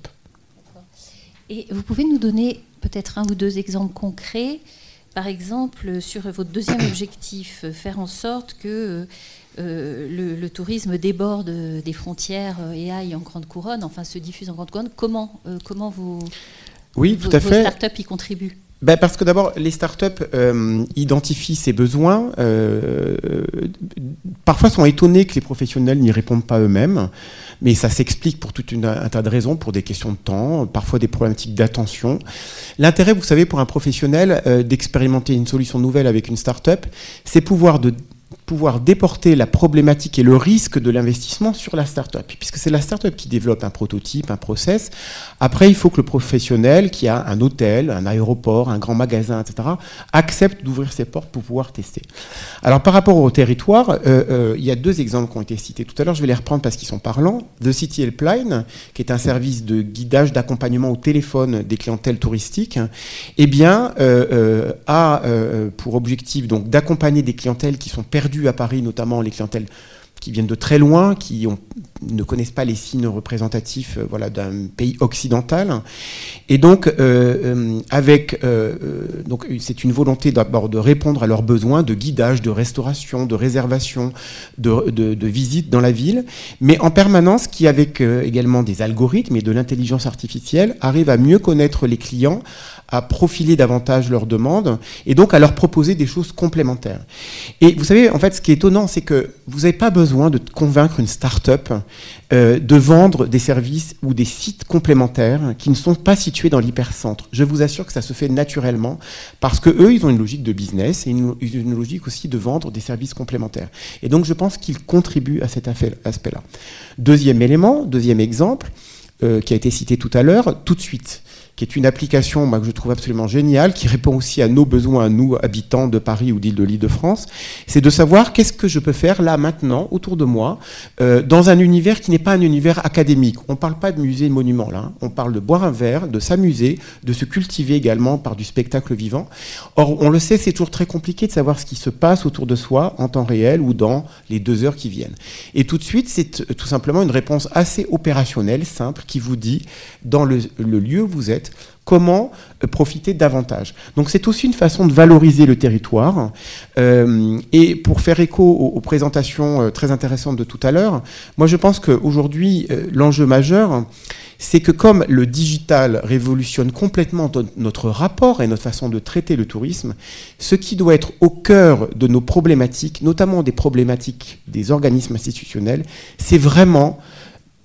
Et vous pouvez nous donner peut-être un ou deux exemples concrets par exemple, sur votre deuxième objectif, faire en sorte que euh, le, tourisme déborde des frontières et aille en grande couronne, enfin se diffuse en grande couronne. Comment, euh, comment vous, oui, tout à fait. startups y contribuent? Ben parce que d'abord, les startups euh, identifient ces besoins, parfois sont étonnés que les professionnels n'y répondent pas eux-mêmes, mais ça s'explique pour tout un tas de raisons, pour des questions de temps, parfois des problématiques d'attention. L'intérêt, vous savez, pour un professionnel d'expérimenter une solution nouvelle avec une startup, c'est pouvoir de pouvoir déporter la problématique et le risque de l'investissement sur la start-up, puisque c'est la start-up qui développe un prototype, un process. Après, il faut que le professionnel qui a un hôtel, un aéroport, un grand magasin, etc., accepte d'ouvrir ses portes pour pouvoir tester. Alors, par rapport au territoire, euh, euh, il y a deux exemples qui ont été cités tout à l'heure. Je vais les reprendre parce qu'ils sont parlants. The City Helpline, qui est un service de guidage, d'accompagnement au téléphone des clientèles touristiques, eh bien, euh, a pour objectif d'accompagner des clientèles qui sont perdues à Paris, notamment les clientèles qui viennent de très loin, qui ne connaissent pas les signes représentatifs euh, voilà, d'un pays occidental. Et donc, euh, euh, avec, donc c'est une volonté d'abord de répondre à leurs besoins de guidage, de restauration, de réservation, de, de, visite dans la ville, mais en permanence qui, avec également des algorithmes et de l'intelligence artificielle, arrive à mieux connaître les clients, à profiler davantage leurs demandes et donc à leur proposer des choses complémentaires. Et vous savez, en fait, ce qui est étonnant, c'est que vous n'avez pas besoin de convaincre une start-up euh, de vendre des services ou des sites complémentaires qui ne sont pas situés dans l'hypercentre. Je vous assure que ça se fait naturellement parce que eux, ils ont une logique de business et une, une logique aussi de vendre des services complémentaires. Et donc, je pense qu'ils contribuent à cet aspect-là. Deuxième élément, deuxième exemple, euh, qui a été cité tout à l'heure, tout de suite qui est une application que je trouve absolument géniale, qui répond aussi à nos besoins, à nous, habitants de Paris ou d'île de l'Île-de-France, c'est de savoir qu'est-ce que je peux faire là, maintenant, autour de moi, euh, dans un univers qui n'est pas un univers académique. On ne parle pas de musée et de monument, là. Hein. On parle de boire un verre, de s'amuser, de se cultiver également par du spectacle vivant. Or, on le sait, c'est toujours très compliqué de savoir ce qui se passe autour de soi en temps réel ou dans les deux heures qui viennent. Et tout de suite, c'est tout simplement une réponse assez opérationnelle, simple, qui vous dit, dans le lieu où vous êtes, comment euh, profiter davantage. Donc c'est aussi une façon de valoriser le territoire. Euh, et pour faire écho aux, présentations euh, très intéressantes de tout à l'heure, moi je pense qu'aujourd'hui, l'enjeu majeur, c'est que comme le digital révolutionne complètement notre rapport et notre façon de traiter le tourisme, ce qui doit être au cœur de nos problématiques, notamment des problématiques des organismes institutionnels, c'est vraiment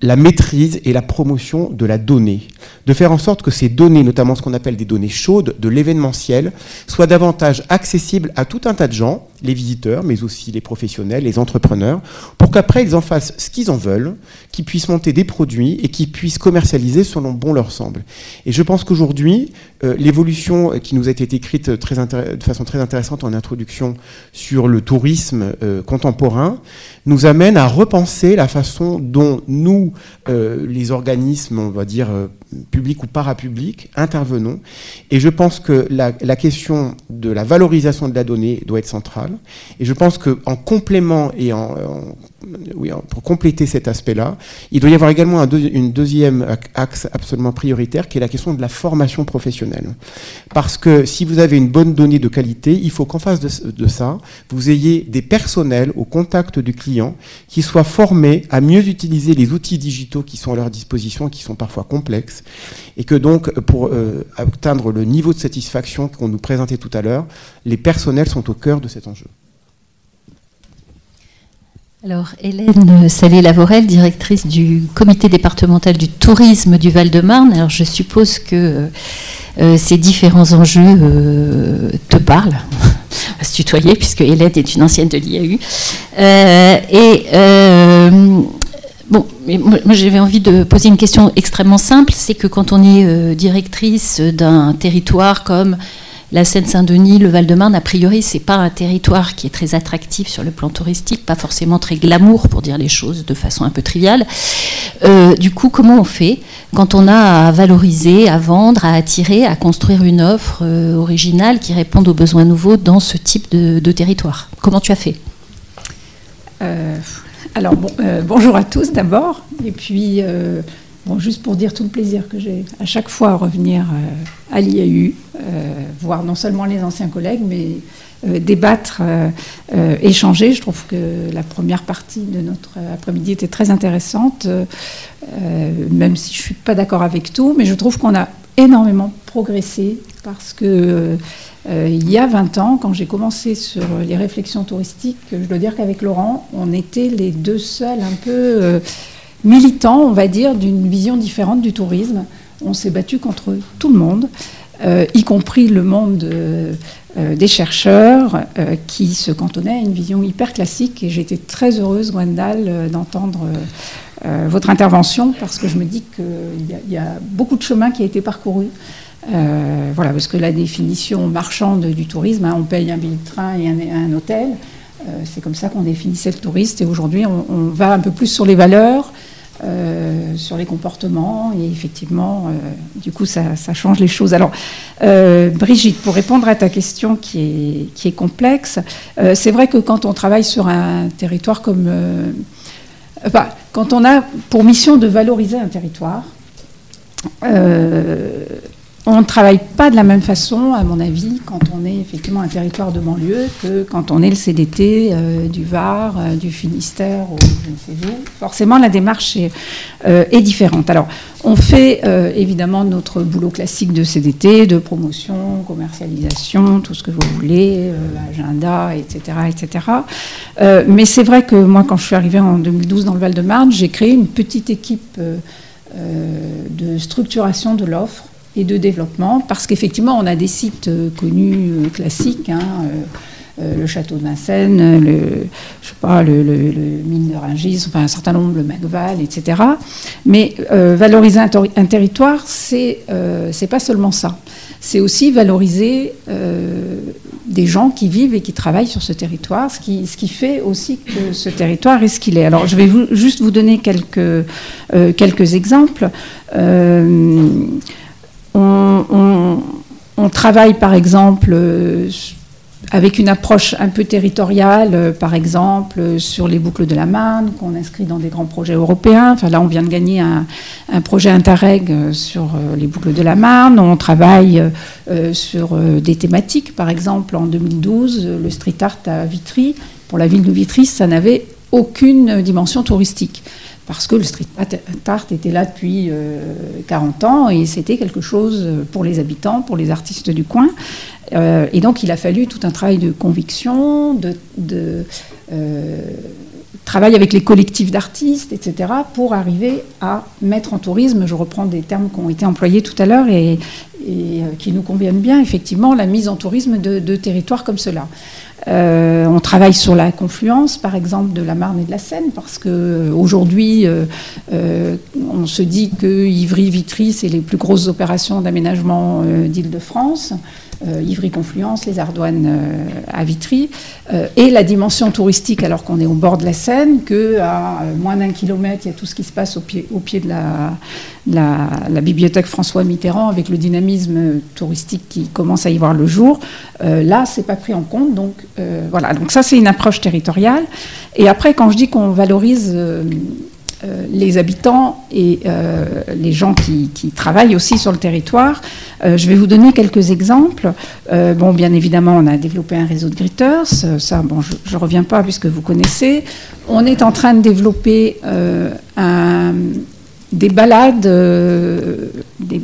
la maîtrise et la promotion de la donnée, de faire en sorte que ces données, notamment ce qu'on appelle des données chaudes de l'événementiel, soient davantage accessibles à tout un tas de gens, les visiteurs, mais aussi les professionnels, les entrepreneurs, pour qu'après ils en fassent ce qu'ils en veulent, qu'ils puissent monter des produits et qu'ils puissent commercialiser selon bon leur semble. Et je pense qu'aujourd'hui, euh, l'évolution qui nous a été écrite très de façon très intéressante en introduction sur le tourisme euh, contemporain nous amène à repenser la façon dont nous, euh, les organismes, on va dire publics ou parapublics, intervenons. Et je pense que la, la question de la valorisation de la donnée doit être centrale. Et je pense qu'en complément et en, oui, pour compléter cet aspect-là, il doit y avoir également un une deuxième axe absolument prioritaire qui est la question de la formation professionnelle. Parce que si vous avez une bonne donnée de qualité, il faut qu'en face de, de, ça, vous ayez des personnels au contact du client qui soient formés à mieux utiliser les outils digitaux qui sont à leur disposition, qui sont parfois complexes, et que donc pour euh, atteindre le niveau de satisfaction qu'on nous présentait tout à l'heure, les personnels sont au cœur de cet enjeu. Alors, Hélène Salé-Lavorel, directrice du comité départemental du tourisme du Val-de-Marne. Alors, je suppose que euh, ces différents enjeux euh, te parlent. (laughs) On va se tutoyer, puisque Hélène est une ancienne de l'IAU. Euh, et bon, moi j'avais envie de poser une question extrêmement simple. C'est que quand on est directrice d'un territoire comme la Seine-Saint-Denis, le Val-de-Marne, a priori, c'est pas un territoire qui est très attractif sur le plan touristique, pas forcément très glamour pour dire les choses de façon un peu triviale. Euh, du coup, comment on fait quand on a à valoriser, à vendre, à attirer, à construire une offre euh, originale qui réponde aux besoins nouveaux dans ce type de, territoire? Comment tu as fait? Euh, Alors, bonjour à tous d'abord, et puis Bon, juste pour dire tout le plaisir que j'ai à chaque fois à revenir euh, à l'IAU, euh, voir non seulement les anciens collègues, mais euh, débattre, échanger. Je trouve que la première partie de notre après-midi était très intéressante, même si je ne suis pas d'accord avec tout, mais je trouve qu'on a énormément progressé parce que il y a 20 ans, quand j'ai commencé sur les réflexions touristiques, je dois dire qu'avec Laurent, on était les deux seuls un peu militants, on va dire, d'une vision différente du tourisme. On s'est battu contre tout le monde, euh, y compris le monde euh, euh, des chercheurs qui se cantonnaient à une vision hyper classique. Et j'étais très heureuse, Gwendal, d'entendre votre intervention parce que je me dis qu'il y, a beaucoup de chemin qui a été parcouru. voilà, parce que la définition marchande du tourisme, hein, on paye un billet de train et un, hôtel, c'est comme ça qu'on définissait le touriste. Et aujourd'hui, on, va un peu plus sur les valeurs, euh, sur les comportements et effectivement, euh, du coup, ça, change les choses. Alors, euh, Brigitte, pour répondre à ta question qui est, qui est complexe, c'est vrai que quand on travaille sur un territoire comme... quand on a pour mission de valoriser un territoire, on ne travaille pas de la même façon, à mon avis, quand on est effectivement un territoire de banlieue que quand on est le CDT euh, du Var, euh, du Finistère ou je ne sais où. Forcément, la démarche est, euh, différente. Alors, on fait évidemment notre boulot classique de CDT, de promotion, commercialisation, tout ce que vous voulez, agenda, etc. etc. mais c'est vrai que moi, quand je suis arrivée en 2012 dans le Val-de-Marne, j'ai créé une petite équipe de structuration de l'offre et de développement, parce qu'effectivement, on a des sites euh, connus euh, classiques, hein, euh, le château de Vincennes, le, je sais pas, le, mine de Ringis, enfin un certain nombre, le Macval, etc. Mais valoriser un, territoire, c'est c'est pas seulement ça. C'est aussi valoriser des gens qui vivent et qui travaillent sur ce territoire, ce qui, ce qui fait aussi que ce territoire est ce qu'il est. Alors, je vais vous, juste vous donner quelques, quelques exemples. On, travaille par exemple avec une approche un peu territoriale, euh, par exemple euh, sur les boucles de la Marne, qu'on inscrit dans des grands projets européens. Enfin, là, on vient de gagner un, projet Interreg euh, sur les boucles de la Marne. On travaille sur des thématiques. Par exemple, en 2012, le street art à Vitry, pour la ville de Vitry, ça n'avait aucune dimension touristique parce que le street art était là depuis 40 ans et c'était quelque chose pour les habitants, pour les artistes du coin. Euh, et donc il a fallu tout un travail de conviction, de, euh, travail avec les collectifs d'artistes, etc., pour arriver à mettre en tourisme, je reprends des termes qui ont été employés tout à l'heure et, euh, qui nous conviennent bien, effectivement, la mise en tourisme de, territoires comme cela. On travaille sur la confluence, par exemple, de la Marne et de la Seine, parce qu'aujourd'hui, on se dit que Ivry-Vitry, c'est les plus grosses opérations d'aménagement d'Île-de-France. Euh, Ivry-Confluence, les Ardoines euh, à Vitry, euh, et la dimension touristique alors qu'on est au bord de la Seine, qu'à moins d'un kilomètre, il y a tout ce qui se passe au pied, au pied de la, la, bibliothèque François Mitterrand avec le dynamisme touristique qui commence à y voir le jour. là, c'est pas pris en compte, donc voilà. Donc ça, c'est une approche territoriale. Et après, quand je dis qu'on valorise euh, les habitants et euh, les gens qui, travaillent aussi sur le territoire. Euh, je vais vous donner quelques exemples. bon, bien évidemment, on a développé un réseau de gritters. Ça, bon, je ne reviens pas puisque vous connaissez. On est en train de développer des balades, des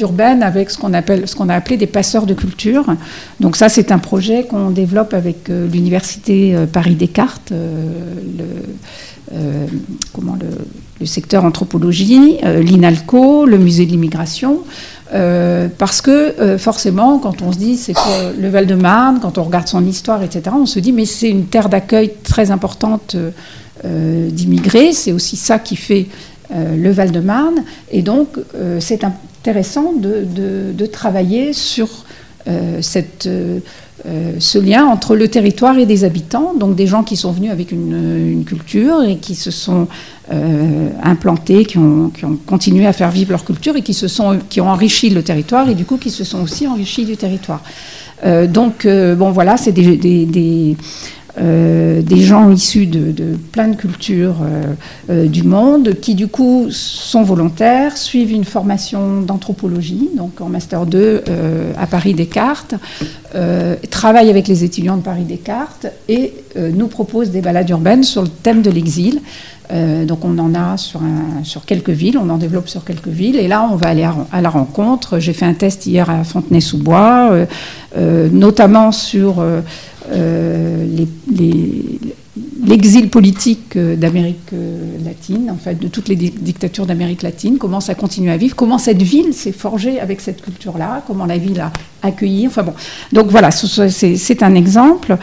urbaines avec ce qu'on appelle, ce qu'on a appelé des passeurs de culture. Donc ça, c'est un projet qu'on développe avec l'université Paris Descartes. Euh, comment le, secteur anthropologie, euh, l'INALCO, le musée de l'immigration. Euh, parce que forcément, quand on se dit c'est le Val-de-Marne, quand on regarde son histoire, etc., on se dit mais c'est une terre d'accueil très importante d'immigrés, c'est aussi ça qui fait le Val-de-Marne, et donc c'est intéressant de, de, travailler sur cette euh, ce lien entre le territoire et des habitants, donc des gens qui sont venus avec une, culture et qui se sont euh, implantés, qui ont, continué à faire vivre leur culture et qui, se sont, qui ont enrichi le territoire et du coup qui se sont aussi enrichis du territoire. Euh, donc, bon voilà, c'est des euh, des gens issus de, plein de cultures euh, euh, du monde qui du coup sont volontaires, suivent une formation d'anthropologie, donc en master 2 à Paris Descartes, travaillent avec les étudiants de Paris Descartes et nous proposent des balades urbaines sur le thème de l'exil. donc on en a sur, sur, quelques villes, on en développe sur quelques villes, et là on va aller à, la rencontre. J'ai fait un test hier à Fontenay-sous-Bois, notamment sur l'exil politique euh, d'Amérique euh, latine, en fait, de toutes les dictatures d'Amérique latine, comment ça continue à vivre, comment cette ville s'est forgée avec cette culture-là, comment la ville a accueilli. Enfin bon, donc voilà, c'est un exemple.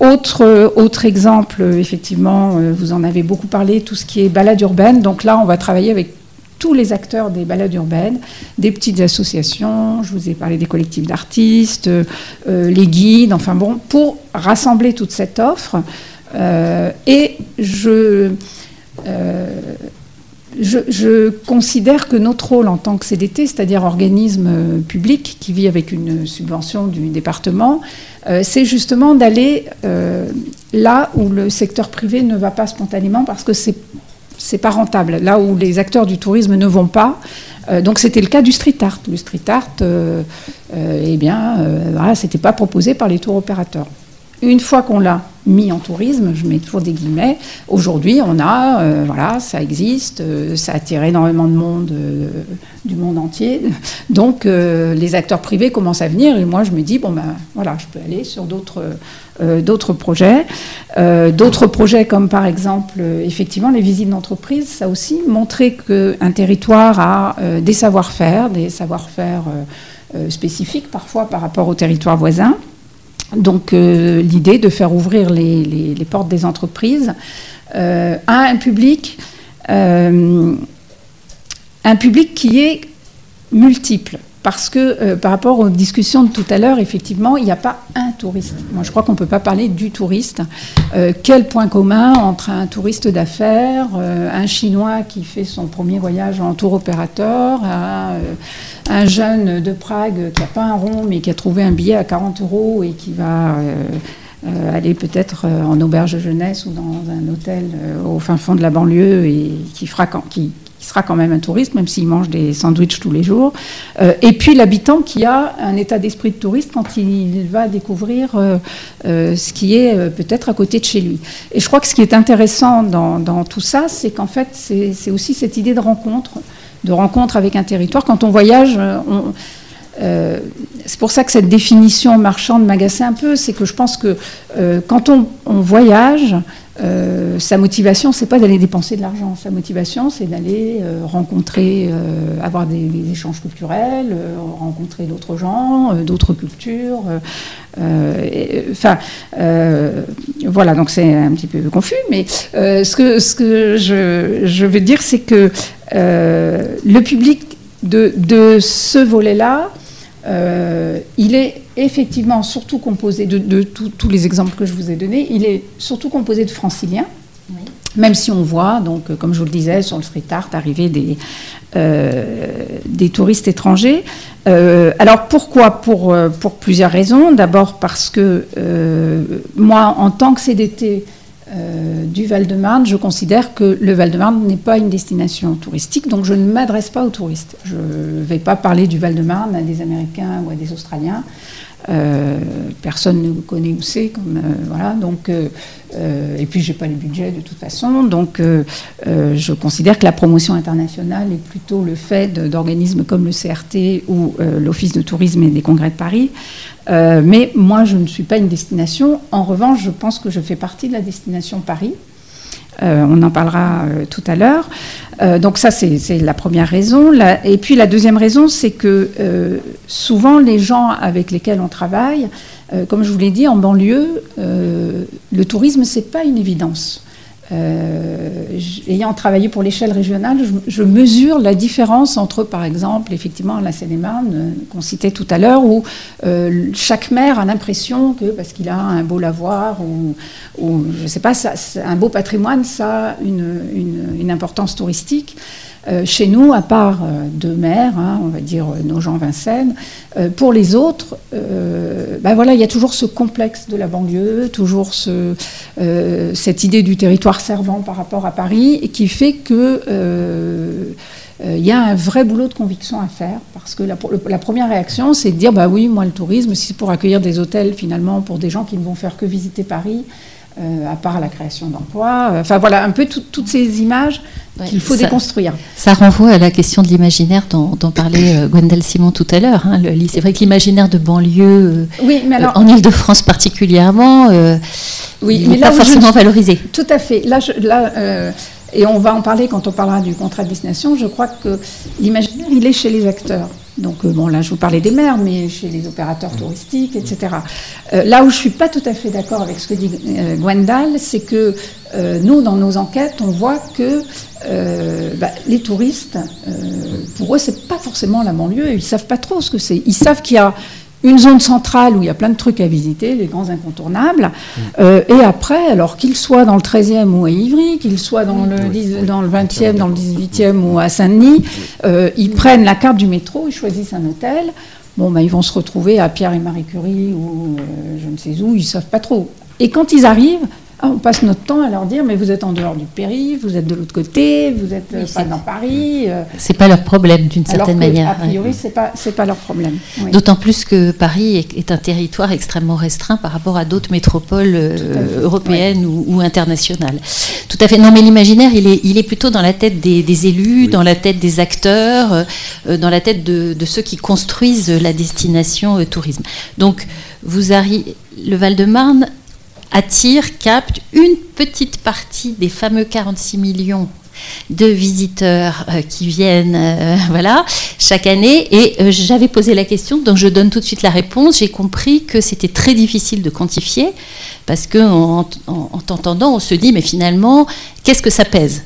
autre, autre exemple, effectivement, vous en avez beaucoup parlé, tout ce qui est balade urbaine. Donc là, on va travailler avec tous les acteurs des balades urbaines, des petites associations, je vous ai parlé des collectifs d'artistes, euh, les guides, enfin bon, pour rassembler toute cette offre. Euh, et je, euh, je, je, considère que notre rôle en tant que CDT, c'est-à-dire organisme public qui vit avec une subvention du département, c'est justement d'aller là où le secteur privé ne va pas spontanément parce que c'est c'est pas rentable. Là où les acteurs du tourisme ne vont pas. Euh, donc c'était le cas du street art. Le street art, euh, euh, eh bien, voilà, c'était pas proposé par les tours opérateurs. Une fois qu'on l'a mis en tourisme, je mets toujours des guillemets, aujourd'hui on a, euh, voilà, ça existe, euh, ça attire énormément de monde euh, du monde entier. Donc les acteurs privés commencent à venir et moi je me dis, bon ben voilà, je peux aller sur d'autres d'autres projets. d'autres projets comme par exemple, effectivement, les visites d'entreprise, ça aussi, montrer qu'un territoire a des savoir-faire, des savoir-faire spécifiques parfois par rapport au territoire voisin. Donc euh, l'idée de faire ouvrir les, portes des entreprises euh, à un public, euh, un public qui est multiple. Parce que euh, par rapport aux discussions de tout à l'heure, effectivement, il n'y a pas un touriste. Moi, je crois qu'on ne peut pas parler du touriste. Euh, quel point commun entre un touriste d'affaires, un Chinois qui fait son premier voyage en tour opérateur, un, un jeune de Prague qui n'a pas un rond mais qui a trouvé un billet à 40 euros et qui va aller peut-être en auberge jeunesse ou dans un hôtel au fin fond de la banlieue et qui, fera, qui sera quand même un touriste, même s'il mange des sandwichs tous les jours. Euh, et puis l'habitant qui a un état d'esprit de touriste quand il va découvrir euh, euh, ce qui est peut-être à côté de chez lui. Et je crois que ce qui est intéressant dans, tout ça, c'est qu'en fait, c'est aussi cette idée de rencontre, de rencontre avec un territoire. Quand on voyage, c'est pour ça que cette définition marchande m'agaçait un peu, c'est que je pense que quand on, on voyage, euh, sa motivation, c'est pas d'aller dépenser de l'argent. Sa motivation, c'est d'aller euh, rencontrer, euh, avoir des, échanges culturels, rencontrer d'autres gens, d'autres cultures. Enfin, voilà. Donc c'est un petit peu confus, mais ce que ce que je, veux dire, c'est que le public de ce volet-là, il est effectivement surtout composé de, tous les exemples que je vous ai donnés, il est surtout composé de franciliens. Même si on voit, donc, comme je vous le disais, sur le street art arriver des, euh, des touristes étrangers. Euh, alors pourquoi? Pour, euh, pour plusieurs raisons. D'abord parce que moi, en tant que CDT, euh, du Val-de-Marne, je considère que le Val-de-Marne n'est pas une destination touristique, donc je ne m'adresse pas aux touristes. Je ne vais pas parler du Val-de-Marne à des Américains ou à des Australiens. Euh, personne ne connaît où c'est, euh, voilà. Donc, et puis j'ai pas les budgets de toute façon. Donc, je considère que la promotion internationale est plutôt le fait d'organismes comme le CRT ou l'Office de tourisme et des congrès de Paris. Euh, mais moi, je ne suis pas une destination. En revanche, je pense que je fais partie de la destination Paris. Euh, on en parlera euh, tout à l'heure. donc ça, c'est la première raison. et puis la deuxième raison, c'est que souvent les gens avec lesquels on travaille, comme je vous l'ai dit, en banlieue, le tourisme, c'est pas une évidence. Euh, ayant travaillé pour l'échelle régionale, je, mesure la différence entre, par exemple, effectivement, la Seine-et-Marne, qu'on citait tout à l'heure, où euh, chaque maire a l'impression que, parce qu'il a un beau lavoir ou, je ne sais pas, un beau patrimoine, ça a une importance touristique. Euh, chez nous, à part euh, deux maires, hein, on va dire euh, nos gens Vincennes, pour les autres, ben voilà, il y a toujours ce complexe de la banlieue, toujours ce, cette idée du territoire servant par rapport à Paris, et qui fait que il y a un vrai boulot de conviction à faire parce que la, la première réaction, c'est de dire bah oui, moi le tourisme, si c'est pour accueillir des hôtels finalement pour des gens qui ne vont faire que visiter Paris, à part la création d'emplois. Enfin voilà, un peu toutes ces images qu'il faut déconstruire. Ça renvoie à la question de l'imaginaire dont, parlait euh, Gwendal Simon tout à l'heure. Hein, c'est vrai que l'imaginaire de banlieue, euh, en Ile-de-France particulièrement, euh, oui, n'est pas forcément valorisé. Tout à fait. Là, là et on va en parler quand on parlera du contrat de destination. Je crois que l'imaginaire, il est chez les acteurs. Donc, bon, là, je vous parlais des maires, mais chez les opérateurs touristiques, etc. là où je ne suis pas tout à fait d'accord avec ce que dit Gwendal, c'est que nous, dans nos enquêtes, on voit que euh, bah, les touristes, euh, pour eux, c'est pas forcément la banlieue. Ils savent pas trop ce que c'est. Ils savent qu'il y a une zone centrale où il y a plein de trucs à visiter, les grands incontournables. Mm. Euh, et après, alors qu'ils soient dans le 13e ou à Ivry, qu'ils soient dans le, dans le 20e, dans le 18e ou à Saint-Denis, ils prennent la carte du métro, ils choisissent un hôtel. Bon, bah, ils vont se retrouver à Pierre et Marie Curie ou je ne sais où, ils savent pas trop. Et quand ils arrivent, ah, on passe notre temps à leur dire mais vous êtes en dehors du périph', vous êtes de l'autre côté, vous êtes euh, pas dans Paris. Euh. C'est pas leur problème d'une certaine manière. A priori, c'est pas c'est pas leur problème. D'autant plus que Paris est, un territoire extrêmement restreint par rapport à d'autres métropoles euh, européennes ou, internationales. Tout à fait. Non, mais l'imaginaire, il est il est plutôt dans la tête des, élus, dans la tête des acteurs, dans la tête de, de, ceux qui construisent la destination tourisme. Donc vous arrivez le Val-de-Marne attire, capte une petite partie des fameux 46 millions de visiteurs euh, qui viennent euh, (laughs) voilà, chaque année. Et euh, j'avais posé la question, donc je donne tout de suite la réponse. J'ai compris que c'était très difficile de quantifier, parce qu'en en, t'entendant, on se dit, mais finalement, qu'est-ce que ça pèse?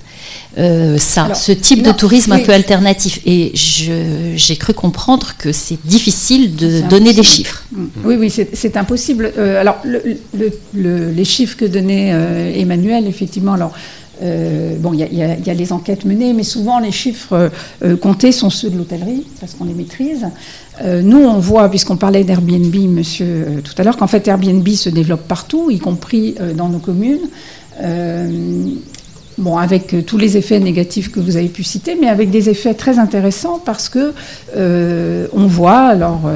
Ça, ce type de tourisme un peu alternatif. Et j'ai cru comprendre que c'est difficile de donner des chiffres. Mm. Oui, oui, c'est impossible. alors, les chiffres que donnait Emmanuel, effectivement, alors. bon, il y, a les enquêtes menées, mais souvent les chiffres comptés sont ceux de l'hôtellerie, parce qu'on les maîtrise. Euh, nous, on voit, puisqu'on parlait d'Airbnb, monsieur, euh, tout à l'heure, qu'en fait Airbnb se développe partout, y compris euh, dans nos communes. Bon, avec tous les effets négatifs que vous avez pu citer, mais avec des effets très intéressants parce que on voit, alors,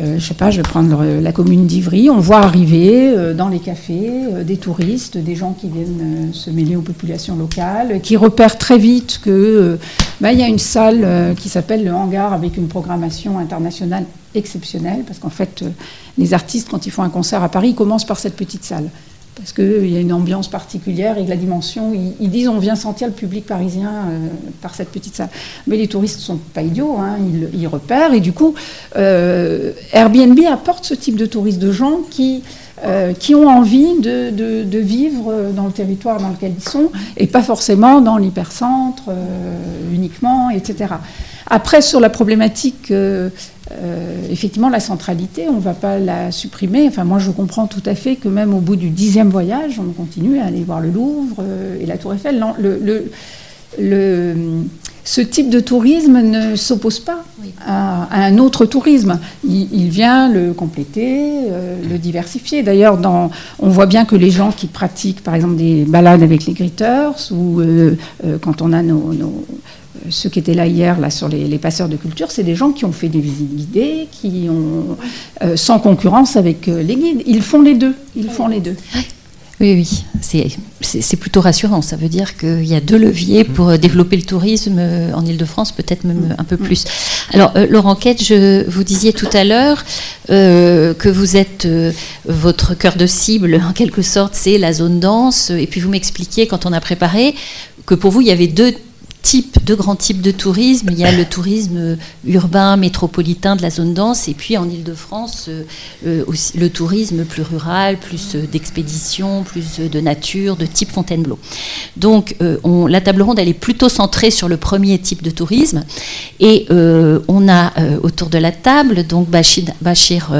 je sais pas, je vais prendre la commune d'Ivry, on voit arriver dans les cafés des touristes, des gens qui viennent se mêler aux populations locales, qui repèrent très vite que ben, il y a une salle euh, qui s'appelle le Hangar avec une programmation internationale exceptionnelle, parce qu'en fait, euh, les artistes, quand ils font un concert à Paris, ils commencent par cette petite salle. Parce qu'il y a une ambiance particulière et la dimension, ils, disent on vient sentir le public parisien euh, par cette petite salle. Mais les touristes ne sont pas idiots, hein, ils, repèrent. Et du coup, Airbnb apporte ce type de touristes, de gens qui euh, qui ont envie de, vivre dans le territoire dans lequel ils sont et pas forcément dans l'hypercentre euh, uniquement, etc. Après, sur la problématique, euh, effectivement, la centralité, on ne va pas la supprimer. Enfin, moi, je comprends tout à fait que même au bout du dixième voyage, on continue à aller voir le Louvre et la Tour Eiffel. le, le ce type de tourisme ne s'oppose pas à, un autre tourisme. Il, vient le compléter, euh, le diversifier. D'ailleurs, on voit bien que les gens qui pratiquent, par exemple, des balades avec les gritters, ou euh, euh, quand on a nos, ceux qui étaient là hier là, sur les, passeurs de culture, c'est des gens qui ont fait des visites guidées, qui ont, sans concurrence avec les guides. Ils font les deux. Ils font les deux. Oui, oui, c'est plutôt rassurant. Ça veut dire qu'il y a deux leviers pour euh, développer le tourisme euh, en Ile-de-France, peut-être même un peu plus. Alors, euh, Laurent Quête, je vous disiez tout à l'heure que vous êtes votre cœur de cible, en quelque sorte, c'est la zone dense. Et puis vous m'expliquiez, quand on a préparé, que pour vous, il y avait deux types, deux grands types de tourisme. Il y a le tourisme urbain, métropolitain de la zone dense, et puis en Ile-de-France, euh, euh, le tourisme plus rural, plus euh, d'expédition, plus de nature, de type Fontainebleau. Donc on, la table ronde, elle est plutôt centrée sur le premier type de tourisme. Et on a autour de la table donc Bachir, Bachir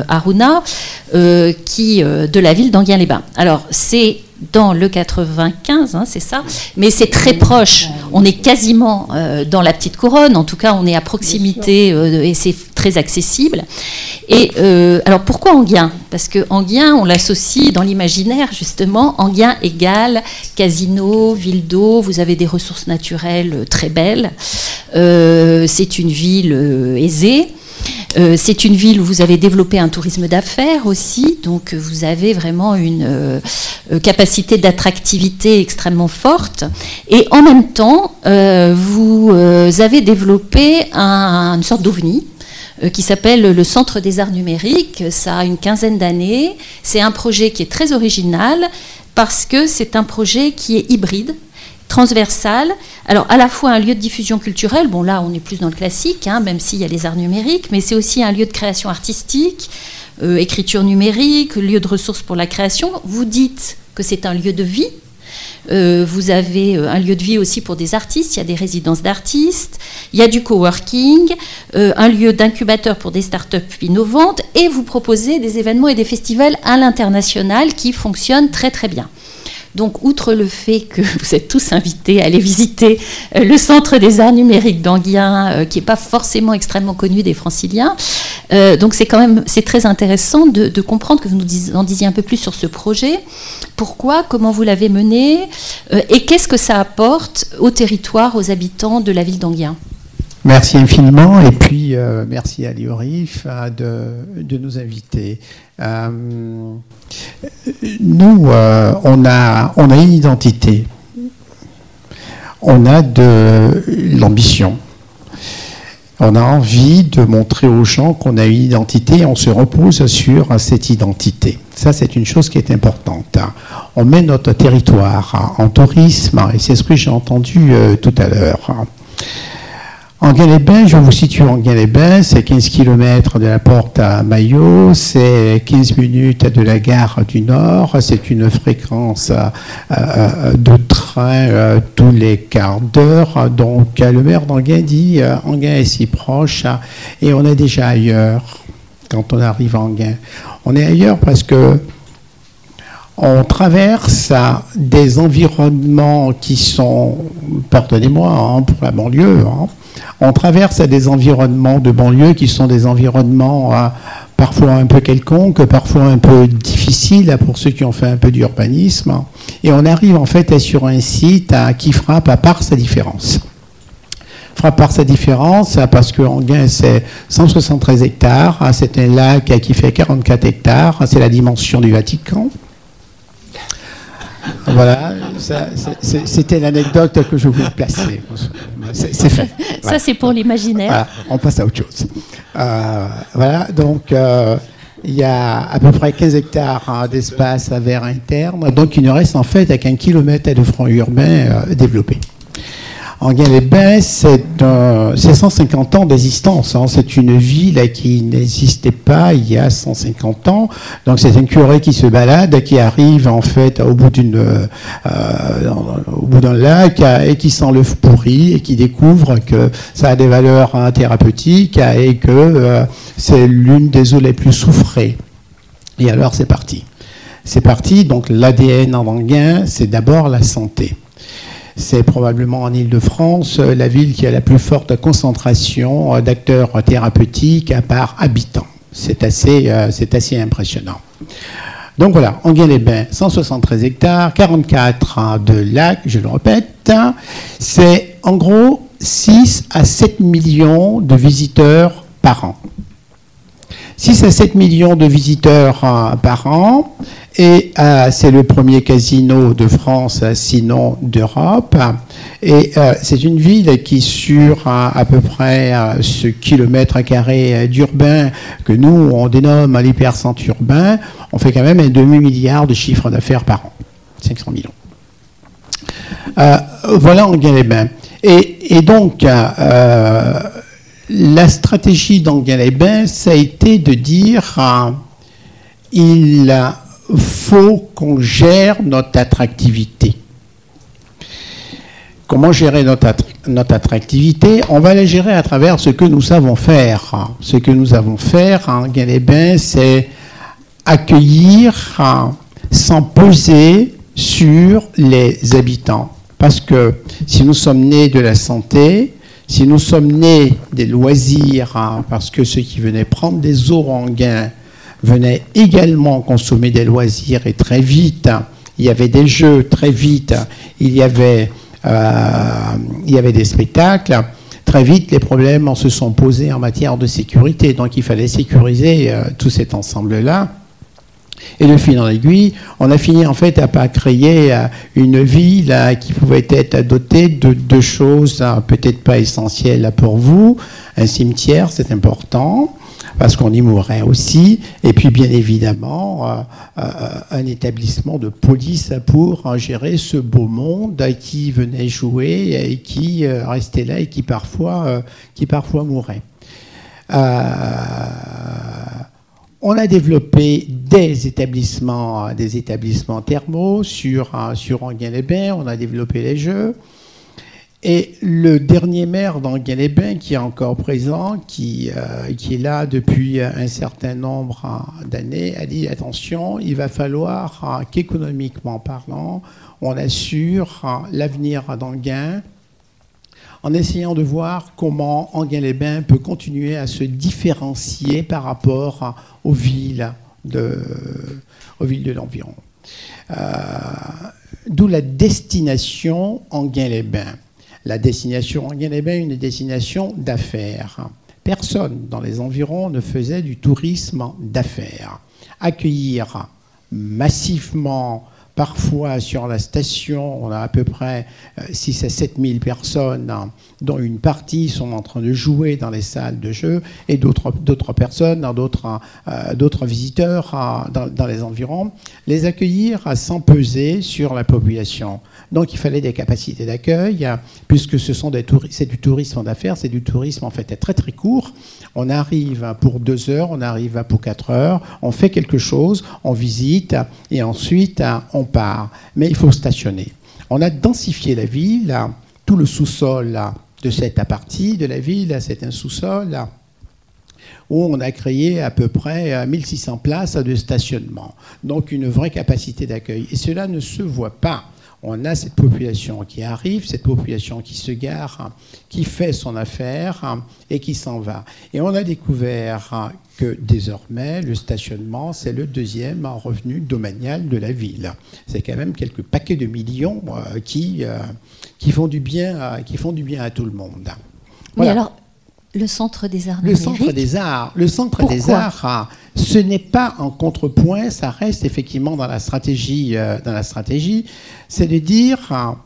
qui, de la ville d'Anguien-les-Bains. Alors c'est dans le 95, hein, c'est ça, mais c'est très proche. On est quasiment euh, dans la petite couronne, en tout cas, on est à proximité euh, et c'est très accessible. Et euh, alors pourquoi Anguien? Parce que Anguien, on l'associe dans l'imaginaire justement. Anguien égale casino, ville d'eau. Vous avez des ressources naturelles très belles. c'est une ville aisée. Euh, c'est une ville où vous avez développé un tourisme d'affaires aussi, donc vous avez vraiment une euh, euh, capacité d'attractivité extrêmement forte. Et en même temps, vous avez développé une sorte d'ovni qui s'appelle le Centre des Arts Numériques. Ça a une quinzaine d'années. C'est un projet qui est très original parce que c'est un projet qui est hybride transversal. Alors, à la fois un lieu de diffusion culturelle, bon là, on est plus dans le classique, hein, même s'il y a les arts numériques, mais c'est aussi un lieu de création artistique, euh, écriture numérique, lieu de ressources pour la création. Vous dites que c'est un lieu de vie. Euh, vous avez euh, un lieu de vie aussi pour des artistes, il y a des résidences d'artistes, il y a du coworking, un lieu d'incubateur pour des startups innovantes, et vous proposez des événements et des festivals à l'international qui fonctionnent très très bien. Donc, outre le fait que (laughs) vous êtes tous invités à aller visiter euh, le Centre des arts numériques d'Anguien, euh, qui n'est pas forcément extrêmement connu des franciliens, euh, donc c'est quand même très intéressant de, comprendre que vous nous en disiez un peu plus sur ce projet. Pourquoi, comment vous l'avez mené, et qu'est-ce que ça apporte au territoire, aux habitants de la ville d'Anguien? Merci infiniment et puis merci à Liorif de, nous inviter. Euh, nous, euh, on, a, on a une identité, on a de l'ambition. On a envie de montrer aux gens qu'on a une identité et on se repose sur cette identité. Ça, c'est une chose qui est importante. On met notre territoire en tourisme, et c'est ce que j'ai entendu euh, tout à l'heure. Anguin-les-Bains, je vous situe Anguin-les-Bains, c'est 15 km de la porte à Maillot, c'est 15 minutes de la gare du Nord, c'est une fréquence euh, euh, de train euh, tous les quarts d'heure. Donc le maire d'Anguin dit Anguin est si proche et on est déjà ailleurs quand on arrive à Anguin. On est ailleurs parce que on traverse des environnements qui sont, pardonnez-moi hein, pour la banlieue, hein, on traverse des environnements de banlieue qui sont des environnements euh, parfois un peu quelconques, parfois un peu difficiles pour ceux qui ont fait un peu d'urbanisme. Et on arrive en fait sur un site qui frappe à part sa différence frappe par sa différence parce que Anguin, c'est 173 hectares, c'est un lac qui fait 44 hectares, c'est la dimension du Vatican. Voilà, c'était l'anecdote que je voulais placer. C'est fait. Ça, c'est pour l'imaginaire. on passe à autre chose. Euh, voilà, donc euh, il y a à peu près 15 hectares hein, d'espace à verre interne, donc il ne reste en fait qu'un kilomètre de front urbain euh, développé. Anguin-les-Bains, c'est 150 ans d'existence. Hein. C'est une ville qui n'existait pas il y a 150 ans. Donc c'est un curé qui se balade, qui arrive en fait au bout euh, bout d'un lac et qui sent l'œuf pourri et qui découvre que ça a des valeurs hein, thérapeutiques et que euh, c'est l'une des eaux les plus souffrées. Et alors c'est parti. C'est parti. Donc l'ADN en Anguin, c'est d'abord la santé c'est probablement en Ile-de-France euh, la ville qui a la plus forte concentration euh, d'acteurs thérapeutiques à part habitant. C'est assez, euh, c'est assez impressionnant. Donc voilà, Anguin-les-Bains, 173 hectares, 44 de lacs, je le répète. C'est en gros 6 à 7 millions de visiteurs par an. 6 à 7 millions de visiteurs par an. Et euh, c'est le premier casino de France, sinon d'Europe. Et euh, c'est une ville qui, sur euh, à peu près ce kilomètre carré d'urbain que nous, on dénomme l'hypercentre urbain, on fait quand même un demi-milliard de chiffre d'affaires par an. 500 millions. voilà en les Et, et donc, la stratégie d'Anguin-les-Bains, ça a été de dire il faut qu'on gère notre attractivité. Comment gérer notre, notre, attractivité? On va la gérer à travers ce que nous savons faire. Ce que nous savons faire en Galébin, c'est accueillir sans poser sur les habitants. Parce que si nous sommes nés de la santé, si nous sommes nés des loisirs, parce que ceux qui venaient prendre des oranguins venaient également consommer des loisirs et très vite, il y avait des jeux, très vite, il y avait, euh, il y avait des spectacles. Très vite, les problèmes se sont posés en matière de sécurité. Donc, il fallait sécuriser euh, tout cet ensemble-là. Et de fil en aiguille, on a fini en fait à pas créer euh, une ville qui pouvait être dotée de deux choses peut-être pas essentielles pour vous. Un cimetière, c'est important parce qu'on y mourrait aussi. Et puis, bien évidemment, euh, euh, un établissement de police pour gérer ce beau monde qui venait jouer et qui restait là et qui parfois, qui parfois mourait. On a développé des établissements, des établissements thermaux sur, sur Anguin-les-Bains, on a développé les jeux. Et le dernier maire d'Anguin-les-Bains, qui est encore présent, qui, euh, est là depuis un certain nombre d'années, a dit attention, il va falloir qu'économiquement parlant, on assure l'avenir d'Anguin en essayant de voir comment Anguin-les-Bains peut continuer à se différencier par rapport aux villes de, aux villes de l'environ. Euh, d'où la destination Anguin-les-Bains la destination Anguin les une destination d'affaires. Personne dans les environs ne faisait du tourisme d'affaires. Accueillir massivement Parfois, sur la station, on a à peu près 6 euh, à 7 000 personnes, hein, dont une partie sont en train de jouer dans les salles de jeu, et d'autres personnes, d'autres euh, visiteurs dans, les environs. Les accueillir sans peser sur la population. Donc il fallait des capacités d'accueil, puisque ce c'est du tourisme d'affaires, c'est du tourisme en fait très très court. On arrive pour deux heures, on arrive pour quatre heures, on fait quelque chose, on visite et ensuite on part. Mais il faut stationner. On a densifié la ville, tout le sous-sol de cette partie de la ville, c'est un sous-sol où on a créé à peu près 1600 places de stationnement. Donc une vraie capacité d'accueil. Et cela ne se voit pas on a cette population qui arrive, cette population qui se gare, qui fait son affaire et qui s'en va. Et on a découvert que désormais, le stationnement, c'est le deuxième revenu domanial de la ville. C'est quand même quelques paquets de millions euh, qui, euh, qui, font du bien, qui font du bien à tout le monde. Mais alors, le Centre des Arts Le Centre des Arts, le Centre des Arts, ce n'est pas en contrepoint, ça reste effectivement dans la stratégie, euh, dans la stratégie, c'est de dire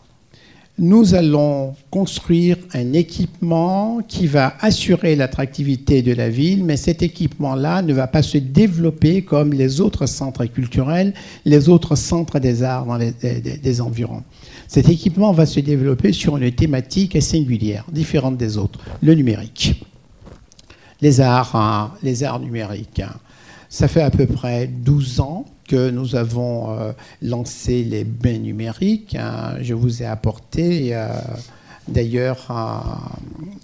nous allons construire un équipement qui va assurer l'attractivité de la ville, mais cet équipement-là ne va pas se développer comme les autres centres culturels, les autres centres des arts dans les, des environs. Cet équipement va se développer sur une thématique singulière, différente des autres, le numérique. Les arts, hein, les arts numériques. Ça fait à peu près 12 ans que nous avons euh, lancé les bains numériques. Hein. Je vous ai apporté euh, d'ailleurs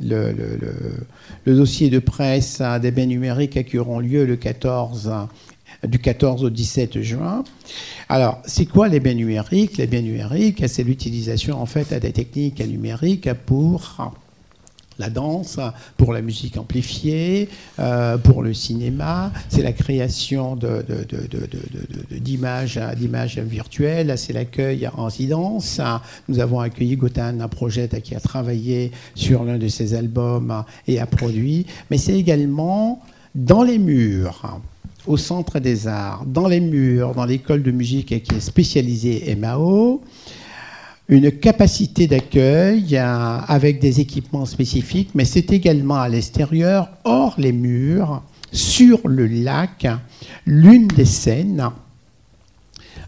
le, dossier de presse hein, des bains numériques qui auront lieu le 14 du 14 au 17 juin. Alors, c'est quoi les biens numériques? Les biens numériques, c'est l'utilisation en fait des techniques numériques pour la danse, pour la musique amplifiée, euh, pour le cinéma. C'est la création d'images virtuelles, c'est l'accueil en résidence. Nous avons accueilli Gotan, un projet qui a travaillé sur l'un de ses albums et a produit. Mais c'est également dans les murs au Centre des Arts, dans les murs, dans l'école de musique qui est spécialisée MAO, une capacité d'accueil avec des équipements spécifiques, mais c'est également à l'extérieur, hors les murs, sur le lac, l'une des scènes.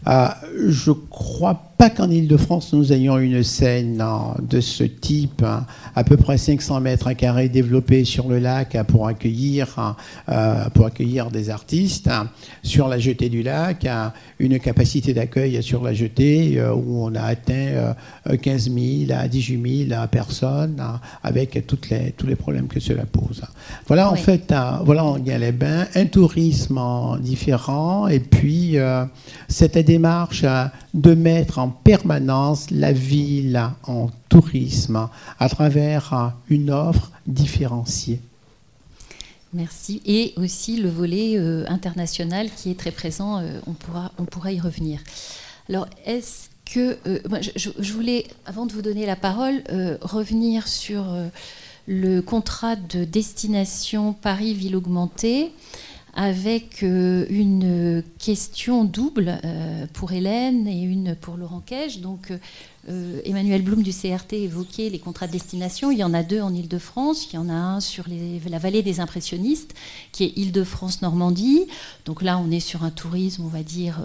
Euh, je crois pas qu'en Ile-de-France, nous ayons une scène de ce type, hein, à peu près 500 mètres carrés développée sur le lac pour accueillir, euh, pour accueillir des artistes. Sur la jetée du lac, une capacité d'accueil sur la jetée euh, où on a atteint 15 euh, 000 à 18 000 personnes avec toutes les, tous les problèmes que cela pose. Voilà en fait, voilà on y a les bains, un tourisme différent et puis cette démarche de mettre en permanence la ville en tourisme à travers une offre différenciée. Merci. Et aussi le volet euh, international qui est très présent, euh, on, pourra, on pourra y revenir. Alors, est-ce que... Euh, je, je, voulais, avant de vous donner la parole, revenir sur le contrat de destination Paris-Ville augmentée avec euh, une question double euh, pour Hélène et une pour Laurent Cage. Donc, euh, Emmanuel Blum du CRT évoquait les contrats de destination. Il y en a deux en Ile-de-France. Il y en a un sur la vallée des impressionnistes, qui est Ile-de-France-Normandie. Donc là, on est sur un tourisme, on va dire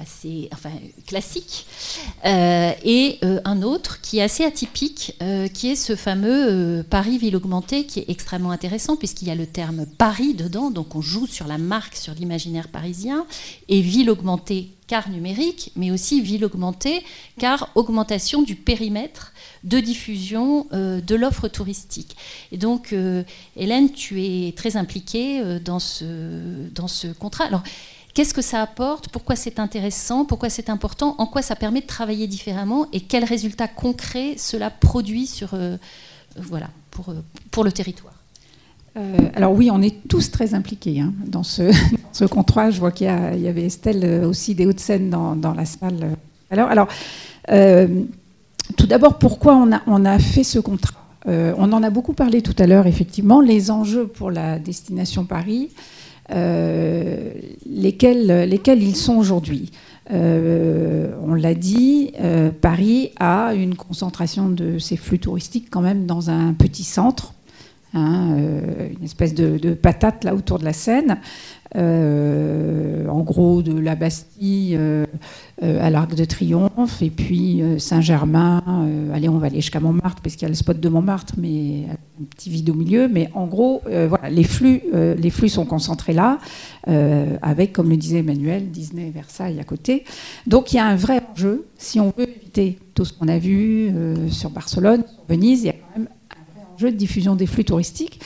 assez enfin, classique, euh, et euh, un autre qui est assez atypique, qui est ce fameux Paris-Ville augmentée, qui est extrêmement intéressant, puisqu'il y a le terme Paris dedans, donc on joue sur la marque, sur l'imaginaire parisien, et ville augmentée car numérique, mais aussi ville augmentée car augmentation du périmètre de diffusion de l'offre touristique. Et donc, Hélène, tu es très impliquée dans, ce, dans ce contrat. Alors, Qu'est-ce que ça apporte? Pourquoi c'est intéressant? Pourquoi c'est important? En quoi ça permet de travailler différemment? Et quels résultats concrets cela produit sur, euh, voilà, pour, euh, pour le territoire? Euh, alors oui, on est tous très impliqués hein, dans, ce, (laughs) contrat. Je vois qu'il y, avait Estelle aussi des Hauts-de-Seine dans, dans, la salle. Alors, alors tout d'abord, pourquoi on a, on a, fait ce contrat? On en a beaucoup parlé tout à l'heure, effectivement. Les enjeux pour la destination Paris, lesquels, lesquels ils sont aujourd'hui. Euh, on l'a dit, euh, Paris a une concentration de ses flux touristiques quand même dans un petit centre Hein, une espèce de, patate là autour de la Seine. en gros, de la Bastille euh, à l'Arc de Triomphe, et puis euh, Saint-Germain. Euh, allez, on va aller jusqu'à Montmartre, parce qu'il y a le spot de Montmartre, mais un petit vide au milieu. Mais en gros, voilà, les flux, les flux sont concentrés là, avec, comme le disait Emmanuel, Disney Versailles à côté. Donc il y a un vrai enjeu. Si on veut éviter tout ce qu'on a vu sur Barcelone, sur Venise, il y a quand même un vrai enjeu de diffusion des flux touristiques.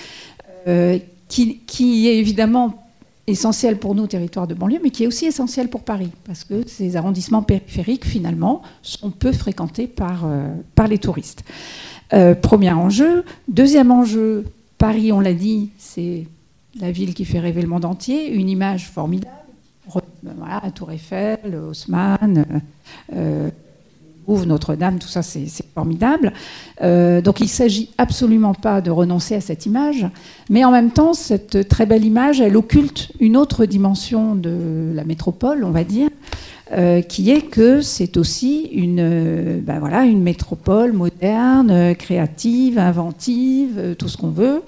Qui, qui, est évidemment essentiel pour nous, territoires de banlieue, mais qui est aussi essentiel pour Paris, parce que ces arrondissements périphériques, finalement, sont peu fréquentés par, euh, par les touristes. Euh, premier enjeu. Deuxième enjeu, Paris, on l'a dit, c'est la ville qui fait rêver le monde entier, une image formidable. Voilà, Tour Eiffel, Haussmann, euh, notre-Dame, tout ça, c'est formidable. Euh, donc il ne s'agit absolument pas de renoncer à cette image, mais en même temps, cette très belle image, elle occulte une autre dimension de la métropole, on va dire, euh, qui est que c'est aussi une, ben voilà, une métropole moderne, créative, inventive, tout ce qu'on veut.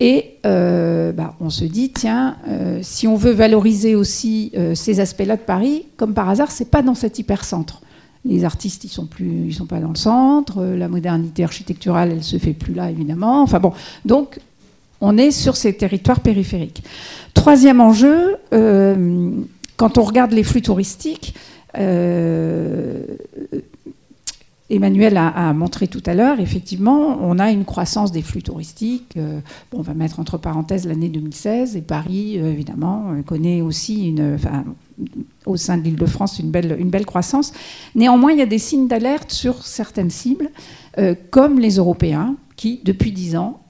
Et euh, ben, on se dit, tiens, si on veut valoriser aussi ces aspects-là de Paris, comme par hasard, c'est pas dans cet hypercentre. Les artistes, ils sont plus, ils sont pas dans le centre. La modernité architecturale, elle se fait plus là, évidemment. Enfin bon, donc on est sur ces territoires périphériques. Troisième enjeu, euh, quand on regarde les flux touristiques, euh, Emmanuel a, montré tout à l'heure, effectivement, on a une croissance des flux touristiques. Euh, on va mettre entre parenthèses l'année 2016, et Paris, évidemment, connaît aussi au sein de l'Île-de-France une belle, une belle croissance. Néanmoins, il y a des signes d'alerte sur certaines cibles, euh, comme les Européens, qui, depuis dix ans,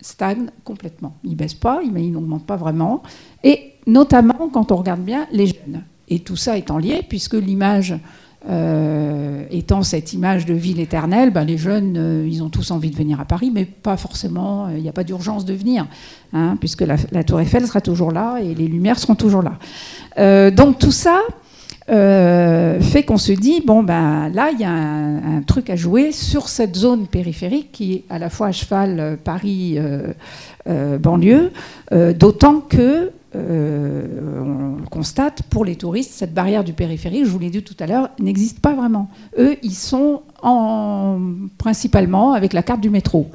stagnent complètement. Ils ne baissent pas, ils n'augmentent pas vraiment. Et notamment, quand on regarde bien, les jeunes. Et tout ça étant lié, puisque l'image euh, étant cette image de ville éternelle, ben les jeunes, euh, ils ont tous envie de venir à Paris, mais pas forcément, il n'y a pas d'urgence de venir, hein, puisque la, tour Eiffel sera toujours là et les lumières seront toujours là. Euh, donc tout ça fait qu'on se dit, bon, ben là, il y a un, truc à jouer sur cette zone périphérique qui est à la fois à cheval Paris-banlieue, d'autant que euh, on le constate, pour les touristes, cette barrière du périphérique, je vous l'ai dit tout à l'heure, n'existe pas vraiment. Eux, ils sont en, principalement avec la carte du métro.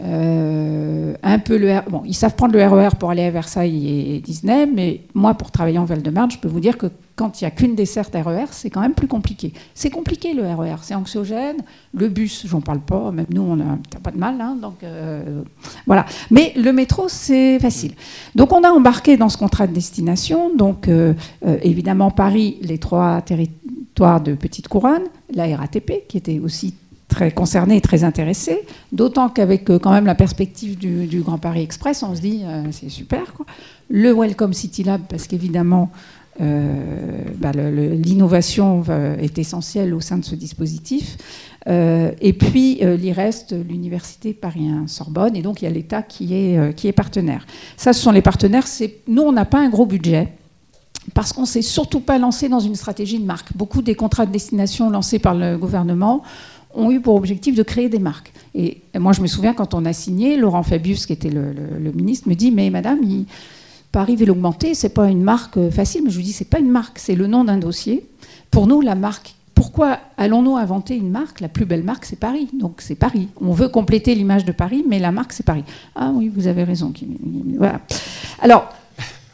Euh, un peu le bon, ils savent prendre le RER e pour aller à Versailles et Disney, mais moi, pour travailler en Val-de-Marne, je peux vous dire que quand il n'y a qu'une desserte RER, c'est quand même plus compliqué. C'est compliqué le RER, c'est anxiogène. Le bus, j'en parle pas, même nous, on n'a pas de mal, hein, donc euh, voilà. Mais le métro, c'est facile. Donc on a embarqué dans ce contrat de destination, donc euh, évidemment Paris, les trois territoires de Petite Couronne, la RATP, qui était aussi très concernés et très intéressés, d'autant qu'avec euh, quand même la perspective du, Grand Paris Express, on se dit euh, c'est super. Quoi. Le Welcome City Lab, parce qu'évidemment, euh, bah, l'innovation est essentielle au sein de ce dispositif. et puis l'IREST, l'Université Paris Sorbonne, et donc il y a l'État qui est, qui est partenaire. Ça, ce sont les partenaires. Nous, on n'a pas un gros budget parce qu'on ne s'est surtout pas lancé dans une stratégie de marque. Beaucoup des contrats de destination lancés par le gouvernement ont eu pour objectif de créer des marques. Et moi, je me souviens quand on a signé, Laurent Fabius, qui était le, ministre, me dit Mais madame, il, Paris Vélo Augmenté, c'est pas une marque euh, facile. Mais je lui dis C'est pas une marque, c'est le nom d'un dossier. Pour nous, la marque. Pourquoi allons-nous inventer une marque? La plus belle marque, c'est Paris. Donc c'est Paris. On veut compléter l'image de Paris, mais la marque, c'est Paris. Ah oui, vous avez raison. Voilà. Alors,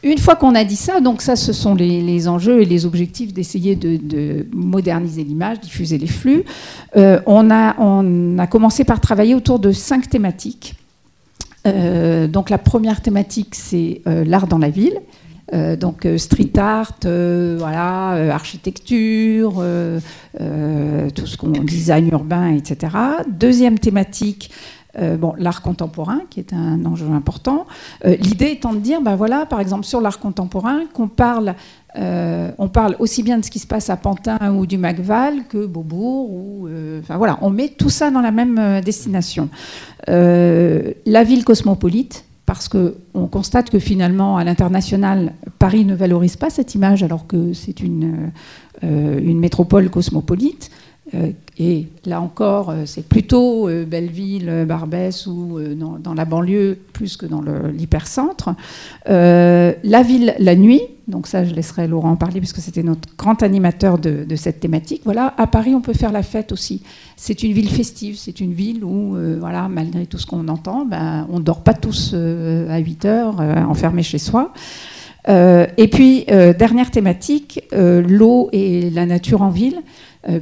une fois qu'on a dit ça, donc ça, ce sont les, enjeux et les objectifs d'essayer de, moderniser l'image, diffuser les flux. Euh, on, a, commencé par travailler autour de cinq thématiques. Euh, donc la première thématique, c'est euh, l'art dans la ville. donc street art, voilà, architecture, tout ce qu'on design urbain, etc. Deuxième thématique, euh, bon, l'art contemporain, qui est un enjeu important. Euh, l'idée étant de dire, ben voilà, par exemple, sur l'art contemporain, qu'on parle, euh, on parle aussi bien de ce qui se passe à Pantin ou du Macval que Beaubourg. Ou, enfin voilà, on met tout ça dans la même destination. la ville cosmopolite, parce qu'on constate que finalement, à l'international, Paris ne valorise pas cette image alors que c'est une, une métropole cosmopolite. Et là encore, c'est plutôt Belleville, Barbès ou dans, la banlieue plus que dans l'hypercentre. la ville la nuit, donc ça je laisserai Laurent en parler puisque c'était notre grand animateur de, cette thématique. Voilà, à Paris on peut faire la fête aussi. C'est une ville festive, c'est une ville où, voilà, malgré tout ce qu'on entend, ben, on ne dort pas tous à 8 heures enfermés chez soi. Euh, et puis, euh, dernière thématique, euh, l'eau et la nature en ville,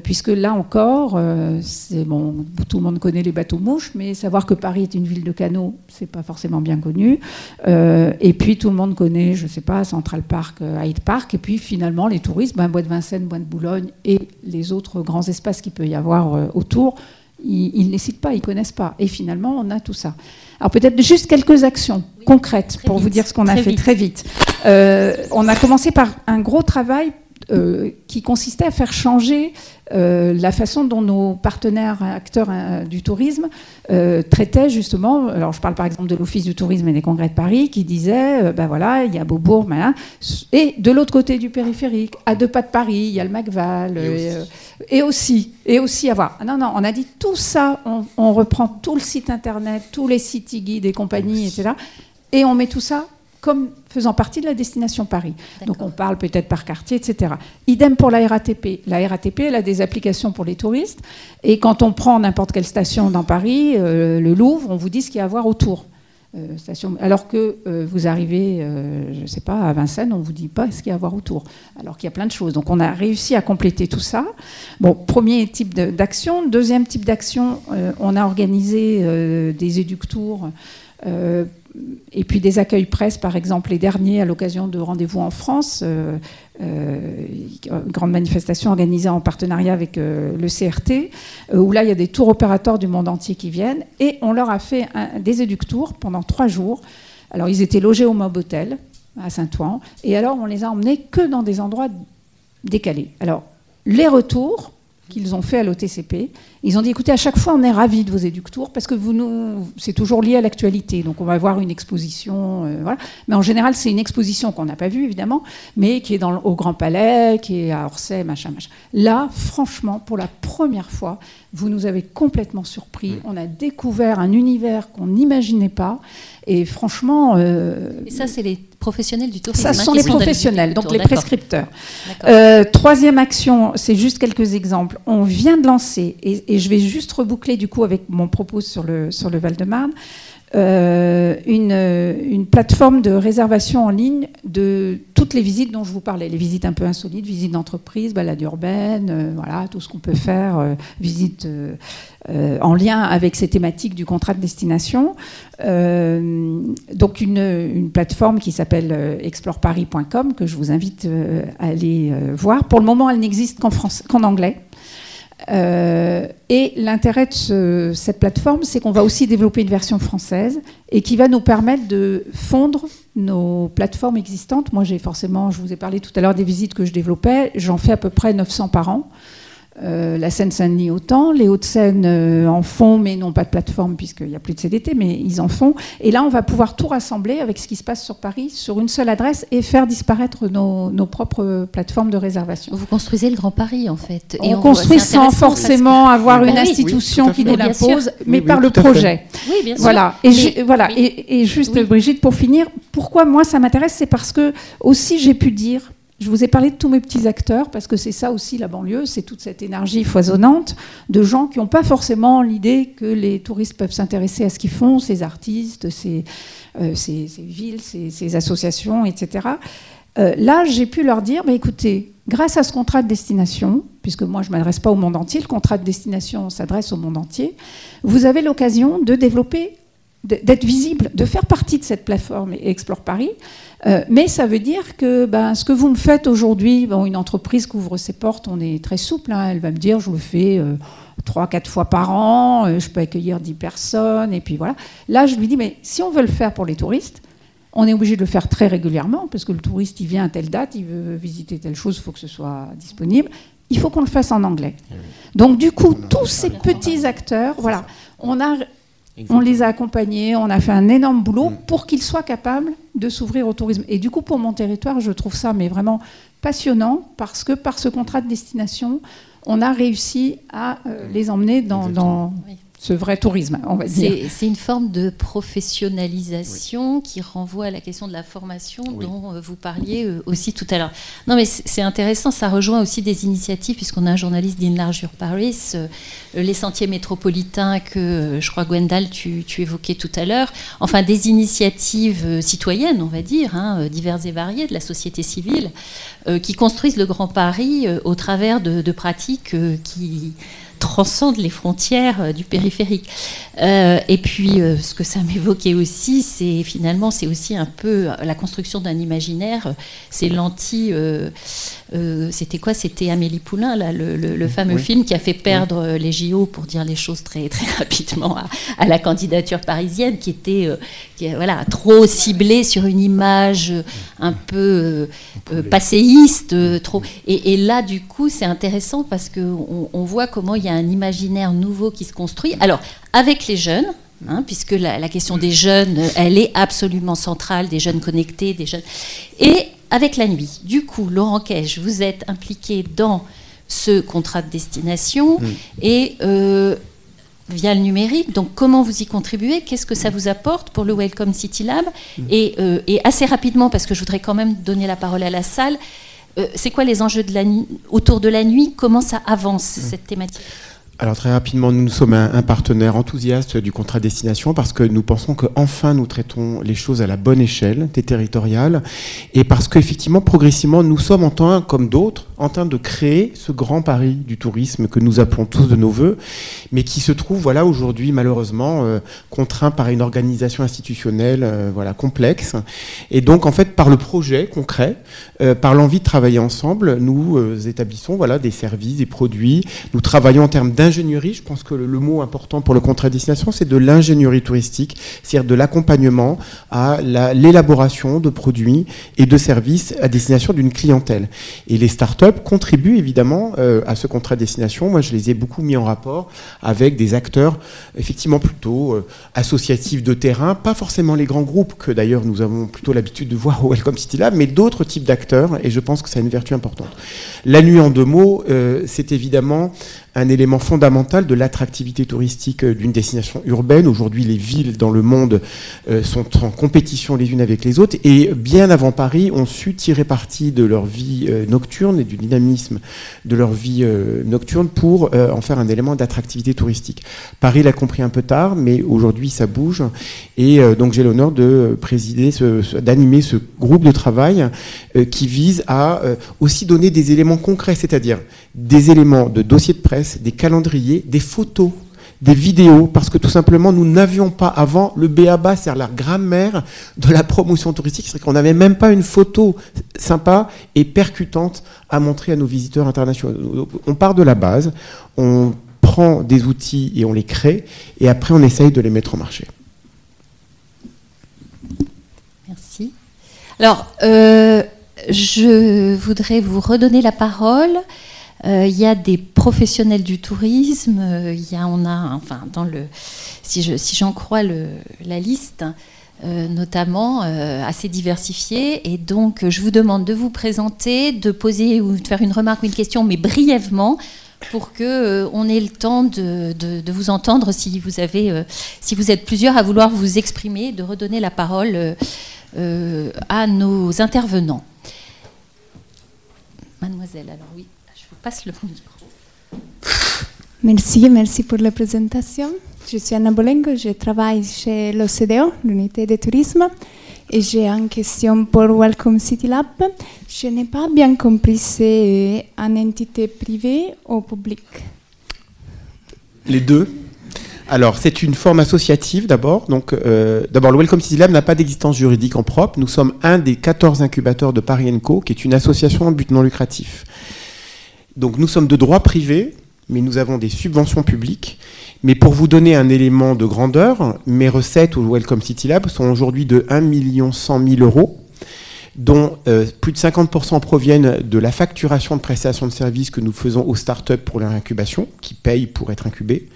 puisque là encore, bon, tout le monde connaît les bateaux mouches, mais savoir que Paris est une ville de canaux, c'est pas forcément bien connu. et puis tout le monde connaît, je sais pas, Central Park, Hyde Park, et puis finalement les touristes, ben, Bois de Vincennes, Bois de Boulogne et les autres grands espaces qu'il peut y avoir autour, ils ne les citent pas, ils connaissent pas. Et finalement, on a tout ça. Alors peut-être juste quelques actions concrètes pour vous dire ce qu'on a fait très vite. Euh, on a commencé par un gros travail euh, qui consistait à faire changer euh, la façon dont nos partenaires acteurs du tourisme traitaient justement, alors je parle par exemple de l'Office du tourisme et des congrès de Paris, qui disait, ben voilà, il y a Beaubourg, et de l'autre côté du périphérique, à deux pas de Paris, il y a le Macval, et aussi, et aussi avoir. Non, non, on a dit tout ça, on, reprend tout le site internet, tous les city guides et compagnies, etc. Et on met tout ça comme faisant partie de la destination Paris. Donc on parle peut-être par quartier, etc. Idem pour la RATP. La RATP, elle a des applications pour les touristes. Et quand on prend n'importe quelle station dans Paris, euh, le Louvre, on vous dit ce qu'il y a à voir autour. Euh, station, alors que euh, vous arrivez, je ne sais pas, à Vincennes, on ne vous dit pas ce qu'il y a à voir autour. Alors qu'il y a plein de choses. Donc on a réussi à compléter tout ça. Bon, premier type d'action. Deuxième type d'action, on a organisé des éductours et puis des accueils presse, par exemple, les derniers à l'occasion de rendez-vous en France, euh, euh, une grande manifestation organisée en partenariat avec euh, le CRT, où là il y a des tours opérateurs du monde entier qui viennent, et on leur a fait des éductours pendant trois jours. Alors ils étaient logés au Mob Hotel à Saint-Ouen, et alors on les a emmenés que dans des endroits décalés. Alors les retours, qu'ils ont fait à l'OTCP. Ils ont dit écoutez, à chaque fois, on est ravis de vos éductours parce que vous nous, c'est toujours lié à l'actualité. Donc, on va voir une exposition, euh, voilà. Mais en général, c'est une exposition qu'on n'a pas vue évidemment, mais qui est dans, au Grand Palais, qui est à Orsay, machin, machin. Là, franchement, pour la première fois, vous nous avez complètement surpris. Mm. On a découvert un univers qu'on n'imaginait pas. Et franchement. Euh, et ça, c'est les professionnels du tourisme. Ça sont les professionnels, donc les prescripteurs. Euh, troisième action, c'est juste quelques exemples. On vient de lancer, et, je vais juste reboucler du coup avec mon propos sur le, sur le Val-de-Marne, euh, une, une, plateforme de réservation en ligne de toutes les visites dont je vous parlais, les visites un peu insolites, visites d'entreprise, balades urbaines, euh, voilà, tout ce qu'on peut faire, euh, visites en lien avec ces thématiques du contrat de destination. donc une, une, plateforme qui s'appelle exploreparis.com que je vous invite à aller voir. Pour le moment, elle n'existe qu'en, qu'en anglais. Euh, et l'intérêt de cette plateforme, c'est qu'on va aussi développer une version française et qui va nous permettre de fondre nos plateformes existantes. Moi, j'ai forcément, je vous ai parlé tout à l'heure des visites que je développais, j'en fais à peu près 900 par an. Euh, la Seine-Saint-Denis autant, les Hauts-de-Seine euh, en font, mais n'ont pas de plateforme puisqu'il n'y a plus de CDT, mais ils en font. Et là, on va pouvoir tout rassembler avec ce qui se passe sur Paris sur une seule adresse et faire disparaître nos, propres plateformes de réservation. Vous construisez le Grand Paris, en fait. Et on, construit sans forcément avoir une institution qui nous l'impose, mais par le projet. Oui, bien sûr. Voilà. Et, voilà. et, et juste, Brigitte, pour finir, pourquoi moi ça m'intéresse C'est parce que aussi j'ai pu dire je vous ai parlé de tous mes petits acteurs, parce que c'est ça aussi la banlieue, c'est toute cette énergie foisonnante de gens qui n'ont pas forcément l'idée que les touristes peuvent s'intéresser à ce qu'ils font, ces artistes, ces, euh, villes, ces, associations, etc. Euh, là, j'ai pu leur dire, écoutez, grâce à ce contrat de destination, puisque moi je ne m'adresse pas au monde entier, le contrat de destination s'adresse au monde entier, vous avez l'occasion de développer d'être visible, de faire partie de cette plateforme Explore Paris. Euh, mais ça veut dire que ben, ce que vous me faites aujourd'hui, bon, une entreprise qui ouvre ses portes, on est très souple. Hein, elle va me dire, je le fais euh, trois, quatre fois par an, euh, je peux accueillir 10 personnes, et puis voilà. Là, je lui dis, mais si on veut le faire pour les touristes, on est obligé de le faire très régulièrement, parce que le touriste, il vient à telle date, il veut visiter telle chose, il faut que ce soit disponible. Il faut qu'on le fasse en anglais. Donc, du coup, tous ces petits acteurs, voilà, on a on les a accompagnés, on a fait un énorme boulot mm. pour qu'ils soient capables de s'ouvrir au tourisme. Et du coup, pour mon territoire, je trouve ça mais vraiment passionnant parce que par ce contrat de destination, on a réussi à les emmener dans, ce vrai tourisme, on va dire. C'est une forme de professionnalisation qui renvoie à la question de la formation dont euh, vous parliez euh, aussi tout à l'heure. Non, mais c'est intéressant, ça rejoint aussi des initiatives, puisqu'on a un journaliste d'Inlarge Paris, euh, les sentiers métropolitains que je crois, Gwendal, tu, évoquais tout à l'heure, enfin des initiatives citoyennes, on va dire, hein, diverses et variées de la société civile, qui construisent le Grand Paris au travers de pratiques qui transcende les frontières euh, du périphérique. Euh, et puis, euh, ce que ça m'évoquait aussi, c'est finalement, c'est aussi un peu la construction d'un imaginaire. C'est l'anti. c'était quoi? C'était Amélie Poulain, là, le, fameux film qui a fait perdre les JO, pour dire les choses très, très (laughs) rapidement, à, la candidature parisienne, qui était qui, voilà, trop ciblée sur une image un peu passéiste. trop. Et, et, là, du coup, c'est intéressant parce qu'on on voit comment il y a un imaginaire nouveau qui se construit. Alors, avec les jeunes, hein, puisque la, question des jeunes, elle est absolument centrale, des jeunes connectés, des jeunes. Et avec la nuit. Du coup, Laurent Cage, vous êtes impliqué dans ce contrat de destination mm. et euh, via le numérique. Donc, comment vous y contribuez? Qu'est-ce que ça vous apporte pour le Welcome City Lab? Mm. euh, et, assez rapidement, parce que je voudrais quand même donner la parole à la salle, euh, c'est quoi les enjeux de la autour de la nuit? Comment ça avance, mm. cette thématique? Alors très rapidement, nous, sommes un, partenaire enthousiaste du contrat destination parce que nous pensons qu'enfin nous traitons les choses à la bonne échelle des territoriales et parce qu'effectivement progressivement nous sommes en train, comme d'autres, en train de créer ce grand pari du tourisme que nous appelons tous de nos voeux, mais qui se trouve voilà aujourd'hui malheureusement euh, contraint par une organisation institutionnelle euh, voilà complexe. Et donc en fait par le projet concret, euh, par l'envie de travailler ensemble, nous établissons voilà des services, des produits, nous travaillons en termes l'ingénierie, je pense que le, mot important pour le contrat de destination, c'est de l'ingénierie touristique, c'est-à-dire de l'accompagnement à l'élaboration de produits et de services à destination d'une clientèle. Et les startups contribuent évidemment euh, à ce contrat de destination. Moi, je les ai beaucoup mis en rapport avec des acteurs effectivement plutôt euh, associatifs de terrain, pas forcément les grands groupes que d'ailleurs nous avons plutôt l'habitude de voir au Welcome City Lab, mais d'autres types d'acteurs, et je pense que ça a une vertu importante. La nuit en deux mots, euh, c'est évidemment un élément fondamental de l'attractivité touristique euh, d'une destination urbaine. Aujourd'hui, les villes dans le monde euh, sont en compétition les unes avec les autres et bien avant Paris ont su tirer parti de leur vie euh, nocturne et du dynamisme de leur vie nocturne pour en faire un élément d'attractivité touristique. Paris l'a compris un peu tard, mais aujourd'hui ça bouge et donc j'ai l'honneur de présider, d'animer ce groupe de travail qui vise à aussi donner des éléments concrets, c'est-à-dire des éléments de dossier de presse, des calendriers, des photos, des vidéos, parce que tout simplement, nous n'avions pas avant le BABA, c'est-à-dire la grammaire de la promotion touristique, c'est qu'on n'avait même pas une photo sympa et percutante à montrer à nos visiteurs internationaux. On part de la base, on prend des outils et on les crée, et après on essaye de les mettre au marché. Merci. Alors, euh, je voudrais vous redonner la parole. Euh, il y a des professionnels du tourisme, euh, y a, on a, enfin, dans le, si, je, si j'en crois le, la liste, euh, notamment assez diversifiée. Et donc, je vous demande de vous présenter, de poser ou de faire une remarque ou une question, mais brièvement, pour que on ait le temps de, de, vous entendre si vous avez, si vous êtes plusieurs à vouloir vous exprimer, de redonner la parole à nos intervenants. Mademoiselle, alors oui passe le micro. Merci, merci pour la présentation. Je suis Anna Bolengo, je travaille chez l'OCDE, l'unité de tourisme, et j'ai une question pour Welcome City Lab. Je n'ai pas bien compris, c'est une entité privée ou publique? Les deux. Alors, c'est une forme associative d'abord. Donc, euh, d'abord, le Welcome City Lab n'a pas d'existence juridique en propre. Nous sommes un des 14 incubateurs de Paris Co, qui est une association en but non lucratif. Donc nous sommes de droit privé, mais nous avons des subventions publiques. Mais pour vous donner un élément de grandeur, mes recettes au Welcome City Lab sont aujourd'hui de 1 100 000 euros, dont euh, plus de 50% proviennent de la facturation de prestations de services que nous faisons aux startups pour leur incubation, qui payent pour être incubés.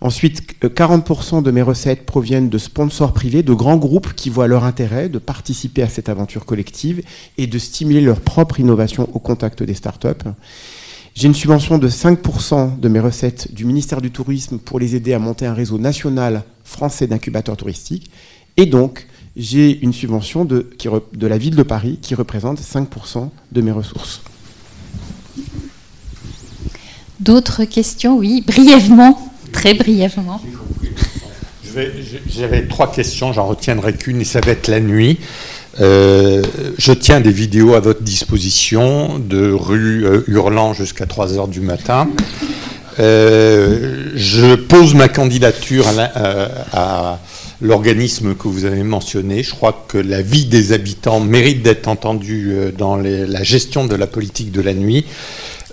Ensuite, 40% euh, de mes recettes proviennent de sponsors privés, de grands groupes qui voient leur intérêt de participer à cette aventure collective et de stimuler leur propre innovation au contact des startups. J'ai une subvention de 5% de mes recettes du ministère du Tourisme pour les aider à monter un réseau national français d'incubateurs touristiques. Et donc, j'ai une subvention de, de la ville de Paris qui représente 5% de mes ressources. D'autres questions? Oui, brièvement, très brièvement. J'avais trois questions, j'en retiendrai qu'une et ça va être la nuit. Euh, je tiens des vidéos à votre disposition de rue euh, hurlant jusqu'à 3 heures du matin. Euh, je pose ma candidature à, l'organisme que vous avez mentionné. Je crois que la vie des habitants mérite d'être entendue dans la gestion de la politique de la nuit.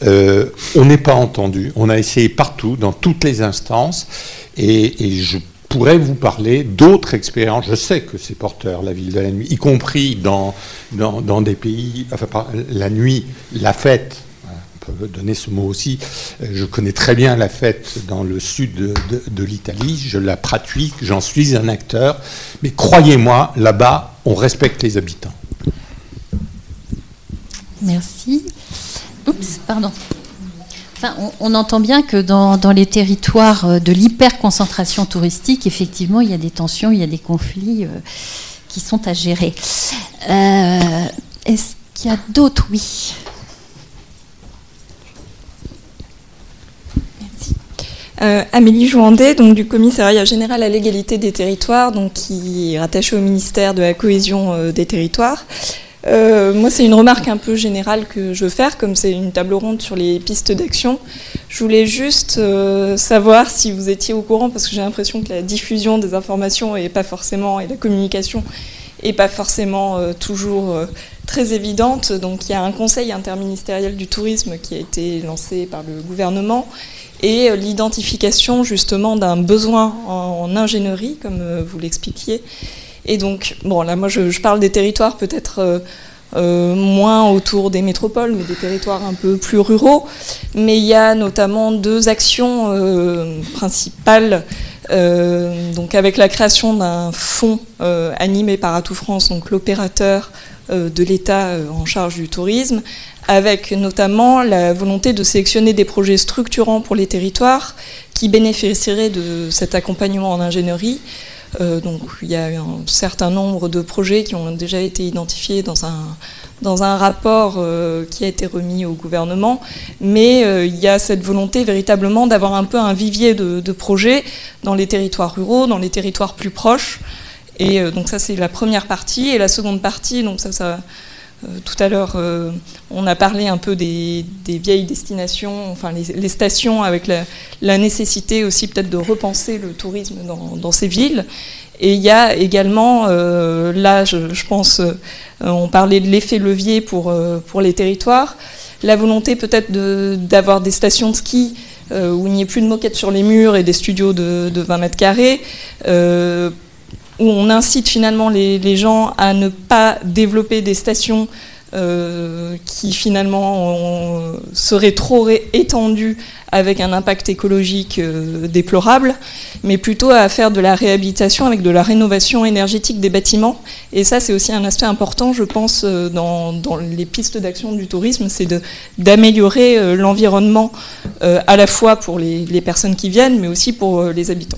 on n'est pas entendu. On a essayé partout, dans toutes les instances, et, et je pourrais vous parler d'autres expériences. Je sais que c'est porteur, la ville de la nuit, y compris dans, des pays, enfin, la nuit, la fête, on peut donner ce mot aussi. Je connais très bien la fête dans le sud de l'Italie, je la pratique, j'en suis un acteur, mais croyez-moi, là-bas, on respecte les habitants. Merci. Oups, pardon on, entend bien que dans, les territoires euh, de l'hyperconcentration touristique, effectivement, il y a des tensions, il y a des conflits euh, qui sont à gérer. Euh, est-ce qu'il y a d'autres? Oui. Amélie Jouandé, donc du commissariat général à l'égalité des territoires, donc qui est rattachée au ministère de la cohésion des territoires. Euh, moi, c'est une remarque un peu générale que je veux faire, comme c'est une table ronde sur les pistes d'action. Je voulais juste euh, savoir si vous étiez au courant, parce que j'ai l'impression que la diffusion des informations et pas forcément et la communication est pas forcément euh, toujours très évidente. Donc, il y a un conseil interministériel du tourisme qui a été lancé par le gouvernement et l'identification justement d'un besoin en ingénierie, comme vous l'expliquiez et donc, bon, là, moi, je, parle des territoires peut-être euh, euh, moins autour des métropoles, mais des territoires un peu plus ruraux. Mais il y a notamment deux actions euh, principales. donc, avec la création d'un fonds animé par Atout France, donc l'opérateur de l'État en charge du tourisme, avec notamment la volonté de sélectionner des projets structurants pour les territoires qui bénéficieraient de cet accompagnement en ingénierie. Euh, donc il y a un certain nombre de projets qui ont déjà été identifiés dans un, dans un rapport euh, qui a été remis au gouvernement, mais euh, il y a cette volonté véritablement d'avoir un peu un vivier de, projets dans les territoires ruraux, dans les territoires plus proches. Et donc ça c'est la première partie. Et la seconde partie, donc ça, ça tout à l'heure, on a parlé un peu des, vieilles destinations, enfin les, stations, avec la, nécessité aussi peut-être de repenser le tourisme dans, ces villes. Et il y a également, euh, là, je, pense, euh, on parlait de l'effet levier pour, euh, pour les territoires, la volonté peut-être d'avoir des stations de ski où il n'y ait plus de moquettes sur les murs et des studios de, 20 mètres carrés où on incite finalement les, gens à ne pas développer des stations euh, qui finalement seraient trop étendues avec un impact écologique euh, déplorable, mais plutôt à faire de la réhabilitation avec de la rénovation énergétique des bâtiments. Et ça, c'est aussi un aspect important, je pense, euh, dans, les pistes d'action du tourisme, c'est d'améliorer l'environnement à la fois pour les, personnes qui viennent, mais aussi pour les habitants.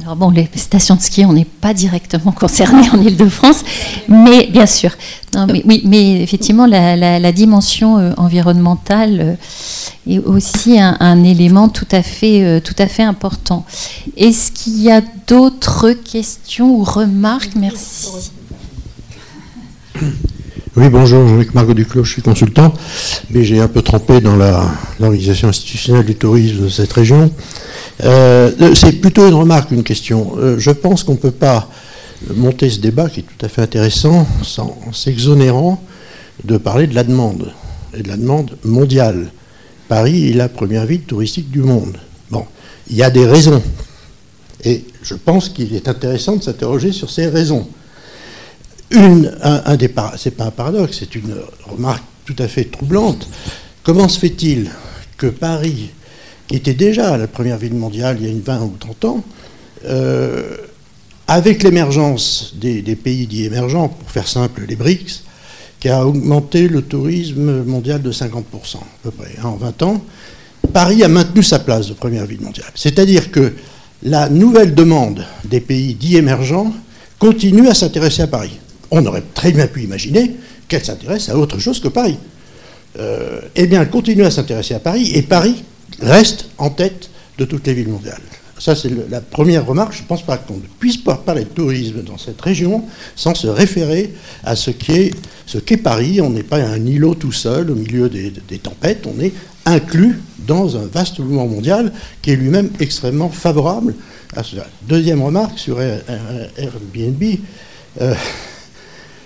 Alors bon, les stations de ski, on n'est pas directement concerné en Ile-de-France, mais bien sûr. mais, oui, mais effectivement, la, dimension euh, environnementale euh, est aussi un, élément tout à fait, euh, tout à fait important. Est-ce qu'il y a d'autres questions ou remarques? Merci. Oui, bonjour, Jean-Luc Margot Duclos, je suis consultant, mais j'ai un peu trempé dans l'organisation institutionnelle du tourisme de cette région. Euh, c'est plutôt une remarque, une question. Euh, je pense qu'on ne peut pas monter ce débat, qui est tout à fait intéressant, sans s'exonérant de parler de la demande, et de la demande mondiale. Paris est la première ville touristique du monde. Bon, il y a des raisons. Et je pense qu'il est intéressant de s'interroger sur ces raisons. Une, un, c'est pas un paradoxe, c'est une remarque tout à fait troublante. Comment se fait-il que Paris était déjà la première ville mondiale il y a une 20 ou 30 ans, euh, avec l'émergence des, pays dits émergents, pour faire simple, les BRICS, qui a augmenté le tourisme mondial de 50% à peu près hein, en 20 ans. Paris a maintenu sa place de première ville mondiale. C'est-à-dire que la nouvelle demande des pays dits émergents continue à s'intéresser à Paris. On aurait très bien pu imaginer qu'elle s'intéresse à autre chose que Paris. Euh, eh bien, elle continue à s'intéresser à Paris et Paris reste en tête de toutes les villes mondiales. Ça, c'est la première remarque. Je ne pense pas qu'on ne puisse pas parler de tourisme dans cette région sans se référer à ce qu'est Paris. On n'est pas un îlot tout seul au milieu des, tempêtes. On est inclus dans un vaste mouvement mondial qui est lui-même extrêmement favorable à cela. Deuxième remarque sur Airbnb. Euh,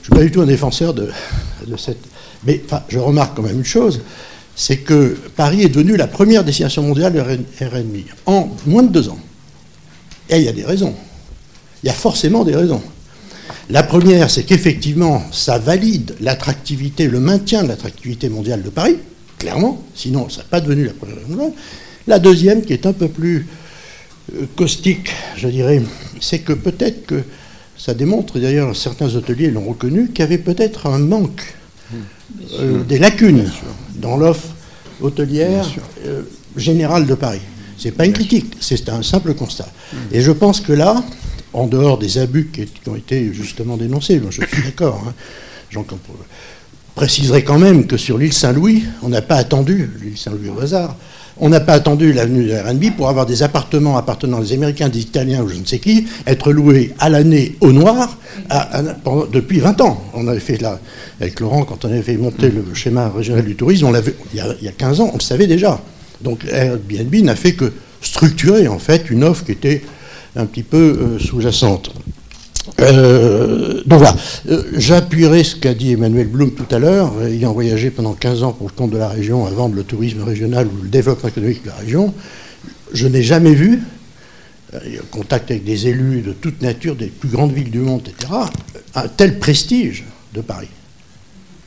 je ne suis pas du tout un défenseur de, cette... Mais je remarque quand même une chose, c'est que Paris est devenu la première destination mondiale de Airbnb en moins de deux ans. Et il y a des raisons. Il y a forcément des raisons. La première, c'est qu'effectivement, ça valide l'attractivité, le maintien de l'attractivité mondiale de Paris, clairement, sinon ça n'est pas devenu la première mondiale. La deuxième, qui est un peu plus euh, caustique, je dirais, c'est que peut-être que ça démontre, d'ailleurs certains hôteliers l'ont reconnu, qu'il y avait peut-être un manque, euh, des lacunes dans l'offre hôtelière euh, générale de Paris. Ce n'est pas une critique, c'est un simple constat. Et je pense que là, en dehors des abus qui, ont été justement dénoncés, je suis (coughs) d'accord, hein, j'en préciserai quand même que sur l'île Saint-Louis, on n'a pas attendu, l'île Saint-Louis au hasard, on n'a pas attendu l'avenue de RB pour avoir des appartements appartenant aux Américains, des Italiens ou je ne sais qui, être loués à l'année au noir depuis 20 ans. On avait fait là, avec Laurent, quand on avait fait monter le schéma régional du tourisme, on l'avait, il, il y a 15 ans, on le savait déjà. Donc Airbnb n'a fait que structurer en fait une offre qui était un petit peu euh, sous-jacente. Euh, donc voilà, euh, j'appuierai ce qu'a dit Emmanuel Blum tout à l'heure, ayant voyagé pendant 15 ans pour le compte de la région vendre le tourisme régional ou le développement économique de la région. Je n'ai jamais vu, en contact avec des élus de toute nature, des plus grandes villes du monde, etc., un tel prestige de Paris.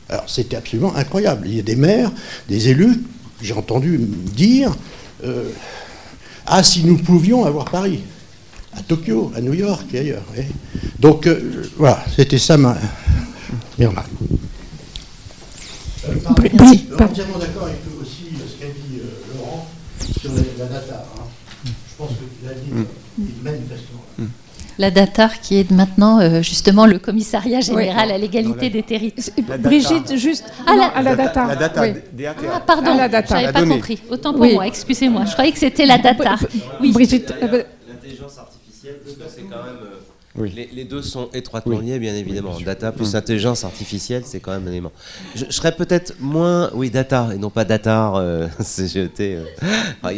Alors c'était absolument incroyable. Il y a des maires, des élus j'ai entendu dire euh, Ah, si nous pouvions avoir Paris, à Tokyo, à New York et ailleurs. Donc, euh, voilà, c'était ça ma, remarque. Euh, entièrement d'accord avec aussi ce qu'a dit Laurent sur la, data. Hein. Je pense que la dit mm. manifestement. Mm la DATAR, qui est maintenant euh, justement le commissariat général à l'égalité des territoires. Brigitte, juste ah, la, à la DATAR. La data, ah, pardon, je n'avais pas compris. Autant pour moi, excusez-moi. Je croyais que c'était la DATAR. Oui. Brigitte. L'intelligence artificielle, c'est quand même euh, les, deux sont étroitement liés, bien évidemment. data plus intelligence artificielle, c'est quand même un élément. Je, serais peut-être moins, oui, data et non pas data. Euh, (laughs) euh.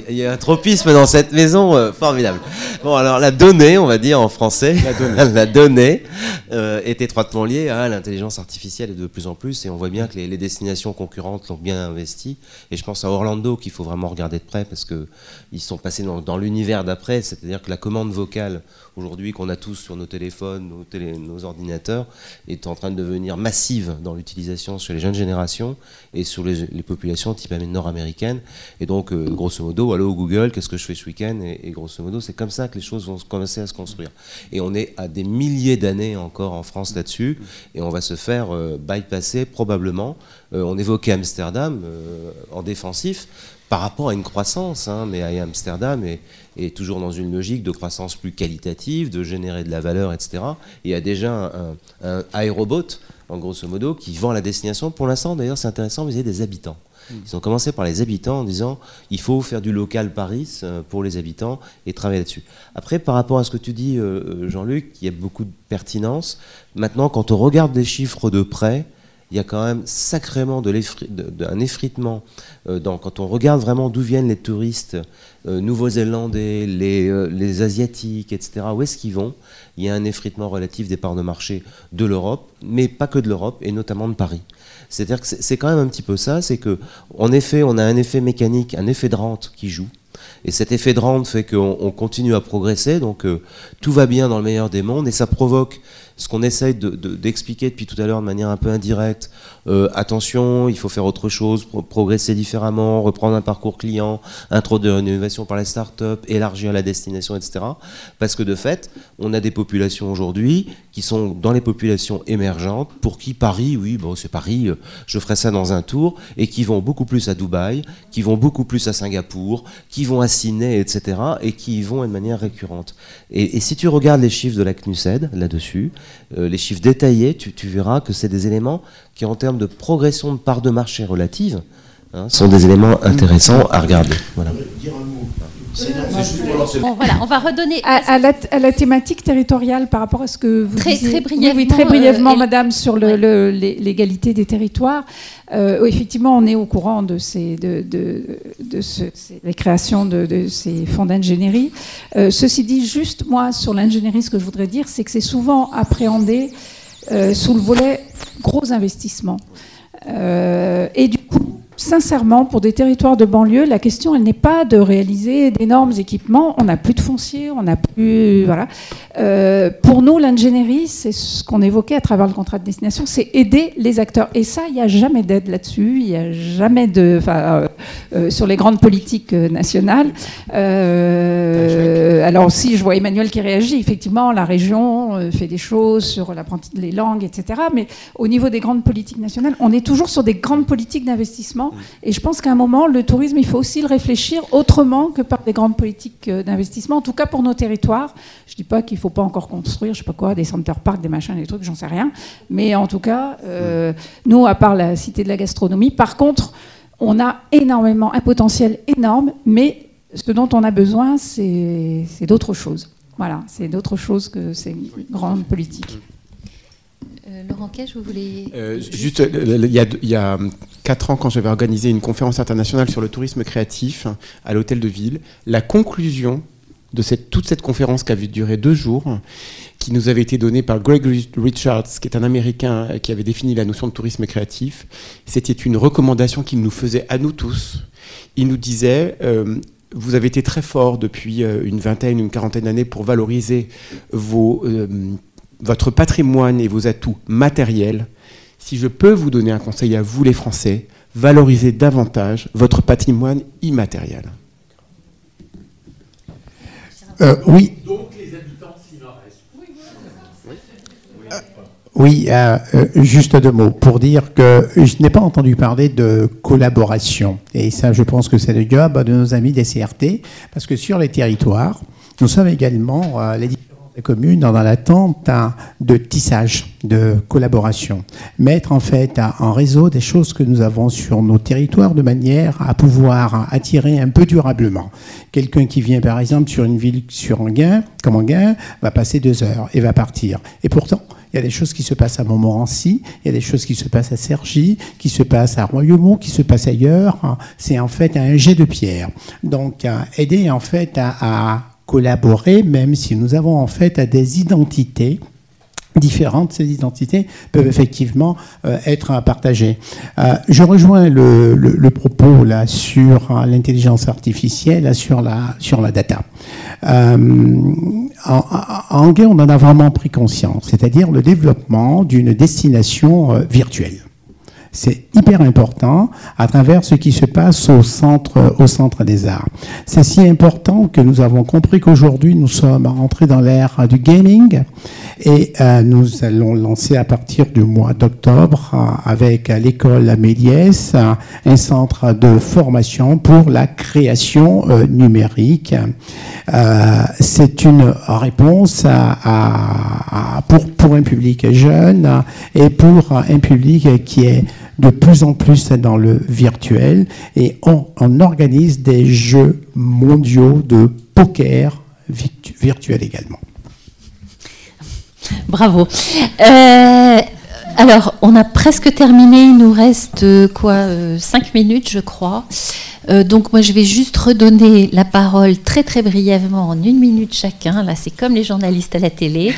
Il y a un tropisme dans cette maison euh, formidable. Bon, alors la donnée, on va dire en français, la donnée, (laughs) est étroitement liée à l'intelligence artificielle et de plus en plus. Et on voit bien que les, destinations concurrentes l'ont bien investi. Et je pense à Orlando qu'il faut vraiment regarder de près parce que ils sont passés dans, dans l'univers d'après, c'est-à-dire que la commande vocale aujourd'hui qu'on a tous sur nos téléphones, nos, ordinateurs, est en train de devenir massive dans l'utilisation sur les jeunes générations et sur les, populations type nord-américaines. Et donc, euh, grosso modo, allô Google, qu'est-ce que je fais ce week-end et, grosso modo, c'est comme ça que les choses vont commencer à se construire. Et on est à des milliers d'années encore en France là-dessus, et on va se faire euh, bypasser probablement. Euh, on évoquait Amsterdam en défensif par rapport à une croissance, hein, mais Amsterdam est, est, toujours dans une logique de croissance plus qualitative, de générer de la valeur, etc. il y a déjà un, un, aérobot, en grosso modo, qui vend la destination. Pour l'instant, d'ailleurs, c'est intéressant, vous avez des habitants. Hmm. Ils ont commencé par les habitants en disant il faut faire du local Paris euh, pour les habitants et travailler là-dessus. Après, par rapport à ce que tu dis, euh, euh, Jean-Luc, il y a beaucoup de pertinence. Maintenant, quand on regarde les chiffres de près, il y a quand même sacrément un effritement euh, dans, quand on regarde vraiment d'où viennent les touristes euh, nouveaux-zélandais, les, euh, les, asiatiques, etc. Où est-ce qu'ils vont? Il y a un effritement relatif des parts de marché de l'Europe, mais pas que de l'Europe, et notamment de Paris. C'est-à-dire que c'est quand même un petit peu ça, c'est que en effet, on a un effet mécanique, un effet de rente qui joue. Et cet effet de rente fait qu'on continue à progresser, donc tout va bien dans le meilleur des mondes, et ça provoque ce qu'on essaye d'expliquer depuis tout à l'heure de manière un peu indirecte, euh, attention, il faut faire autre chose, progresser différemment, reprendre un parcours client, introduire une innovation par les startups, élargir la destination, etc. Parce que de fait, on a des populations aujourd'hui qui sont dans les populations émergentes, pour qui Paris, oui, bon, c'est Paris, euh, je ferai ça dans un tour, et qui vont beaucoup plus à Dubaï, qui vont beaucoup plus à Singapour, qui vont à Sydney, etc., et qui y vont de manière récurrente. Et, si tu regardes les chiffres de la CNUSED là-dessus, les chiffres détaillés, tu, tu verras que c'est des éléments qui, en termes de progression de part de marché relative, hein, sont des éléments intéressants à regarder. Voilà. Bon, voilà, on va redonner à, la, thématique territoriale par rapport à ce que vous très, disiez. Très brièvement, oui, très brièvement, euh, Madame, sur l'égalité des territoires. Euh, effectivement, on est au courant de, ces, de, de, de ce, les créations de, ces fonds d'ingénierie. Euh, ceci dit, juste moi, sur l'ingénierie, ce que je voudrais dire, c'est que c'est souvent appréhendé sous le volet gros investissements. et du coup, sincèrement, pour des territoires de banlieue, la question, elle n'est pas de réaliser d'énormes équipements. On n'a plus de foncier, on n'a plus. Voilà. Euh, pour nous, l'ingénierie, c'est ce qu'on évoquait à travers le contrat de destination, c'est aider les acteurs. Et ça, il n'y a jamais d'aide là-dessus. Il n'y a jamais de. Enfin, euh, euh, sur les grandes politiques nationales. alors, si je vois Emmanuel qui réagit, effectivement, la région fait des choses sur l'apprentissage des langues, etc. Mais au niveau des grandes politiques nationales, on est toujours sur des grandes politiques d'investissement et je pense qu'à un moment, le tourisme, il faut aussi le réfléchir autrement que par des grandes politiques euh, d'investissement, en tout cas pour nos territoires. Je ne dis pas qu'il ne faut pas encore construire, je sais pas quoi, des center parks, des machins, des trucs, j'en sais rien. Mais en tout cas, euh, nous, à part la cité de la gastronomie, par contre, on a énormément, un potentiel énorme, mais ce dont on a besoin, c'est d'autres choses. Voilà, c'est d'autres choses que ces grandes politiques. Euh, Laurent Cage, vous voulez. Euh, juste, euh, il y, a, quatre ans, quand j'avais organisé une conférence internationale sur le tourisme créatif à l'hôtel de ville, la conclusion de cette, toute cette conférence qui avait duré deux jours, qui nous avait été donnée par Greg Richards, qui est un Américain qui avait défini la notion de tourisme créatif, c'était une recommandation qu'il nous faisait à nous tous. Il nous disait. vous avez été très fort depuis une vingtaine, une quarantaine d'années pour valoriser vos votre patrimoine et vos atouts matériels, si je peux vous donner un conseil à vous les Français, valorisez davantage votre patrimoine immatériel. Euh, oui. Donc les habitants. Oui, euh, euh, juste deux mots pour dire que je n'ai pas entendu parler de collaboration. Et ça, je pense que c'est le job de nos amis des CRT, parce que sur les territoires, nous sommes également les les communes dans l'attente de tissage, de collaboration. Mettre en fait en réseau des choses que nous avons sur nos territoires de manière à pouvoir attirer un peu durablement. Quelqu'un qui vient par exemple sur une ville sur comme Anguin, va passer deux heures et va partir. Et pourtant, il y a des choses qui se passent à Montmorency, il y a des choses qui se passent à Cergy, qui se passent à Royaumont, qui se passent ailleurs. C'est en fait un jet de pierre. Donc, aider en fait à collaborer, même si nous avons en fait des identités différentes, ces identités peuvent effectivement euh, être partagées. Euh, je rejoins le, propos là sur euh, l'intelligence artificielle, sur la, sur la data. en, anglais, on en a vraiment pris conscience, c'est-à-dire le développement d'une destination virtuelle. C'est hyper important à travers ce qui se passe au centre, au centre des arts. C'est si important que nous avons compris qu'aujourd'hui nous sommes entrés dans l'ère du gaming et euh, nous allons lancer à partir du mois d'octobre euh, avec l'école Méliès un centre de formation pour la création euh, numérique. C'est une réponse à, pour, pour un public jeune et pour un public qui est de plus en plus dans le virtuel et on, organise des jeux mondiaux de poker virtuel également. Bravo. Euh, alors, on a presque terminé. Il nous reste quoi, 5 euh, minutes, je crois. Donc moi je vais juste redonner la parole très très brièvement en une minute chacun. Là c'est comme les journalistes à la télé.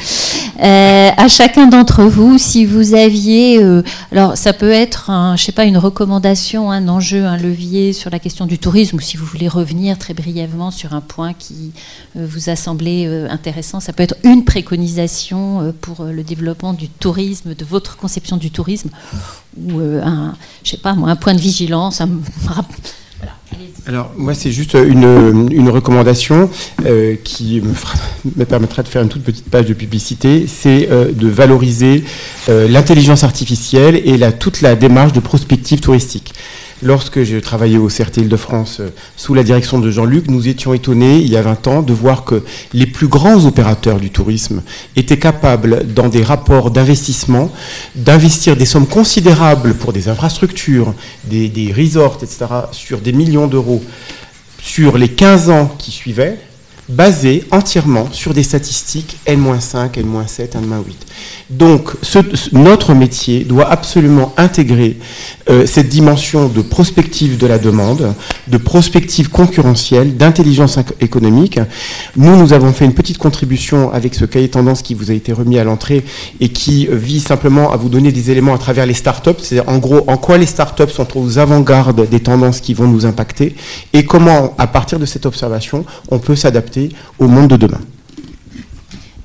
à chacun d'entre vous, si vous aviez, alors ça peut être, un, je sais pas, une recommandation, un enjeu, un levier sur la question du tourisme, ou si vous voulez revenir très brièvement sur un point qui vous a semblé intéressant, ça peut être une préconisation pour le développement du tourisme, de votre conception du tourisme, ou un, je sais pas moi, un point de vigilance. Alors moi c'est juste une, une recommandation euh, qui me, me, permettra de faire une toute petite page de publicité, c'est euh, de valoriser euh, l'intelligence artificielle et la, toute la démarche de prospective touristique. Lorsque j'ai travaillé au CRT Île-de-France euh, sous la direction de Jean-Luc, nous étions étonnés, il y a 20 ans, de voir que les plus grands opérateurs du tourisme étaient capables, dans des rapports d'investissement, d'investir des sommes considérables pour des infrastructures, des, des resorts, etc., sur des millions d'euros sur les 15 ans qui suivaient, basés entièrement sur des statistiques N-5, N-7, N-8. Donc notre métier doit absolument intégrer euh, cette dimension de prospective de la demande, de prospective concurrentielle, d'intelligence économique. Nous, nous avons fait une petite contribution avec ce cahier tendance qui vous a été remis à l'entrée et qui vise simplement à vous donner des éléments à travers les startups, c'est en gros en quoi les startups sont aux avant-gardes des tendances qui vont nous impacter et comment, à partir de cette observation, on peut s'adapter au monde de demain.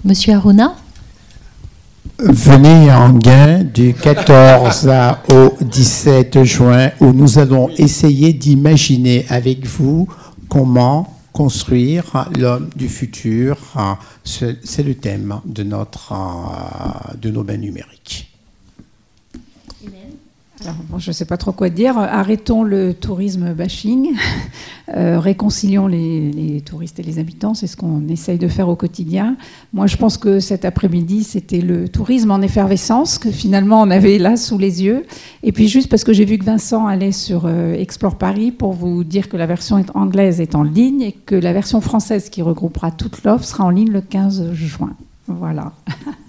Monsieur Aruna Venez en gain du 14 au 17 juin où nous allons essayer d'imaginer avec vous comment construire l'homme du futur. C'est le thème de, notre, de nos bains numériques. Alors, je ne sais pas trop quoi dire. Arrêtons le tourisme bashing, (laughs) euh, réconcilions les, touristes et les habitants, c'est ce qu'on essaye de faire au quotidien. Moi, je pense que cet après-midi, c'était le tourisme en effervescence que finalement on avait là sous les yeux. Et puis juste parce que j'ai vu que Vincent allait sur euh, Explore Paris pour vous dire que la version anglaise est en ligne et que la version française qui regroupera toute l'offre sera en ligne le 15 juin. Voilà. (laughs)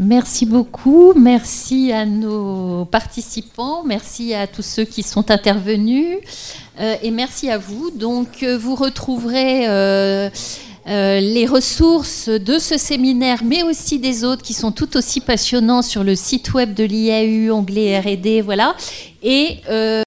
Merci beaucoup, merci à nos participants, merci à tous ceux qui sont intervenus euh, et merci à vous. Donc euh, vous retrouverez euh, les ressources de ce séminaire, mais aussi des autres qui sont tout aussi passionnants sur le site web de l'IAU, onglet R&D, voilà. Et